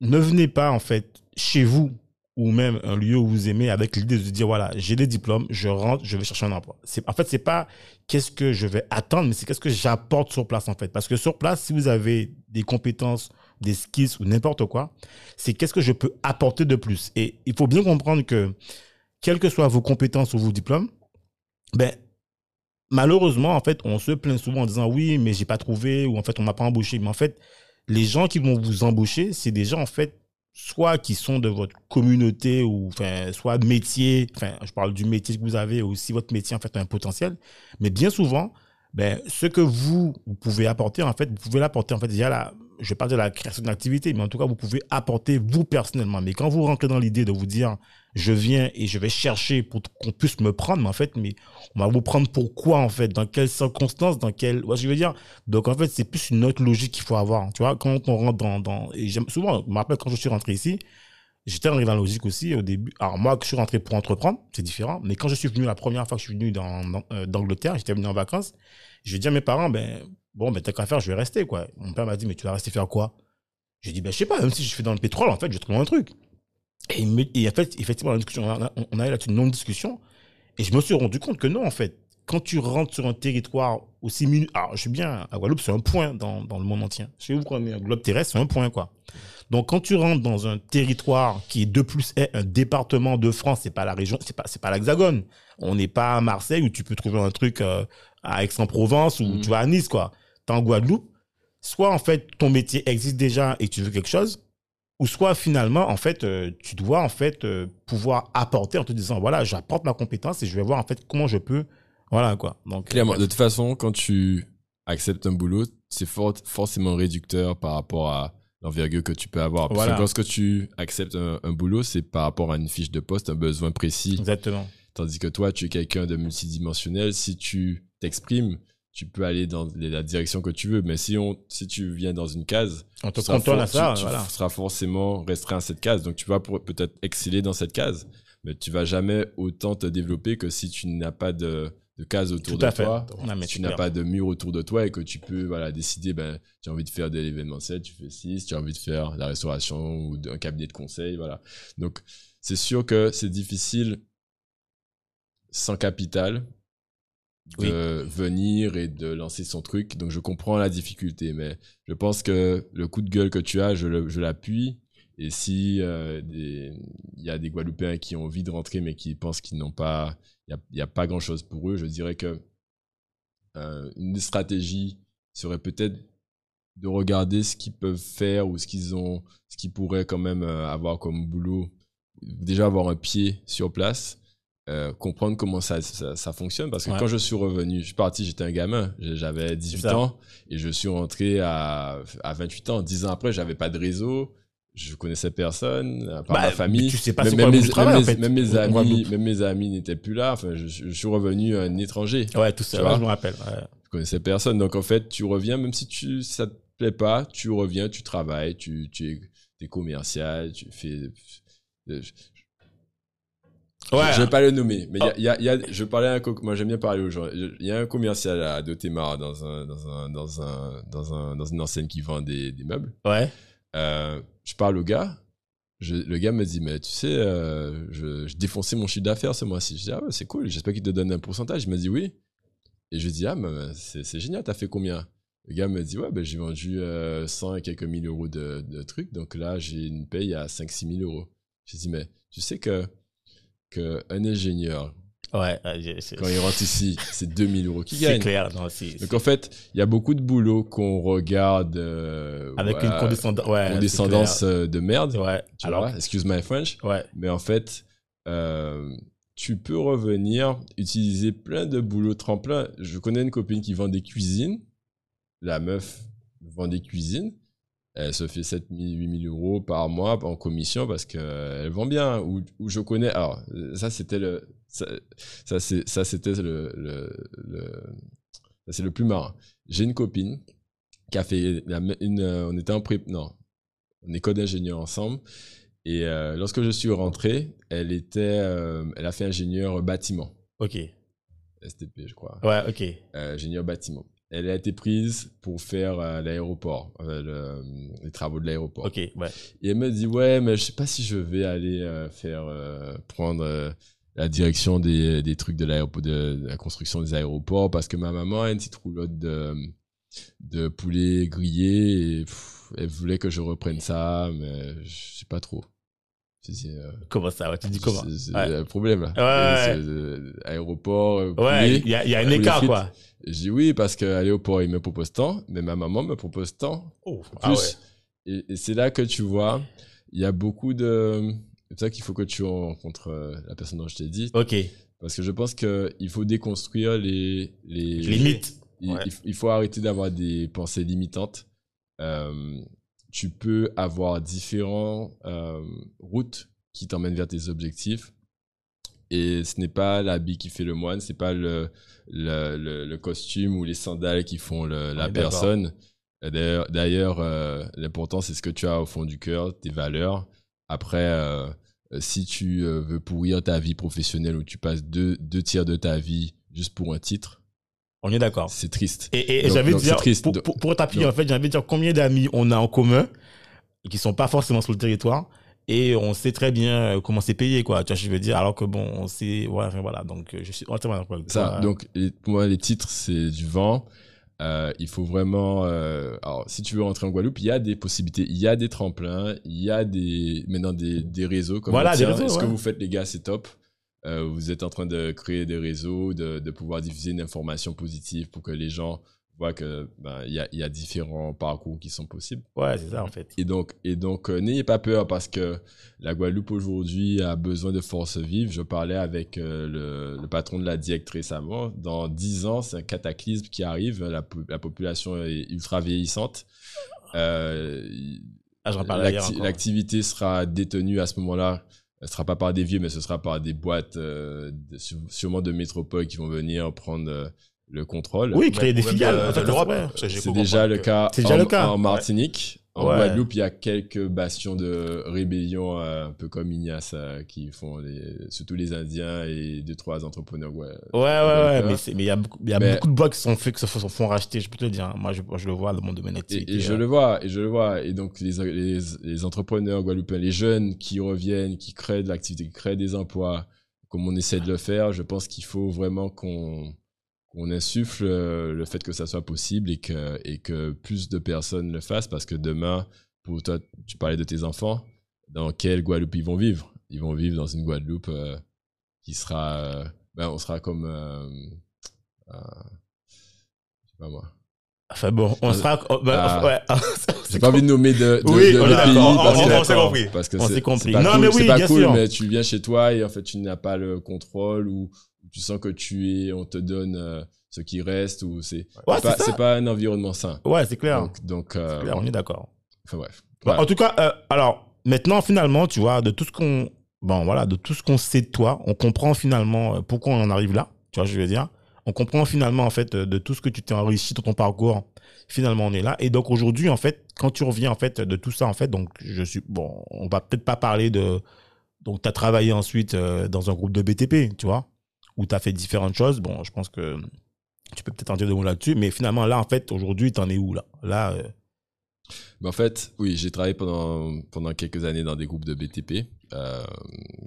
ne venez pas en fait chez vous ou même un lieu où vous aimez avec l'idée de dire voilà, j'ai des diplômes, je rentre, je vais chercher un emploi. C'est en fait, c'est pas qu'est-ce que je vais attendre, mais c'est qu'est-ce que j'apporte sur place en fait. Parce que sur place, si vous avez des compétences, des skills ou n'importe quoi, c'est qu'est-ce que je peux apporter de plus. Et il faut bien comprendre que quelles que soient vos compétences ou vos diplômes, ben, malheureusement, en fait, on se plaint souvent en disant oui, mais j'ai pas trouvé, ou en fait, on m'a pas embauché. Mais en fait, les gens qui vont vous embaucher, c'est des gens, en fait, soit qui sont de votre communauté, ou enfin, soit de métier, enfin, je parle du métier que vous avez, ou si votre métier, en fait, a un potentiel. Mais bien souvent, ben, ce que vous, vous pouvez apporter, en fait, vous pouvez l'apporter, en fait, déjà, la, je pas dire la création d'activité, mais en tout cas, vous pouvez apporter vous personnellement. Mais quand vous rentrez dans l'idée de vous dire, je viens et je vais chercher pour qu'on puisse me prendre, mais en fait, mais on va vous prendre pourquoi, en fait, dans quelles circonstances, dans quelles, ouais, je veux dire? Donc, en fait, c'est plus une autre logique qu'il faut avoir. Tu vois, quand on rentre dans, dans, et souvent, je me rappelle quand je suis rentré ici, j'étais dans la logique aussi au début. Alors, moi, que je suis rentré pour entreprendre, c'est différent. Mais quand je suis venu la première fois que je suis venu dans, euh, d'Angleterre, j'étais venu en vacances, je dire à mes parents, ben, bon, ben, t'as qu'à faire, je vais rester, quoi. Mon père m'a dit, mais tu vas rester faire quoi? J'ai dit, ben, je sais pas, même si je fais dans le pétrole, en fait, je vais trouver un truc. Et, il me- et en fait, effectivement, on a, on a eu là-dessus une longue discussion. Et je me suis rendu compte que non, en fait. Quand tu rentres sur un territoire aussi minuscule, alors je suis bien, à Guadeloupe, c'est un point dans, dans le monde entier. Chez vous, quand on est un globe terrestre, c'est un point, quoi. Donc, quand tu rentres dans un territoire qui, de plus, est un département de France, c'est pas la région, c'est pas, c'est pas l'Hexagone. On n'est pas à Marseille où tu peux trouver un truc euh, à Aix-en-Provence ou Mhm. tu vas à Nice, quoi. T'es en Guadeloupe. Soit, en fait, ton métier existe déjà et tu veux quelque chose, ou soit, finalement, en fait, euh, tu dois, en fait, euh, pouvoir apporter en te disant, voilà, j'apporte ma compétence et je vais voir, en fait, comment je peux, voilà, quoi. Donc, Clairement, euh, de toute façon, quand tu acceptes un boulot, c'est for- forcément réducteur par rapport à l'envergure que tu peux avoir. Parce Voilà. que lorsque tu acceptes un, un boulot, c'est par rapport à une fiche de poste, un besoin précis. exactement. Tandis que toi, tu es quelqu'un de multidimensionnel. Si tu t'exprimes, tu peux aller dans la direction que tu veux. Mais si, on, si tu viens dans une case, On te à ça, tu, seras forcément restreint à cette case. Donc, tu vas peut-être exceller dans cette case, mais tu vas jamais autant te développer que si tu n'as pas de, de case autour Tout de toi. Non, mais si tu n'as pas de mur autour de toi et que tu peux voilà, décider, ben, tu as envie de faire de l'événementiel, tu fais 6, tu as envie de faire la restauration ou un cabinet de conseil. Voilà. Donc, c'est sûr que c'est difficile sans capital de venir et de lancer son truc. Donc, je comprends la difficulté, mais je pense que le coup de gueule que tu as, je l'appuie. Et si euh, il y a des Guadeloupéens qui ont envie de rentrer, mais qui pensent qu'ils n'ont pas, il n'y a, pas grand chose pour eux, je dirais que euh, une des stratégies serait peut-être de regarder ce qu'ils peuvent faire ou ce qu'ils ont, ce qu'ils pourraient quand même euh, avoir comme boulot. Déjà avoir un pied sur place, euh, comprendre comment ça, ça, ça fonctionne. Parce que Ouais. quand je suis revenu, je suis parti, j'étais un gamin, j'avais 18 ça. ans et je suis rentré à, à 28 ans. 10 ans après, j'avais pas de réseau. Je connaissais personne, à part Bah, ma famille. tu sais pas Même- mes- monde du travail, même en mes- fait, même mes en amis, même mes amis n'étaient plus là. Enfin, je, je suis revenu un étranger. Ouais, tout ça, ouais, je me rappelle. ouais. Je connaissais personne. Donc, en fait, tu reviens, même si tu, ça te plaît pas, tu reviens, tu travailles, tu, tu es, commercial, tu fais. euh, Je, Ouais. je vais pas le nommer, mais il y a- il y a, il y a- je parlais à un moi j'aime bien parler aux gens. Il y a un commercial à Dotemar dans un, dans un, dans un, dans un, dans une enseigne qui vend des, des meubles. Ouais. Euh, je parle au gars. Je, le gars me dit, mais tu sais, euh, je, je défonçais mon chiffre d'affaires ce mois-ci. Je dis, ah ouais, c'est cool, j'espère qu'il te donne un pourcentage. Il m'a dit oui. Et je lui dis, ah, mais c'est c'est génial, t'as fait combien? Le gars me dit, ouais, ben, j'ai vendu euh, 100 et quelques mille euros de, de trucs, donc là, j'ai une paye à 5-6 000 euros. Je dis, mais tu sais que, que un ingénieur, Ouais, c'est quand il rentre ici, c'est 2000 euros qu'il c'est gagne. clair. non, c'est- Donc c'est- en fait, il y a beaucoup de boulot qu'on regarde euh, Avec une condescendance. Ouais, condescendance euh, de merde. clair. Ouais. Tu Alors, vois, excuse my French. ouais. Mais en fait, euh, tu peux revenir utiliser plein de boulots tremplin. Je connais une copine qui vend des cuisines. La meuf vend des cuisines. Elle se fait 7 000, 8 000 euros par mois en commission parce qu'elle vend bien. Ou, ou je connais. Alors, ça, c'était le. Ça, ça, c'était le. le, le- ça, c'est le plus marrant. J'ai une copine qui a fait une. euh, On était en pré. Non. En école d'ingénieur ensemble. Et euh, lorsque je suis rentré, elle était, euh, elle a fait ingénieur bâtiment, Ok. STP, je crois, Ouais, ok. Euh, ingénieur bâtiment. Elle a été prise pour faire euh, l'aéroport, euh, le- les travaux de l'aéroport. Ok, ouais. Et elle me dit ouais, mais je sais pas si je vais aller euh, faire euh, prendre euh, la direction des, des trucs de l'aéroport, de, de la construction des aéroports, parce que ma maman a une petite roulotte de de poulet grillé et pff, elle voulait que je reprenne ça, mais je sais pas trop. Euh, Comment ça ouais, Tu dis comment? C'est Ouais. un problème là. Ouais, euh, aéroport, euh, Ouais, il y a, il y a un écart, quoi. Je dis oui, parce qu'à l'aéroport, il me propose tant, mais ma maman me propose tant. Oh, Plus. ah ouais. Et, et c'est là que tu vois, il y a beaucoup de. C'est pour ça qu'il faut que tu rencontres euh, la personne dont je t'ai dit. Ok. Parce que je pense qu'il faut déconstruire les, les, Les mythes. il faut arrêter d'avoir des pensées limitantes. Tu peux avoir différentes euh, routes qui t'emmènent vers tes objectifs. Et ce n'est pas l'habit qui fait le moine, c'est pas le, le, le, le costume ou les sandales qui font la personne. D'ailleurs, euh, l'important c'est ce que tu as au fond du cœur, tes valeurs. Après, euh, si tu veux pourrir ta vie professionnelle où tu passes deux, deux tiers de ta vie juste pour un titre, On est d'accord. c'est triste. Et, et j'avais dire, c'est triste. pour, pour, pour t'appuyer, en fait, j'avais dire combien d'amis on a en commun qui sont pas forcément sur le territoire et on sait très bien euh, comment c'est payé, quoi. Tu vois, je veux dire, alors que bon, on sait, enfin, voilà. Donc, euh, je suis entièrement d'accord Ça, donc pour moi, les titres, c'est du vent. Euh, il faut vraiment. euh, alors, si tu veux rentrer en Guadeloupe, il y a des possibilités, il y a des tremplins, il y a des maintenant des, des réseaux comme Voilà, le des réseaux, Ce que vous faites, les gars, c'est top? Euh, vous êtes en train de créer des réseaux, de, de pouvoir diffuser une information positive pour que les gens voient que ben, il y, a, il y a différents parcours qui sont possibles. Ouais, c'est ça, en fait. Et donc, et donc euh, n'ayez pas peur parce que la Guadeloupe aujourd'hui a besoin de force vive. Je parlais avec euh, le, le patron de la DIEC récemment. Dans 10 ans, c'est un cataclysme qui arrive. La, po- la population est ultra vieillissante. Ah. L'activité sera détenue à ce moment-là. Ce sera pas par des vieux, mais ce sera par des boîtes, euh, de- sûrement de métropole qui vont venir prendre euh, le contrôle. Oui, créer des filiales. j'ai C'est déjà comprendre le que- cas, C'est déjà en, le cas. en Martinique. En Ouais. Guadeloupe, il y a quelques bastions de rébellion, euh, un peu comme Ignace, euh, qui font les, surtout les Indiens et deux, trois entrepreneurs. Ouais, Ouais, ouais, ouais, mais il y a, beaucoup, il y a Mais- beaucoup de boîtes qui sont faits, qui se font, racheter, je peux te le dire. hein. Moi, je, je le vois dans mon domaine Et, d'activité. et je euh. le vois, et je le vois. Et donc, les, les, les entrepreneurs guadeloupéens, les jeunes qui reviennent, qui créent de l'activité, qui créent des emplois, comme on essaie de le faire, je pense qu'il faut vraiment qu'on qu'on insuffle euh, le fait que ça soit possible et que, et que plus de personnes le fassent parce que demain, pour toi, tu parlais de tes enfants, dans quelle Guadeloupe ils vont vivre? Ils vont vivre dans une Guadeloupe euh, qui sera. euh, ben, on sera comme. euh, euh, je sais pas moi. Enfin bon, on Ah, sera. bah, ah. ouais. J'ai pas envie de nommer de, de, Oui, de on pays parce on- que, on s'est compris. parce que On c'est- s'est compris. c'est pas Non, cool, mais oui, c'est pas bien cool, sûr. mais tu viens chez toi et en fait tu n'as pas le contrôle ou tu sens que tu es, on te donne euh, ce qui reste ou c'est Ouais, pas, un environnement sain. Ouais, c'est clair. Donc, donc euh, clair, on est d'accord. enfin bref. Voilà. En tout cas, euh, alors maintenant, finalement, tu vois, de tout ce qu'on, bon, voilà, de tout ce qu'on sait de toi, on comprend finalement pourquoi on en arrive là. Tu vois, je veux dire, on comprend finalement en fait de tout ce que tu t'es enrichi dans ton parcours. Finalement, on est là. Et donc aujourd'hui, en fait, quand tu reviens en fait de tout ça, en fait, donc je suis, bon, on va peut-être pas parler de, donc tu as travaillé ensuite euh, dans un groupe de BTP, tu vois, où tu as fait différentes choses. Bon, je pense que tu peux peut-être en dire deux mots là-dessus, mais finalement là, en fait, aujourd'hui, t'en es où là? Là, euh, Mais en fait, oui, j'ai travaillé pendant, pendant quelques années dans des groupes de BTP euh,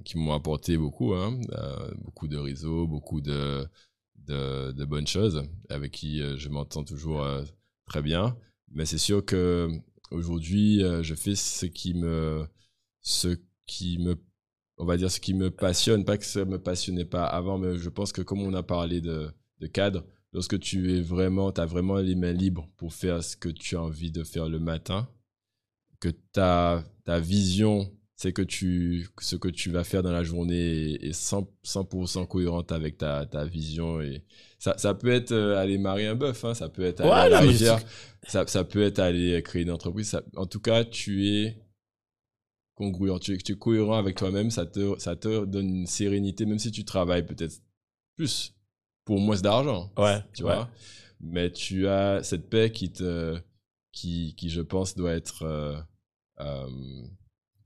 qui m'ont apporté beaucoup, hein, euh, beaucoup de réseaux, beaucoup de, de, de bonnes choses avec qui euh, je m'entends toujours très bien. Mais c'est sûr que aujourd'hui, je fais ce qui me, ce qui me, on va dire ce qui me passionne. Pas que ça me passionnait pas avant, mais je pense que comme on a parlé de, de cadre, lorsque tu es vraiment, tu as vraiment les mains libres pour faire ce que tu as envie de faire le matin, que ta, ta vision, c'est que tu, ce que tu vas faire dans la journée est, est 100%, 100% cohérente avec ta, ta vision. Et ça, ça peut être euh, aller marier un bœuf, hein, ça peut être aller Ouais, à la non, mais rivière, ça, ça peut être aller créer une entreprise. ça- en tout cas, tu es congruent, tu es, tu es cohérent avec toi-même, ça te, ça te donne une sérénité, même si tu travailles peut-être plus pour moins d'argent ouais, tu ouais. vois. Mais tu as cette paix qui te, qui, qui je pense doit être euh, euh,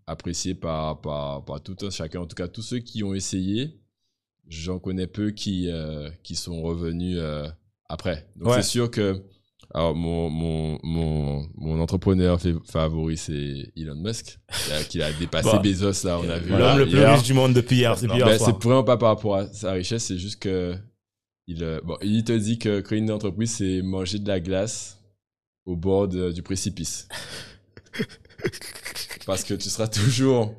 appréciée par, par, par tout un chacun. En tout cas, tous ceux qui ont essayé, j'en connais peu qui, euh, qui sont revenus après. Donc Ouais. c'est sûr que alors mon, mon, mon, mon entrepreneur fa- favori, c'est Elon Musk, qui a, dépassé Bah, Bezos, là, on a vu. L'homme le plus riche du monde depuis hier, c'est plus hier Ben, c'est vraiment pas par rapport à sa richesse, c'est juste que il, euh, bon, il te dit que créer une entreprise, c'est manger de la glace au bord de- du précipice. Parce que tu seras toujours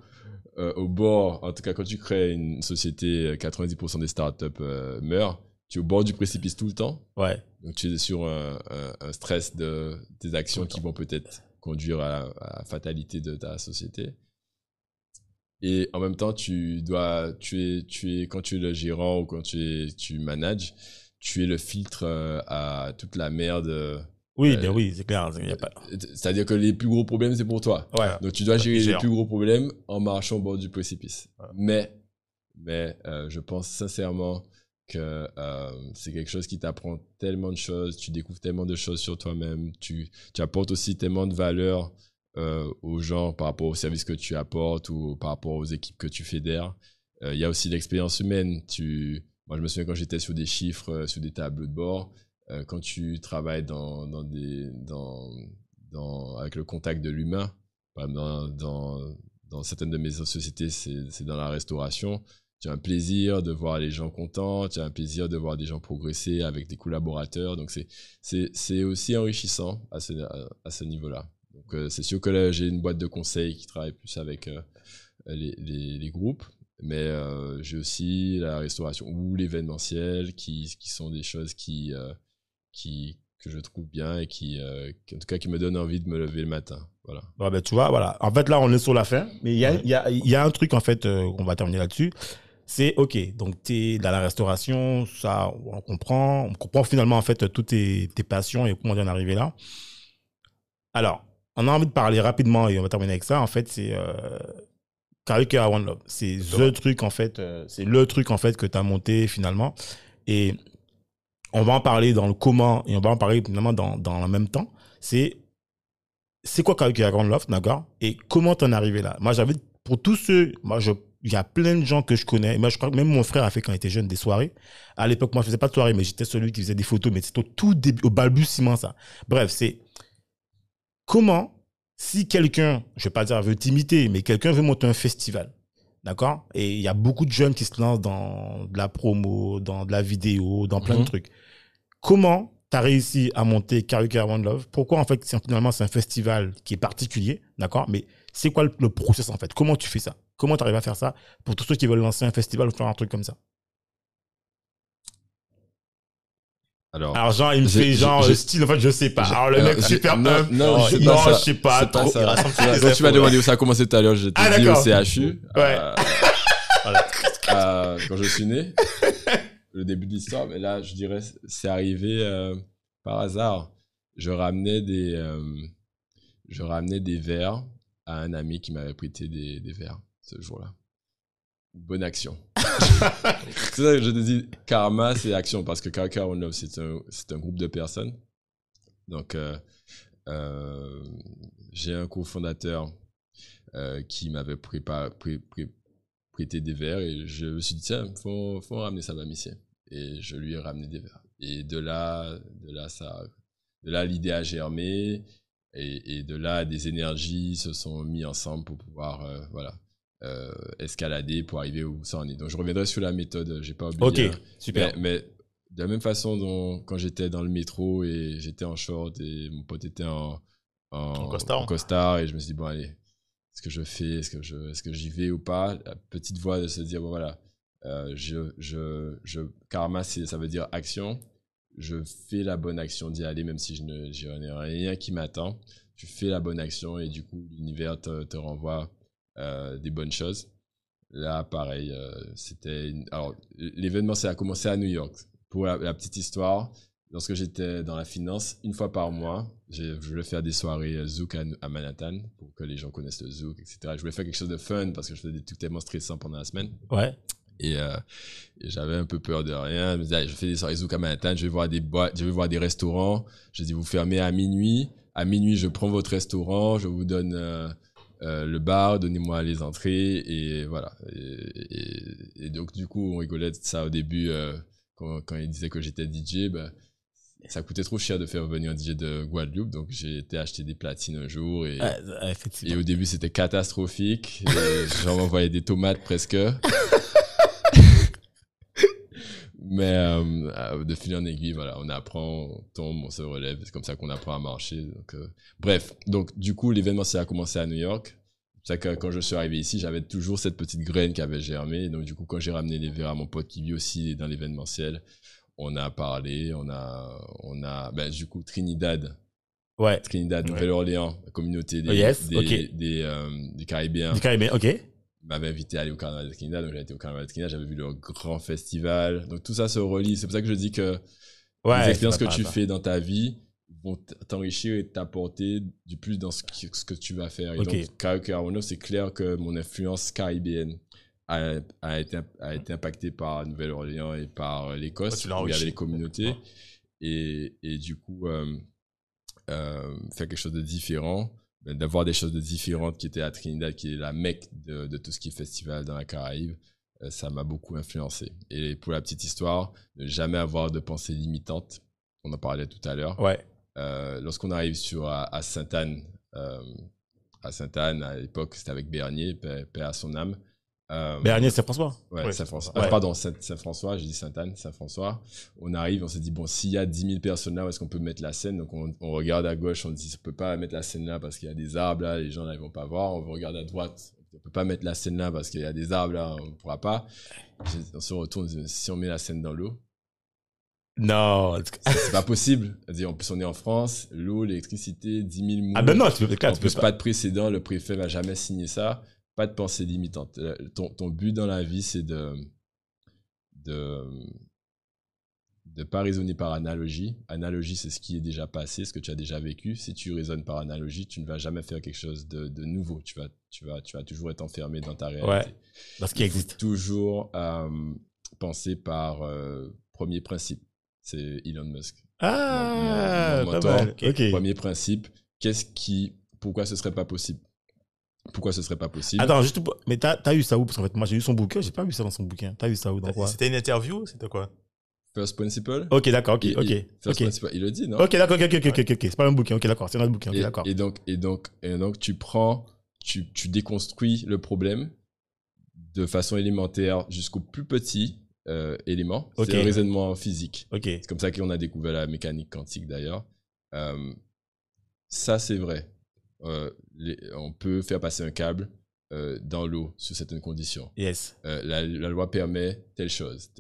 euh, au bord, en tout cas quand tu crées une société, euh, 90% des startups euh, meurent, tu es au bord du précipice tout le temps. Ouais. Donc tu es sur un, un- un stress de tes actions qui vont peut-être conduire à, à la fatalité de ta société. Et en même temps, tu dois, tu es, tu es, quand tu es le gérant ou quand tu es, tu manages, tu es le filtre euh, à toute la merde. euh, Oui, Euh, ben oui, c'est clair. pas... C'est-à-dire que les plus gros problèmes, c'est pour toi. Ouais. Donc tu dois gérer les plus gros problèmes en marchant au bord du précipice. Mais, mais euh, je pense sincèrement que euh, c'est quelque chose qui t'apprend tellement de choses, tu découvres tellement de choses sur toi-même, tu, apportes aussi tellement de valeur euh, aux gens par rapport aux services que tu apportes ou par rapport aux équipes que tu fédères. Euh, Il y a aussi l'expérience humaine. Moi, je me souviens quand j'étais sur des chiffres, sur des tableaux de bord, quand tu travailles avec le contact de l'humain, dans, certaines de mes sociétés, c'est dans la restauration. Tu as un plaisir de voir les gens contents, tu as un plaisir de voir des gens progresser avec des collaborateurs. Donc, c'est- aussi enrichissant à ce, à, ce niveau-là. Donc, euh, c'est sûr que là, j'ai une boîte de conseils qui travaille plus avec euh, les, les, groupes, mais euh, j'ai aussi la restauration ou l'événementiel qui, qui sont des choses qui, qui, que je trouve bien et qui, en tout cas, qui me donnent envie de me lever le matin. Voilà. Ouais, ben, tu vois, voilà. En fait, là, on est sur la fin. Mais il y a, Ouais. y, a, y a un truc, en fait, on va terminer là-dessus. C'est OK. Donc, tu es dans la restauration, ça, on comprend. On comprend finalement, en fait, toutes tes, tes passions et comment on en arrivé là. Alors, on a envie de parler rapidement et on va terminer avec ça. En fait, c'est euh, à One Love. C'est le truc, en fait, euh, c'est le truc, en fait, que tu as monté finalement. Et on va en parler dans le comment et on va en parler finalement dans, dans le même temps. C'est c'est quoi à One Love, d'accord Et comment t'en es arrivé là? Moi, j'avais, pour tous ceux, moi, je, il y a plein de gens que je connais. Moi, je crois que même mon frère a fait quand il était jeune des soirées. À l'époque, moi, je faisais pas de soirée, mais j'étais celui qui faisait des photos, mais c'était au tout début, au balbutiement, ça. Bref, c'est comment, si quelqu'un, je vais pas dire veut t'imiter, mais quelqu'un veut monter un festival, d'accord? Et il y a beaucoup de jeunes qui se lancent dans de la promo, dans de la vidéo, dans plein de Mhm. trucs. Comment tu as réussi à monter Karaoke One Love? Pourquoi, en fait, finalement, c'est un festival qui est particulier, d'accord? Mais c'est quoi le, le process, en fait? Comment tu fais ça? Comment tu arrives à faire ça pour tous ceux qui veulent lancer un festival ou faire un truc comme ça? Alors, Alors, genre, il me fait genre euh, style, en fait, je sais pas. Alors, le alors, mec super non, humble. non, c'est non, pas ça. je sais pas. Pas trop. ça. Quand tu m'as demandé où ça a commencé tout à l'heure, je t'ai Ah, dit au. CHU. Ouais. euh, euh, quand je suis né, le début de l'histoire, mais là, je dirais, c'est arrivé euh, par hasard. Je ramenais des, euh, je ramenais des verres à un ami qui m'avait prêté des, des verres ce jour-là. Bonne action. c'est ça que je te dis, karma, c'est action, parce que Kaka One Love, c'est un, un groupe de personnes. Donc, euh, euh, j'ai un cofondateur euh, qui m'avait prêté des verres et je me suis dit, tiens, faut, faut ramener ça à Mamicien. Et je lui ai ramené des verres. Et de là, de là, ça, de là, l'idée a germé et, de là, des énergies se sont mis ensemble pour pouvoir, euh, voilà, euh, escalader pour arriver où ça en est. Donc, je reviendrai sur la méthode, j'ai pas oublié. Ok, hein. super. Mais, mais de la même façon dont quand j'étais dans le métro et j'étais en short et mon pote était en, en, En costard. en costard et je me suis dit, bon, allez, est-ce que je fais, est-ce que je, est-ce que j'y vais ou pas? La petite voix de se dire, bon, voilà, euh, je, je, je, karma, c'est- ça veut dire action. Je fais la bonne action d'y aller, même si je ne, n'ai rien qui m'attend. Tu fais la bonne action et du coup, l'univers te, te renvoie euh, des bonnes choses. Là, pareil, euh, c'était. une- Alors, l'événement, ça a commencé à New York. Pour la, la petite histoire, lorsque j'étais dans la finance, une fois par mois, je voulais faire des soirées euh, Zouk à, à Manhattan pour que les gens connaissent le Zouk, etc. Je voulais faire quelque chose de fun parce que je faisais des trucs tellement stressants pendant la semaine. Ouais. Et, euh, et j'avais un peu peur de rien. Je me disais, je fais des soirées Zouk à Manhattan, je vais voir des boîtes, je vais voir des restaurants. Je dis, vous fermez à minuit. À minuit, je prends votre restaurant, je vous donne euh, euh, le bar, donnez-moi les entrées. Et voilà. Et, et- et donc, du coup, on rigolait de ça au début euh, quand, quand il disait que j'étais DJ. Ben, ça coûtait trop cher de faire venir un DJ de Guadeloupe. Donc, j'ai été acheter des platines un jour. Et, et au début, c'était catastrophique. Et J'en m'envoyais des tomates presque. Mais euh, euh, de fil en aiguille, voilà, on apprend, on tombe, on se relève. C'est comme ça qu'on apprend à marcher. Donc, euh, bref, donc du coup, l'événement, ça a commencé à New York. C'est que quand je suis arrivé ici, j'avais toujours cette petite graine qui avait germé. Donc, du coup, quand j'ai ramené les verres à mon pote qui vit aussi dans l'événementiel, on a parlé, on a, on a, ben, du coup, Trinidad, Ouais. Trinidad, Ouais. Nouvelle-Orléans, la communauté des, Oh, yes, des, des, euh, des Caribéens Du Caribéen, ok. M'avait invité à aller au Carnaval de Trinidad, donc j'ai été au Carnaval de Trinidad, j'avais vu leur grand festival. Donc tout ça se relie. C'est pour ça que je dis que Ouais. les expériences que tu fais dans ta vie vont t'enrichir et t'apporter du plus dans ce, que tu vas faire. Et Ok. donc, Karaoke c'est clair que mon influence caribéenne a, a, été, a été impactée par Nouvelle-Orléans et par l'Écosse, tu l'as où il y enrichi. avait les communautés. Et, et du coup, euh, euh, faire quelque chose de différent, ben, d'avoir des choses de différentes qui étaient à Trinidad, qui est la mecque de, de tout ce qui est festival dans la Caraïbe, euh, ça m'a beaucoup influencé. Et pour la petite histoire, ne jamais avoir de pensée limitante, on en parlait tout à l'heure. Ouais. Euh, Lorsqu'on arrive sur, à, à Sainte-Anne, euh, à Sainte-Anne, à l'époque, c'était avec Bernier, paix, paix à son âme. Euh, Bernier, c'est François. Ouais, Ouais. Saint-François. Ouais. Ah, pardon, Saint- Saint-François, j'ai dit Sainte-Anne, Saint-François. On arrive, on s'est dit, bon, s'il y a 10 000 personnes là, où est-ce qu'on peut mettre la scène? Donc, on, on regarde à gauche, on dit, on peut pas mettre la scène là parce qu'il y a des arbres là, les gens là, ils vont pas voir. On regarde à droite, on peut pas mettre la scène là parce qu'il y a des arbres là, on pourra pas. On se retourne, on dit, si on met la scène dans l'eau, Non. c'est pas possible. En plus, on est en France, l'eau, l'électricité, 10 000 moules. Ah ben non, tu peux, tu peux plus, pas. pas de précédent, le préfet va jamais signer ça. Pas de pensée limitante. Euh, Ton, ton but dans la vie, c'est de de de pas raisonner par analogie. Analogie, c'est ce qui est déjà passé, ce que tu as déjà vécu. Si tu raisonnes par analogie, tu ne vas jamais faire quelque chose de, de nouveau. Tu vas, tu, vas, tu vas toujours être enfermé dans ta réalité. Ouais. Faut existe. toujours euh, penser par euh, premier principe. C'est Elon Musk. Ah, Mon- mon mentor. Premier principe, qu'est-ce qui, pourquoi ce serait pas possible? Pourquoi ce serait pas possible? Attends, juste pour- Mais t'as as eu ça où Parce qu'en fait, moi, j'ai eu son bouquin. J'ai pas vu ça dans son bouquin. T'as eu ça où Dans quoi C'était une interview C'était quoi? First principle? Ok, d'accord. Ok, Il- ok. first Ok, principle, il le dit, non? Ok, d'accord. Ok, ok, ok, ok. ok. C'est pas un bouquin. Ok, d'accord. C'est un autre bouquin. Ok, et, d'accord. et donc, et donc, et donc, tu prends, tu, tu déconstruis le problème de façon élémentaire jusqu'au plus petit euh, élément. Ok. C'est le raisonnement physique. Ok. C'est comme ça qu'on a découvert la mécanique quantique d'ailleurs. Euh, ça, c'est vrai. Euh, les- on peut faire passer un câble euh, dans l'eau sous certaines conditions. Yes. Euh, la, la loi permet telle chose.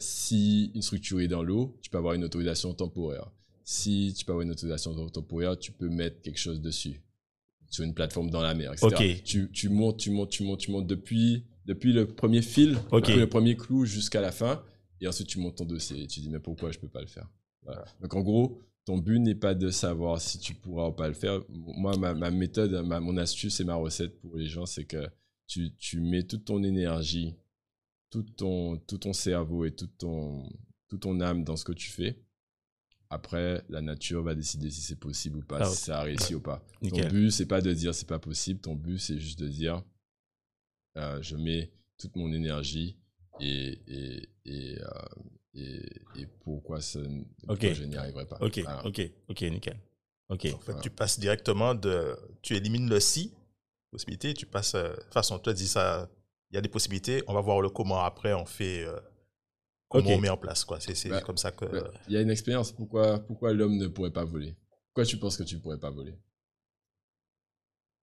Si une structure est dans l'eau, tu peux avoir une autorisation temporaire. Si tu peux avoir une autorisation temporaire, tu peux mettre quelque chose dessus, sur une plateforme dans la mer, etc. Tu, tu montes, tu montes, tu montes, tu montes depuis, depuis le premier fil, Ok. depuis le premier clou jusqu'à la fin, et ensuite tu montes ton dossier et tu dis mais pourquoi je peux pas le faire? Voilà. Donc en gros, ton but n'est pas de savoir si tu pourras ou pas le faire. Moi, ma, ma méthode, ma, mon astuce et ma recette pour les gens, c'est que tu, tu mets toute ton énergie, tout ton, tout ton cerveau et toute ton, toute ton âme dans ce que tu fais. Après, la nature va décider si c'est possible ou pas, Ah, si ça a réussi ou pas. Nickel. Ton but, c'est pas de dire c'est pas possible. Ton but, c'est juste de dire euh, je mets toute mon énergie et, et, et, euh, et, et pourquoi, je n'y arriverai pas? Ok, Voilà. ok, ok, nickel. Ok. En fait, tu passes directement de. Tu élimines le si, possibilité, tu passes. euh, De toute façon, tu as dit ça, il y a des possibilités, on va voir le comment après, on fait. euh, comment on met en place, quoi. C'est Ouais. comme ça que. Ouais. Il y a une expérience. Pourquoi, pourquoi l'homme ne pourrait pas voler? Pourquoi tu penses que tu pourrais pas voler?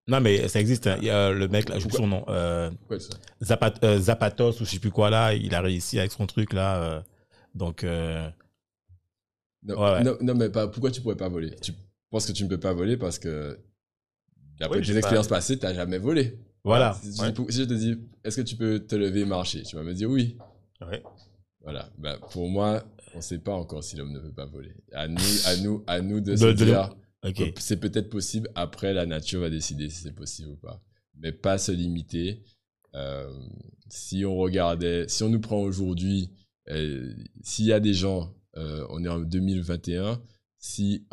Non, mais ça existe. hein. Il y a le mec, là, je son nom. Euh, Zapat- euh, Zapatos ou je sais plus quoi là. Il a réussi avec son truc là. Donc. euh, non, Ouais, ouais. non, non, mais pas, pourquoi tu pourrais pas voler? Tu penses que tu ne peux pas voler parce que d'après Oui, tes j'ai pas- expériences passées, tu n'as jamais volé. Voilà. Si, tu- Ouais. si je te dis, est-ce que tu peux te lever et marcher? Tu vas me dire oui. Ouais. Voilà. Bah, pour moi, on ne sait pas encore si l'homme ne peut pas voler. À nous, à nous, à nous de, De- se dire, c'est peut-être possible. Après, la nature va décider si c'est possible ou pas. Mais pas se limiter. Euh, si on regardait, si on nous prend aujourd'hui, euh, s'il y a des gens, euh, on est en 2021, si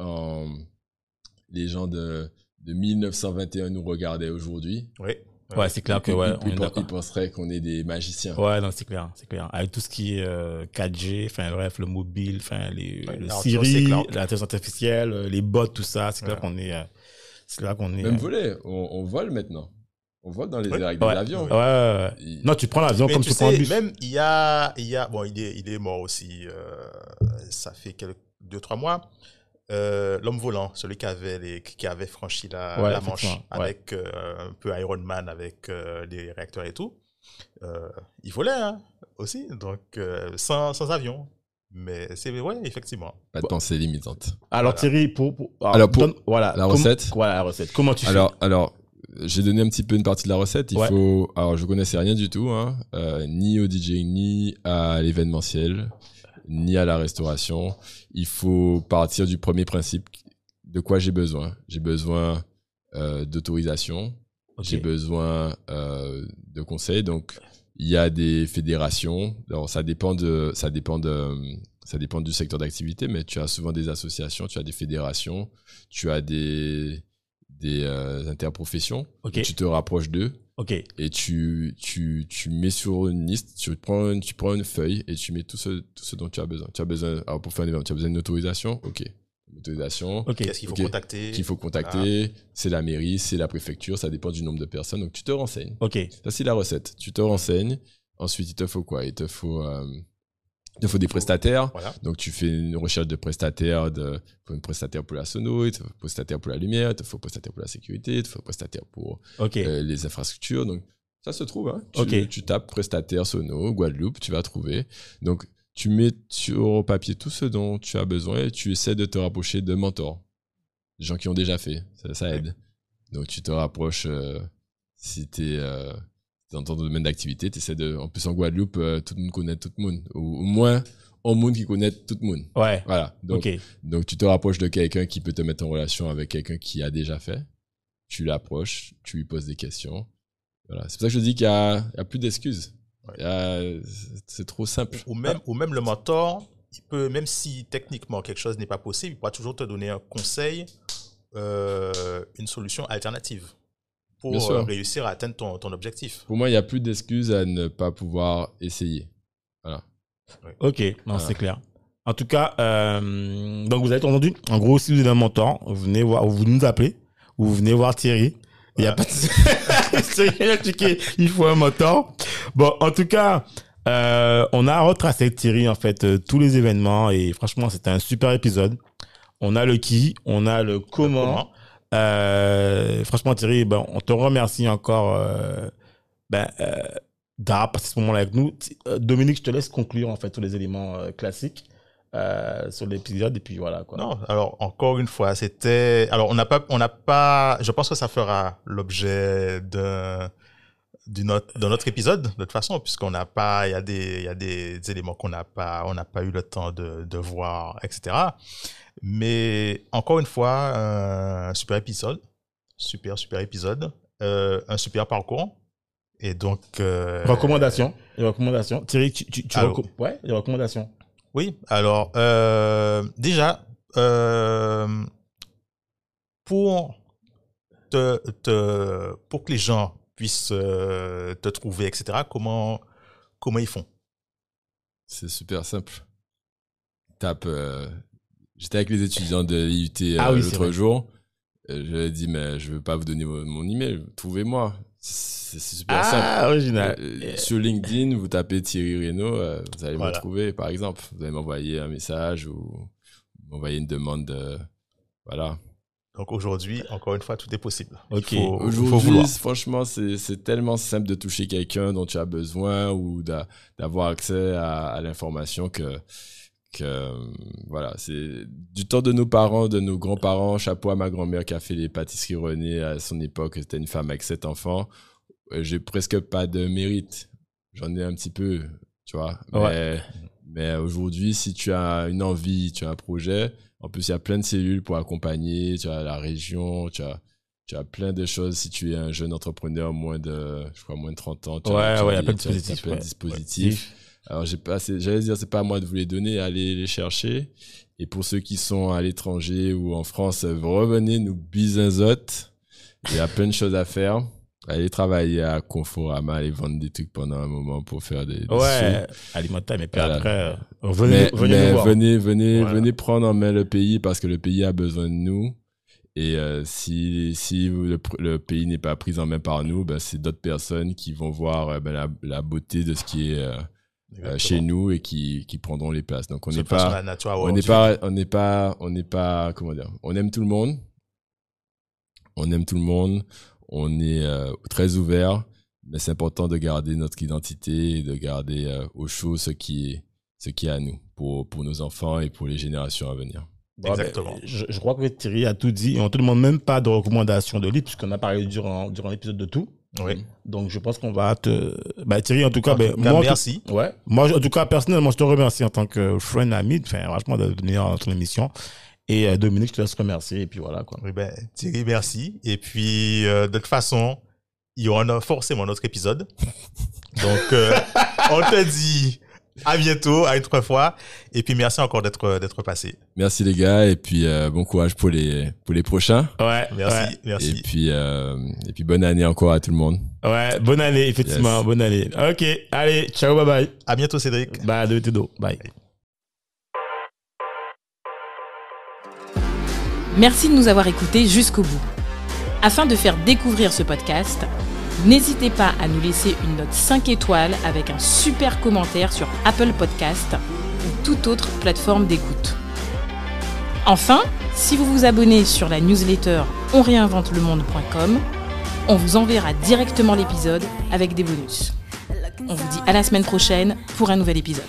les gens de, de 1921 nous regardaient aujourd'hui, Oui. Ouais, c'est clair que ouais. ils, penseraient qu'on est des magiciens. Ouais, non, c'est clair, c'est clair. Avec tout ce qui est euh, 4G, enfin bref, le mobile, enfin les Ouais, le non, Siri, l'intelligence artificielle, euh, les bots, tout ça, c'est clair Ouais. qu'on est, euh, c'est là qu'on est. Même euh, voler, on, on vole maintenant. On vole dans les airs avec ouais. des avions. Ouais, ouais. Il- Non, tu prends l'avion comme tu tu prends un sais, bus. même il y a, il y a, bon, il est, il est mort aussi. euh, ça fait quelques, deux trois mois. euh, l'homme volant, celui qui avait, les, qui avait franchi la, Ouais, la Manche avec euh, un peu Iron Man, avec euh, des réacteurs et tout. Euh, il volait hein, aussi, donc euh, sans, sans avion. Mais c'est ouais, effectivement. Pas de pensée limitante. Alors Voilà. Thierry, pour, pour- Alors, pour donne- voilà, la recette. Voilà la recette. Comment tu Alors, alors, j'ai donné un petit peu une partie de la recette. Il Ouais. faut, alors, je connaissais rien du tout, hein, euh, ni au DJing, ni à l'événementiel, ni à la restauration. Il faut partir du premier principe. De quoi j'ai besoin J'ai besoin euh, d'autorisation. J'ai besoin euh, de conseils. Donc, il y a des fédérations. Alors, ça dépend de, ça dépend de, ça dépend du secteur d'activité, mais tu as souvent des associations, tu as des fédérations, tu as des, des euh, interprofessions. Ok. Tu te rapproches d'eux Ok. et tu, tu, tu mets sur une liste, tu prends, une- tu prends une feuille et tu mets tout ce, tout ce dont tu as besoin. Tu as besoin, alors pour faire un événement, tu as besoin d'une autorisation. Ok. Autorisation Ok. Qu'est-ce qu'il faut ok. contacter qu'il faut contacter, c'est la mairie, c'est la préfecture, ça dépend du nombre de personnes. Donc tu te renseignes. Ok. Ça, c'est la recette. Tu te renseignes. Ensuite, il te faut quoi? Il te faut, euh, il te faut des prestataires. Voilà. Donc, tu fais une recherche de prestataires. De, il faut une prestataire pour la sono, il te faut un prestataire pour la lumière, il te faut un prestataire pour la sécurité, il te faut un prestataire pour euh, les infrastructures. Donc, ça se trouve. Hein. Tu, tapes prestataire sono, Guadeloupe, tu vas trouver. Donc, tu mets sur papier tout ce dont tu as besoin et tu essaies de te rapprocher de mentors. Des gens qui ont déjà fait. Ça, ça aide. Donc, tu te rapproches euh, si tu es dans ton domaine d'activité. tu essaies de. En plus, en Guadeloupe, euh, tout le monde connaît tout le monde. Ou au moins, un monde qui connaît tout le monde. Ouais. Voilà. Donc, donc, tu te rapproches de quelqu'un qui peut te mettre en relation avec quelqu'un qui a déjà fait. Tu l'approches, tu lui poses des questions. Voilà. C'est pour ça que je dis qu'il n'y a, il y a plus d'excuses. Ouais. C'est trop simple. Ou même, ou même le mentor, il peut, même si techniquement quelque chose n'est pas possible, il pourra toujours te donner un conseil, euh, une solution alternative pour euh, réussir à atteindre ton, ton objectif. Pour moi, il n'y a plus d'excuses à ne pas pouvoir essayer. Voilà. Ok. Non, Voilà. c'est clair. En tout cas, euh, donc vous avez entendu. En gros, si vous êtes un mentor, vous venez voir, vous nous appelez, ou vous venez voir Thierry. Il y a pas de... C'est expliqué, il faut un mentor. Bon, en tout cas, euh, on a retracé avec Thierry, en fait, euh, tous les événements et franchement, c'était un super épisode. On a le qui, on a le comment. Comment Euh, franchement, Thierry, ben, on te remercie encore euh, ben, euh, d'avoir passé ce moment-là avec nous. Euh, Dominique, je te laisse conclure en fait tous les éléments classiques sur l'épisode et puis voilà quoi. Non, alors encore une fois, c'était. Alors on n'a pas, on n'a pas. Je pense que ça fera l'objet d'un d'un autre épisode de toute façon, puisqu'on n'a pas, il y a des, il y a des éléments qu'on n'a pas, on n'a pas eu le temps de, de voir, etc. Mais encore une fois, un super épisode, super super épisode, euh, un super parcours, et donc. euh, Recommandations. Les recommandations. Thierry, tu, tu, tu reco- ouais, les recommandations. Oui, alors euh, déjà, euh, pour, te, te- pour que les gens puissent euh, te trouver, etc., comment, comment ils font? C'est super simple. Tape. euh, J'étais avec les étudiants de l'IUT euh, Ah oui, l'autre jour. Je leur ai dit, mais je veux pas vous donner mon email. Trouvez-moi. C'est super simple. Ah, original. Euh, sur LinkedIn, vous tapez Thierry euh, vous allez Voilà. me trouver, par exemple. Vous allez m'envoyer un message ou m'envoyer une demande de... Voilà. Donc aujourd'hui, encore une fois, tout est possible. Ok. Aujourd'hui, franchement, c'est tellement simple de toucher quelqu'un dont tu as besoin ou d'a- d'avoir accès à, à l'information que, que voilà, c'est du temps de nos parents, de nos grands-parents. Chapeau à ma grand-mère qui a fait les pâtisseries René à son époque. C'était une femme avec sept enfants. Euh, J'ai presque pas de mérite. J'en ai un petit peu, tu vois. Mais, mais aujourd'hui, si tu as une envie, tu as un projet, en plus, il y a plein de cellules pour accompagner. Tu as la région, tu as, tu as plein de choses. Si tu es un jeune entrepreneur, moins de, je crois, moins de 30 ans, tu Ouais, as, ouais, il y a des- plein de dispositifs, plein de ouais. dispositifs. Alors, j'ai pas, j'allais dire, c'est pas à moi de vous les donner, allez les chercher. Et pour ceux qui sont à l'étranger ou en France, revenez nous bisinzote. Il y a plein de choses à faire. Allez travailler à Conforama, aller vendre des trucs pendant un moment pour faire des, des sous. Ouais, alimentaire, mais puis Voilà. après, euh, venez, Mais, venez mais nous voir. venez, venez, Voilà. venez prendre en main le pays parce que le pays a besoin de nous. Et euh, si, si le, pays n'est pas pris en main par nous, ben, c'est d'autres personnes qui vont voir euh, ben, la, la beauté de ce qui est, euh, euh, chez nous et qui, qui prendront les places. Donc on n'est pas, on n'est pas, on n'est pas, on n'est pas, comment dire, on aime tout le monde. On aime tout le monde. On est euh, très ouvert, mais c'est important de garder notre identité et de garder euh, au chaud ce qui est, ce qui est à nous pour, pour nos enfants et pour les générations à venir. Bon, Exactement. ben, je, je crois que Thierry a tout dit et on te demande même pas de recommandations de livres puisqu'on a parlé durant, durant l'épisode de tout. Oui. Donc je pense qu'on va te. Bah, Thierry, en tout cas, En ben, tout moi, en tout- merci. Ouais. Moi, en tout cas, personnellement, je te remercie en tant que friend, ami, enfin, franchement, de venir dans ton émission. Et euh, Dominique, je te laisse remercier. Et puis voilà, quoi. Oui, ben, Thierry, merci. Et puis, euh, de toute façon, il y aura forcément un autre épisode. Donc, euh, on te dit à bientôt, à une autre fois. Et puis, merci encore d'être d'être passé. Merci les gars et puis euh, bon courage pour les, pour les prochains. Ouais. Merci, Ouais. merci. Et puis, euh, et puis bonne année encore à tout le monde. Ouais. Bonne année, effectivement. Yes. Bonne année. Ok. Allez. Ciao. Bye bye. À bientôt, Cédric. Bye. De Tedo. Bye. Merci de nous avoir écoutés jusqu'au bout. Afin de faire découvrir ce podcast, n'hésitez pas à nous laisser une note 5 étoiles avec un super commentaire sur Apple Podcast ou toute autre plateforme d'écoute. Enfin, si vous vous abonnez sur la newsletter onréinventelemonde.com, on vous enverra directement l'épisode avec des bonus. On vous dit à la semaine prochaine pour un nouvel épisode.